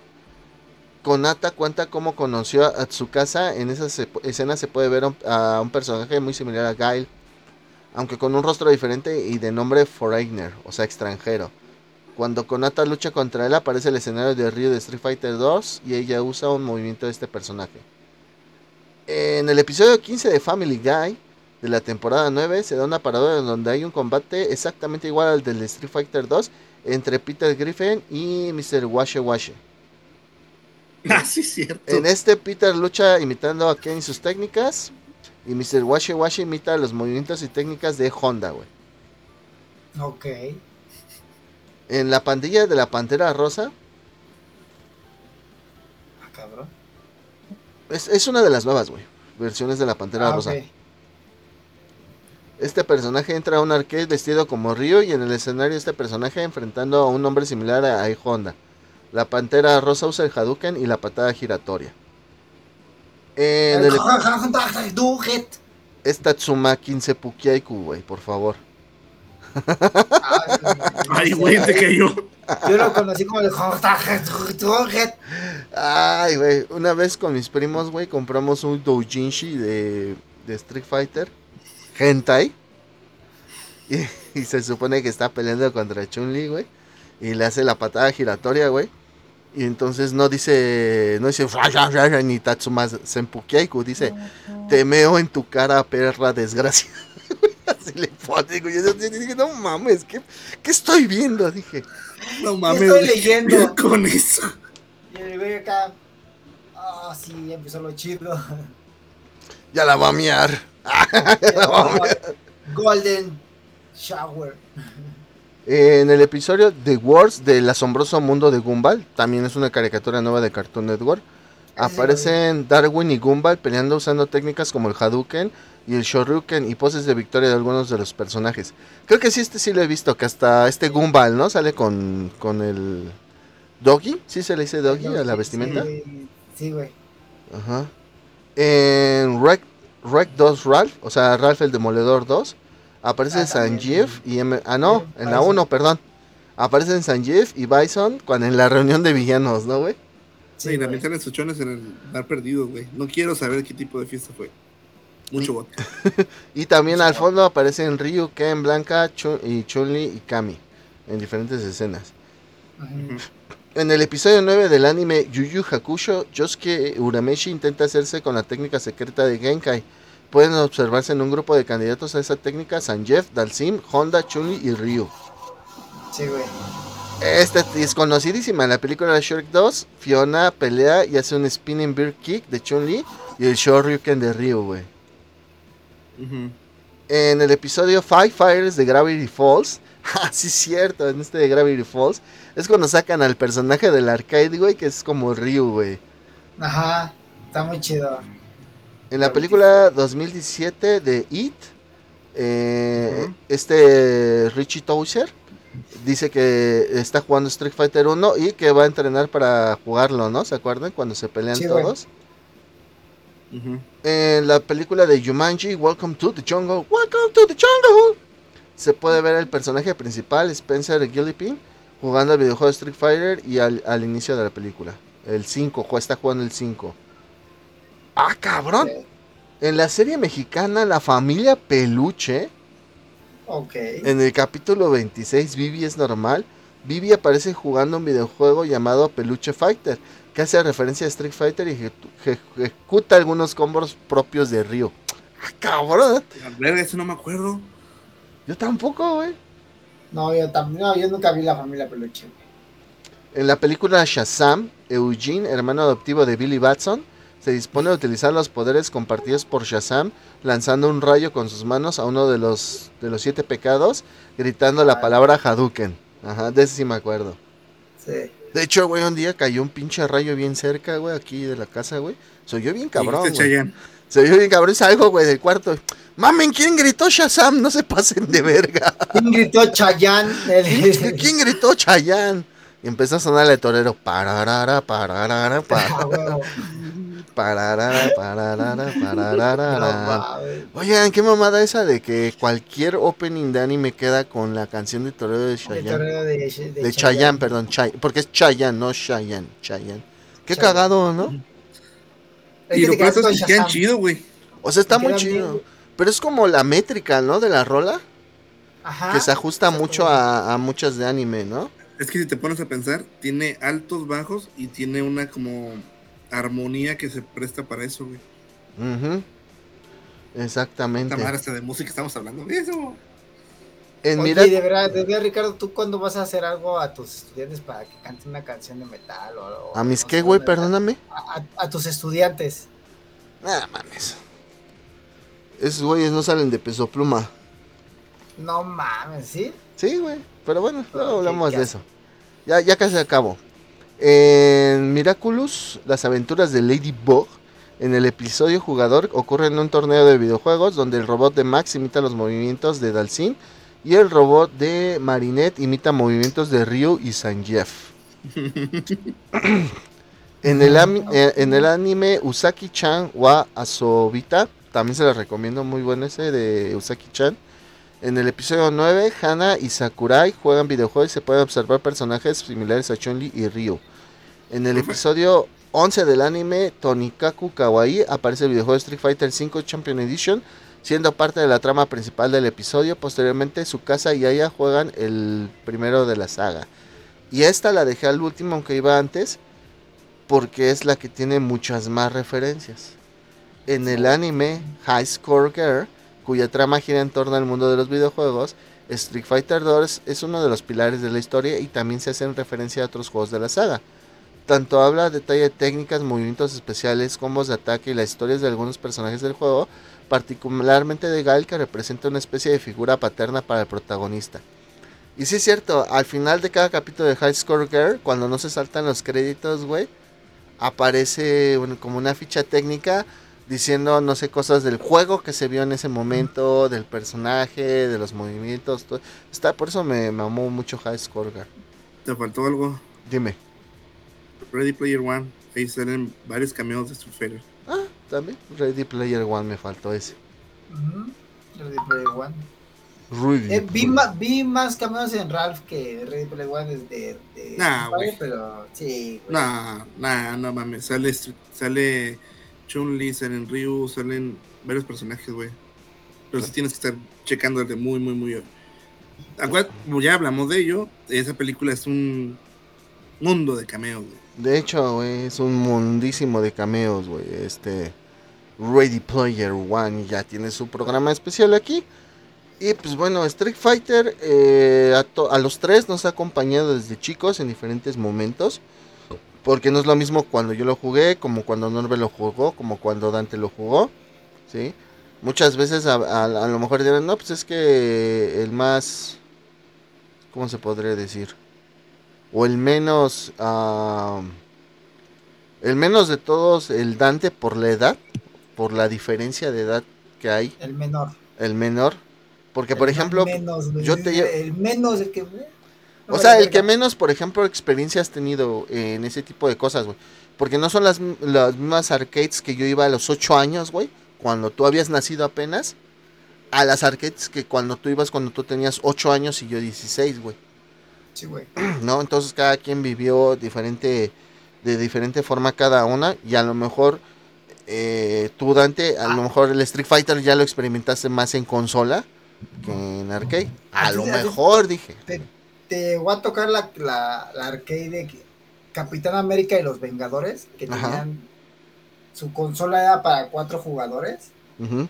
Konata cuenta cómo conoció a Tsukasa. En esa escena se puede ver a un personaje muy similar a Gail, aunque con un rostro diferente y de nombre Foreigner, o sea, extranjero. Cuando Konata lucha contra él, aparece el escenario de Ryu de Street Fighter 2 y ella usa un movimiento de este personaje. En el episodio 15 de Family Guy de la temporada 9 se da una parodia en donde hay un combate exactamente igual al del Street Fighter 2 entre Peter Griffin y Mr. Washe Washe. *laughs* Ah, sí, cierto. En este Peter lucha imitando a Ken y sus técnicas y Mr. Washe Washe imita los movimientos y técnicas de Honda, güey. Ok. En la pandilla de la Pantera Rosa. Ah, cabrón. Es, una de las nuevas, güey. Versiones de la Pantera ah, Rosa. Este personaje entra a un arcade vestido como Ryo y en el escenario este personaje enfrentando a un hombre similar a Honda. La Pantera Rosa usa el Hadouken y la patada giratoria. En el... *laughs* Es Tatsuma 15 Pukiaiku, güey, por favor. *laughs* Ay, güey, te cayó. Yo lo conocí como el Ay, güey. Una vez con mis primos, güey, compramos un doujinshi de, de Street Fighter. Hentai. Y, *laughs* se supone que está peleando contra Chun-Li, güey. Y le hace la patada giratoria, güey. Y entonces no dice, no dice ni Tatsuma Senpukiaiku, dice, te meo en tu cara, perra desgracia. *laughs* Así le pone, güey. Yo dije, no mames, ¿qué, ¿qué estoy viendo? Dije, no mames. Estoy leyendo. *laughs* Con eso. Y el güey acá. Ah, sí, ya empezó lo chido. Ya la va a miar. *laughs* Golden Shower. En el episodio The Wars del asombroso mundo de Gumball, también es una caricatura nueva de Cartoon Network. Aparecen Darwin y Gumball peleando usando técnicas como el Hadouken y el Shoryuken y poses de victoria de algunos de los personajes. Creo que sí, este sí lo he visto, que hasta este Gumball, ¿no? Sale con, con el Doggy, ¿sí se le dice Doggy a la vestimenta? Sí, güey. Ajá. En Wreck, Wreck 2 Ralph, o sea, Ralph el Demoledor 2, aparece ah, Sanjeev y... ah, no, en la 1, perdón. Aparecen Sanjeev y Bison cuando en la reunión de villanos, ¿no, güey? Sí, y también salen suchones en el dar perdido, güey. No quiero saber qué tipo de fiesta fue. Mucho voto. *laughs* y también al fondo aparecen Ryu, Ken, Blanca, Chun y Chun-Li y Kami en diferentes escenas. En el episodio 9 del anime Yu Yu Hakusho, Yosuke Urameshi intenta hacerse con la técnica secreta de Genkai. Pueden observarse en un grupo de candidatos a esa técnica Sanjeev, Dalsim, Honda, Chun-Li y Ryu. Sí, güey. Esta es conocidísima. En la película de Shrek 2, Fiona pelea y hace un spinning beer kick de Chun-Li y el Shoryuken de Ryu, güey. En el episodio Five Fires de Gravity Falls, *laughs* ah, sí, cierto, en este de Gravity Falls, es cuando sacan al personaje del arcade, güey, que es como Ryu, güey. Ajá, está muy chido. En la película 2017 de It, eh, este Richie Tozer dice que está jugando Street Fighter 1 y que va a entrenar para jugarlo, ¿no? ¿Se acuerdan? Cuando se pelean todos. En la película de Jumanji, Welcome to the Jungle, Welcome to the Jungle, se puede ver el personaje principal, Spencer Gillipin, jugando el videojuego Street Fighter y al, inicio de la película. El 5, está jugando el 5. ¡Ah, cabrón! En la serie mexicana La Familia Peluche en el capítulo 26, Vivi es normal. Vivi aparece jugando un videojuego llamado Peluche Fighter, que hace referencia a Street Fighter y ejecuta algunos combos propios de Ryu. ¡Ah, cabrón! ver, eso no me acuerdo. Yo tampoco, güey. No, yo también, no, yo nunca vi la familia Peluche. En la película Shazam, Eugene, hermano adoptivo de Billy Batson, se dispone a utilizar los poderes compartidos por Shazam, lanzando un rayo con sus manos a uno de los, de los siete pecados, gritando la palabra Hadouken. Ajá, de ese sí me acuerdo. Sí. De hecho, güey, un día cayó un pinche rayo bien cerca, güey, aquí de la casa, güey. Se oyó bien cabrón, güey. Se oyó bien cabrón, salgo, güey, del cuarto. Mamen, ¿quién gritó Shazam? No se pasen de verga. ¿Quién gritó Chayanne? *laughs* ¿Quién gritó Chayanne? Y empezó a sonar el torero. Pararara, pararara, pararara. Pararara, pararara, *laughs* pararara. Oigan, qué mamada esa de que cualquier opening de anime queda con la canción de Torero de Chayanne. De, de, Chayanne, perdón, porque es Chayanne, no Chayanne, Chayanne. Qué cagado, ¿no? Y lo que es que chido, güey. O sea, está muy chido. Pero es como la métrica, ¿no? De la rola. Ajá. Que se ajusta mucho a, a muchas de anime, ¿no? Es que si te pones a pensar, tiene altos, bajos y tiene una como armonía que se presta para eso, güey. Exactamente. hasta de música estamos hablando de eso. En Oye, de verdad, de verdad, Ricardo, ¿tú cuándo vas a hacer algo a tus estudiantes para que canten una canción de metal? O, ¿A mis qué, güey? Perdóname. A, tus estudiantes. Nada mames. Esos güeyes no salen de peso pluma. No mames, ¿sí? Sí, güey. Pero bueno, luego hablamos de eso. Ya, ya casi acabo. En Miraculous, las aventuras de Ladybug, en el episodio jugador ocurre en un torneo de videojuegos donde el robot de Max imita los movimientos de Dalsin y el robot de Marinette imita movimientos de Ryu y Sanjeev. *laughs* en, el eh, en el anime Usaki-chan wa Asobita, también se les recomiendo muy bueno ese de Usaki-chan. En el episodio 9, Hana y Sakurai juegan videojuegos y se pueden observar personajes similares a Chun-Li y Ryu. En el episodio 11 del anime, Tonikaku Kawaii aparece el videojuego Street Fighter V Champion Edition, siendo parte de la trama principal del episodio. Posteriormente, Tsukasa y Aya juegan el primero de la saga. Y esta la dejé al último, aunque iba antes, porque es la que tiene muchas más referencias. En el anime High Score Girl, cuya trama gira en torno al mundo de los videojuegos, Street Fighter 2 es uno de los pilares de la historia y también se hacen referencia a otros juegos de la saga. Tanto habla detalle de técnicas, movimientos especiales, combos de ataque y las historias de algunos personajes del juego, particularmente de Gal que representa una especie de figura paterna para el protagonista. Y sí es cierto, al final de cada capítulo de High Score Girl, cuando no se saltan los créditos, güey, aparece como una ficha técnica diciendo, no sé, cosas del juego que se vio en ese momento, del personaje, de los movimientos. Todo. Está, por eso me mamó mucho High Score ¿Te faltó algo? Dime. Ready Player One. Ahí salen varios cameos de Street Fighter. Ah, también. Ready Player One me faltó ese. Ready Player One. Rudy. Eh, vi, ma- vi más cameos en Ralph que en Ready Player One desde de, Nah, güey. pero sí, güey. Nah, nah, no mames. Sale, sale Chun-Li, salen Ryu, salen varios personajes, güey. Pero sí tienes que estar checándole muy, muy, muy. Acuérdate, ya hablamos de ello. Esa película es un mundo de cameos, güey. De hecho, güey, es un mundísimo de cameos, güey. Este Ready Player One ya tiene su programa especial aquí. Y pues bueno, Street Fighter eh, a, a los tres nos ha acompañado desde chicos en diferentes momentos. Porque no es lo mismo cuando yo lo jugué, como cuando Norbe lo jugó, como cuando Dante lo jugó. ¿Sí? Muchas veces a, a- a lo mejor dirán, no, pues es que el más... ¿Cómo se podría decir? o el menos ah, el menos de todos el Dante por la edad por la diferencia de edad que hay El menor. el menor porque por ejemplo menos, yo te- El menos, el que. O sea el que menos por ejemplo experiencia has tenido en ese tipo de cosas güey porque no son las, las mismas arcades que yo iba a los 8 años güey cuando tú habías nacido apenas a las arcades que cuando tú ibas cuando tú tenías 8 años y yo 16 güey Sí, güey. *clears throat* ¿no? Entonces cada quien vivió diferente, de diferente forma cada una y a lo mejor eh, tú Dante, a lo mejor el Street Fighter ya lo experimentaste más en consola que en arcade. A Así- lo mejor dije. Te, te voy a tocar la, la, la arcade de Capitán América y los Vengadores, que Ajá. tenían. Su consola era para cuatro jugadores. Ujú.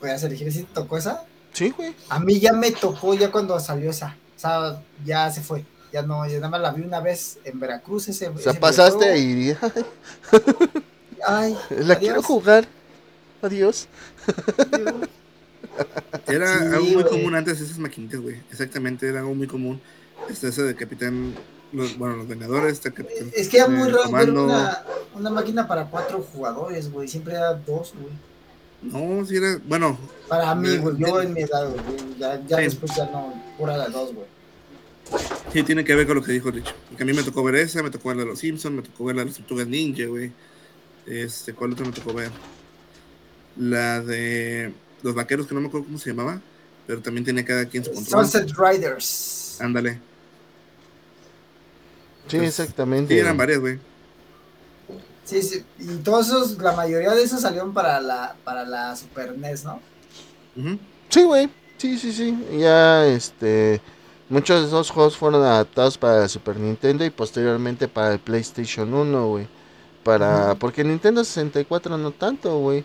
Podías elegir si te tocó esa. Sí, güey. A mí ya me tocó ya cuando salió esa. O sea, ya se fue. Ya no, ya nada más la vi una vez en Veracruz. Ese, O sea, pasaste y *laughs* Ay, la adiós. quiero jugar. Adiós. Dios. *laughs* Era Sí, algo muy común antes esas maquinitas, güey. Exactamente, era algo muy común. Está ese de Capitán, los, bueno, los Vengadores, está Capitán. Es que era muy raro ver una, una máquina para cuatro jugadores, güey. Siempre era dos, güey. No, si era, bueno, Para mí, güey. Yo en mi edad, güey. Ya, ya Sí. después ya no. Pura de dos, güey. sí tiene que ver con lo que dijo Rich. Porque a mí me tocó ver esa, me tocó ver la de los Simpsons, me tocó ver la de las Tortugas Ninja, güey. Este, ¿cuál otra me tocó ver? La de los vaqueros, que no me acuerdo cómo se llamaba, pero también tenía cada quien su control. Sunset Riders. Ándale. Sí, Pues, exactamente. Sí, eran varias, güey. Sí, sí. Y todos esos, la mayoría de esos salieron para la, para la Super NES, ¿no? Ujú. Sí, güey. Sí, sí, sí. Ya, este. Muchos de esos juegos fueron adaptados para el Super Nintendo y posteriormente para el PlayStation 1, güey. Para. Porque Nintendo 64 no tanto, güey.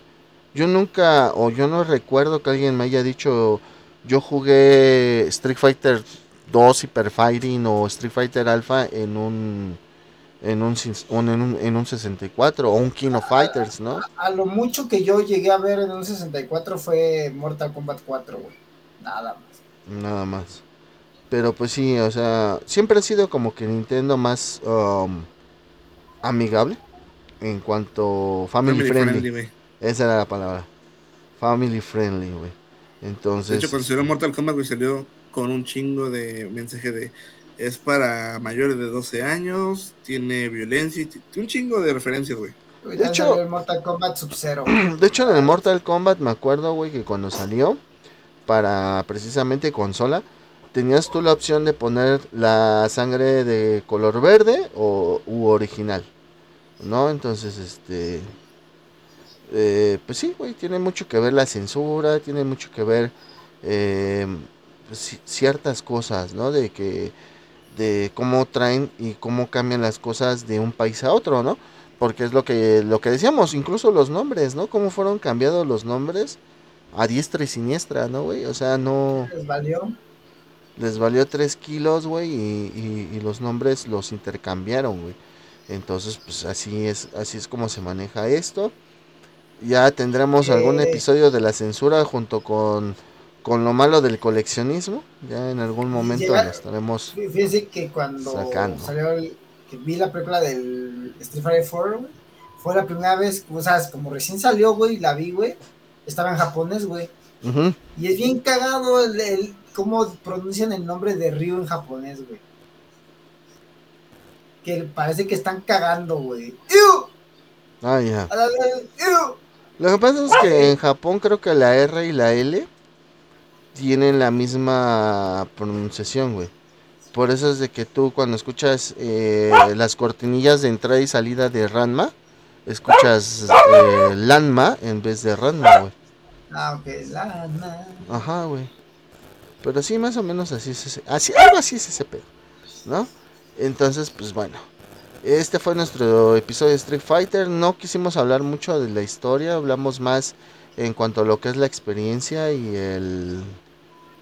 Yo nunca, o yo no recuerdo que alguien me haya dicho. Yo jugué Street Fighter 2 Hyper Fighting o Street Fighter Alpha en un. En un, en un, en un 64 o un King of Fighters, ¿no? A lo mucho que yo llegué a ver en un 64 fue Mortal Kombat 4, güey. Nada más. Nada más. Pero pues sí, o sea, siempre ha sido como que Nintendo más um, amigable en cuanto family, Family friendly. Esa era la palabra. Family friendly, güey. De Entonces, hecho, cuando salió Mortal Kombat, güey, salió con un chingo de mensaje de es para mayores de 12 años, tiene violencia, tiene un chingo de referencias, güey. De hecho- el Mortal Kombat Sub-Zero. *clears throat* de hecho en el Mortal Kombat me acuerdo, güey, que cuando salió para precisamente consola, tenías tú la opción de poner la sangre de color verde o u original. ¿No? Entonces, este eh, pues sí, güey, tiene mucho que ver la censura, tiene mucho que ver eh, pues, ci- ciertas cosas, ¿no? De que, de cómo traen y cómo cambian las cosas de un país a otro, ¿no? Porque es lo que, lo que decíamos, incluso los nombres, ¿no? Cómo fueron cambiados los nombres a diestra y siniestra, ¿no, güey? O sea, no Les valió. les valió 3 kilos, güey, y, y- y los nombres los intercambiaron, güey. Entonces, pues así es, así es como se maneja esto. Ya tendremos algún episodio de la censura junto con, con lo malo del coleccionismo. Ya en algún momento Llega- lo estaremos. Fí- Fíjense que cuando Sacando. salió el, que vi la película del Street Fighter 4, güey, fue la primera vez, o sea, como recién salió, güey, la vi, güey, estaba en japonés, güey. Y es bien cagado el, el- cómo pronuncian el nombre de Ryu en japonés, güey. Que parece que están cagando, güey. ¡Ew! Ah, ya. ¡Ew! Lo que pasa es que en Japón creo que la R y la L tienen la misma pronunciación, güey. Por eso es de que tú cuando escuchas eh, las cortinillas de entrada y salida de Ranma, escuchas eh, Lanma en vez de Ranma, güey. Ah, ok, Lanma. Ajá, güey. Pero sí, más o menos así es ese, así, algo así es ese pedo, ¿no? Entonces, pues bueno. Este fue nuestro episodio de Street Fighter. No quisimos hablar mucho de la historia, hablamos más en cuanto a lo que es la experiencia y el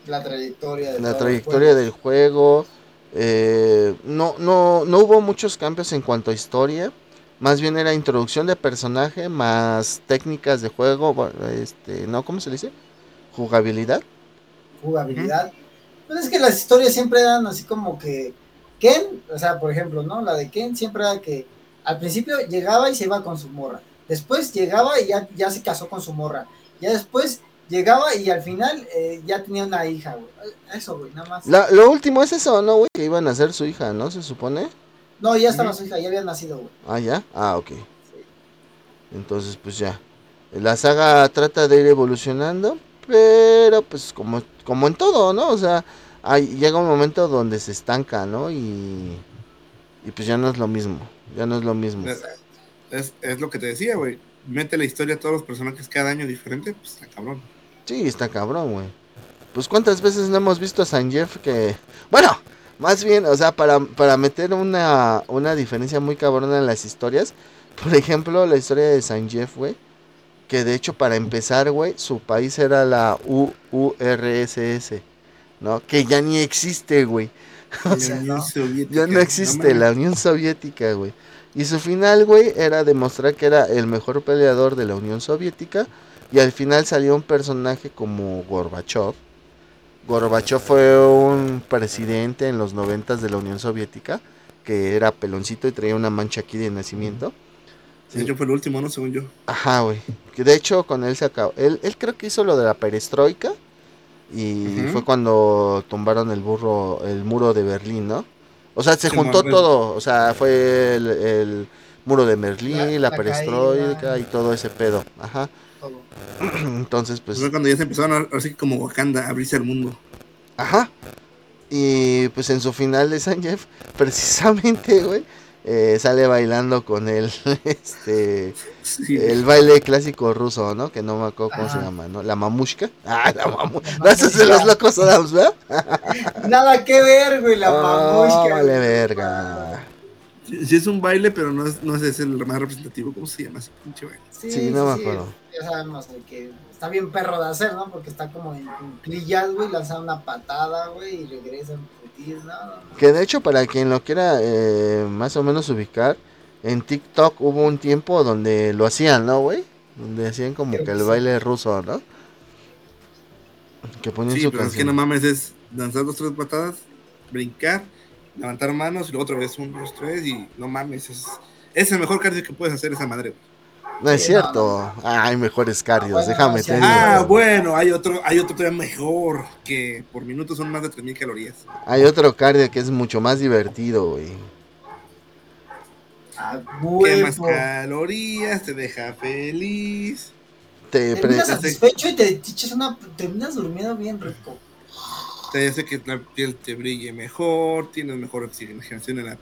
La trayectoria, de la trayectoria del juego. Eh, no, no, no hubo muchos cambios en cuanto a historia. Más bien era introducción de personaje más técnicas de juego. Este, ¿no? ¿Cómo se le dice? Jugabilidad. jugabilidad. Pues es que las historias siempre eran así como que Ken, o sea, por ejemplo, ¿no? La de Ken siempre era que al principio llegaba y se iba con su morra. Después llegaba y ya, ya se casó con su morra. Ya después llegaba y al final eh, ya tenía una hija, güey. Eso, güey, nada más. La- lo último es eso, ¿no, güey? Que iban a ser su hija, ¿no? Se supone. No, ya estaba su hija, ya había nacido, güey. Ah, ya. Ah, ok. Entonces, pues ya. La saga trata de ir evolucionando, pero pues como, como en todo, ¿no? O sea, hay, llega un momento donde se estanca, ¿no? Y, y pues ya no es lo mismo. Ya no es lo mismo. Es, es, es lo que te decía, güey. Mete la historia a todos los personajes cada año diferente, pues está cabrón. Sí, está cabrón, güey. Pues cuántas veces no hemos visto a San Jeff que... Bueno, más bien, o sea, para, para meter una, una diferencia muy cabrona en las historias. Por ejemplo, la historia de San Jeff, güey. Que de hecho, para empezar, güey, su país era la U URSS, ¿no? Que ya ni existe, güey. *laughs* O sea, La Unión ¿no? Soviética, Ya no existe la Unión Soviética, güey. Y su final, güey, era demostrar que era el mejor peleador de la Unión Soviética. Y al final salió un personaje como Gorbachev. Gorbachev fue un presidente en los noventas de la Unión Soviética. Que era peloncito y traía una mancha aquí de nacimiento. De hecho, fue el último, ¿no? Según yo. Ajá, güey. Que de hecho con él se acabó. Él, él creo que hizo lo de la perestroika. Y fue cuando tumbaron el burro, el muro de Berlín, ¿no? O sea, se Sí, juntó todo. O sea, fue el, el muro de Berlín, La- la, la perestroika caída. y todo ese pedo. Ajá. Todo. *clears throat* Entonces, pues. Fue cuando ya se empezaron, a- así como Wakanda, a abrirse al mundo. Ajá. Y pues en su final de San Jeff, *laughs* precisamente, güey, eh, sale bailando con él, *laughs* este, Sí. el baile clásico ruso, ¿no? Que no me acuerdo cómo se llama, ¿no? La mamushka. *laughs* Ah, la mamushka. No, ese es de los locos Adams, ¿verdad? *laughs* Nada que ver, güey, la Oh, mamushka. vale, verga. Sí, es un baile, pero no es, no es el más representativo. ¿Cómo se llama ese pinche baile? Sí, no me acuerdo. Ya sabemos güey, que está bien perro de hacer, ¿no? Porque está como en cuclillas, güey, lanza una patada, güey, y regresa en putis, ¿no? Que de hecho, para quien lo quiera eh, más o menos ubicar, en TikTok hubo un tiempo donde lo hacían, ¿no, güey? Donde hacían como Creo que el sí. baile ruso, ¿no? Que ponían Sí, su pero es que canción. no mames, es lanzar dos, tres patadas, brincar, levantar manos y luego otra vez un, dos, tres y no mames, es, es el mejor cardio que puedes hacer esa madre. güey. No es no, cierto. Ah, hay mejores cardios, bueno, déjame te digo. Ah, bueno, hay otro, hay otro todavía mejor, que por minuto son más de 3000 calorías. Hay otro cardio que es mucho más divertido, güey. A Quemas huevo. calorías, te deja feliz. Te Terminas satisfecho y te echas una. Terminas durmiendo bien rico. Te hace que la piel te brille mejor, tienes mejor oxigenación en la,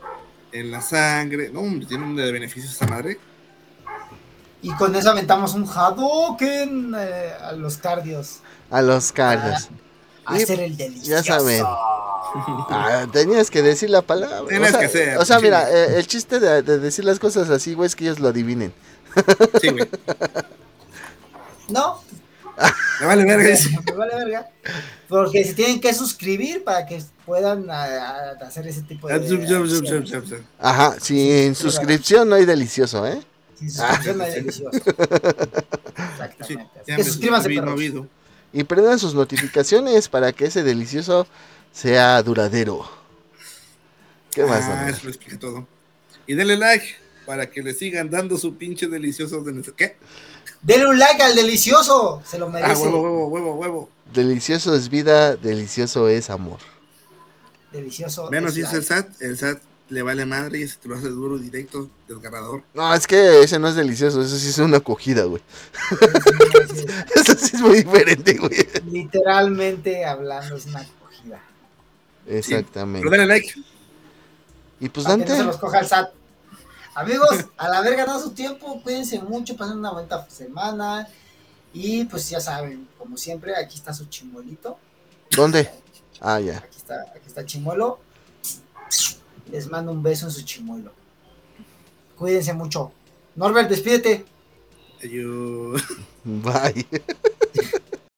en la sangre. No, hombre, tiene un de beneficios esa madre. Y con eso aventamos un Hadouken eh, a los cardios. a los cardios. A Y- hacer el delicioso. ya saben. Ah, tenías que decir la palabra. O sea, que hacer, O sea, mira, eh, el chiste de, de decir las cosas así, güey, es que ellos lo adivinen. Sí, güey. No, Me vale verga eso. me vale verga. Porque se tienen que suscribir para que puedan ah, ah, hacer ese tipo de. Ah. Ajá, sin suscripción no hay delicioso, ¿eh? Sin suscripción hay delicioso. Exactamente. Sí, que suscríbanse, no. Y prendan sus notificaciones para que ese delicioso sea duradero. ¿Qué más? Ah, eso lo explica todo. Y denle like para que le sigan dando su pinche delicioso de nuestro- ¿Qué? Denle un like al delicioso. Se lo merece. Ah, huevo, huevo, huevo, huevo. Delicioso es vida, delicioso es amor. Delicioso. Menos si es el. SAT, el SAT le vale madre y ese te lo hace duro, directo, desgarrador. No, es que ese no es delicioso, eso sí es una acogida, güey. *laughs* Eso sí es muy diferente, güey. Literalmente hablando, es una acogida. Exactamente. Pero dale like. Y pues Para que no Dante, se los coja el SAT. Amigos, al haber ganado su tiempo, cuídense mucho, pasen una buena semana. Y pues ya saben, como siempre, aquí está su chimuelito. ¿dónde? Ah, ya. Aquí está, aquí está Chimuelo. Les mando un beso en su chimuelo. Cuídense mucho. Norbert, despídete. Yo. Bye.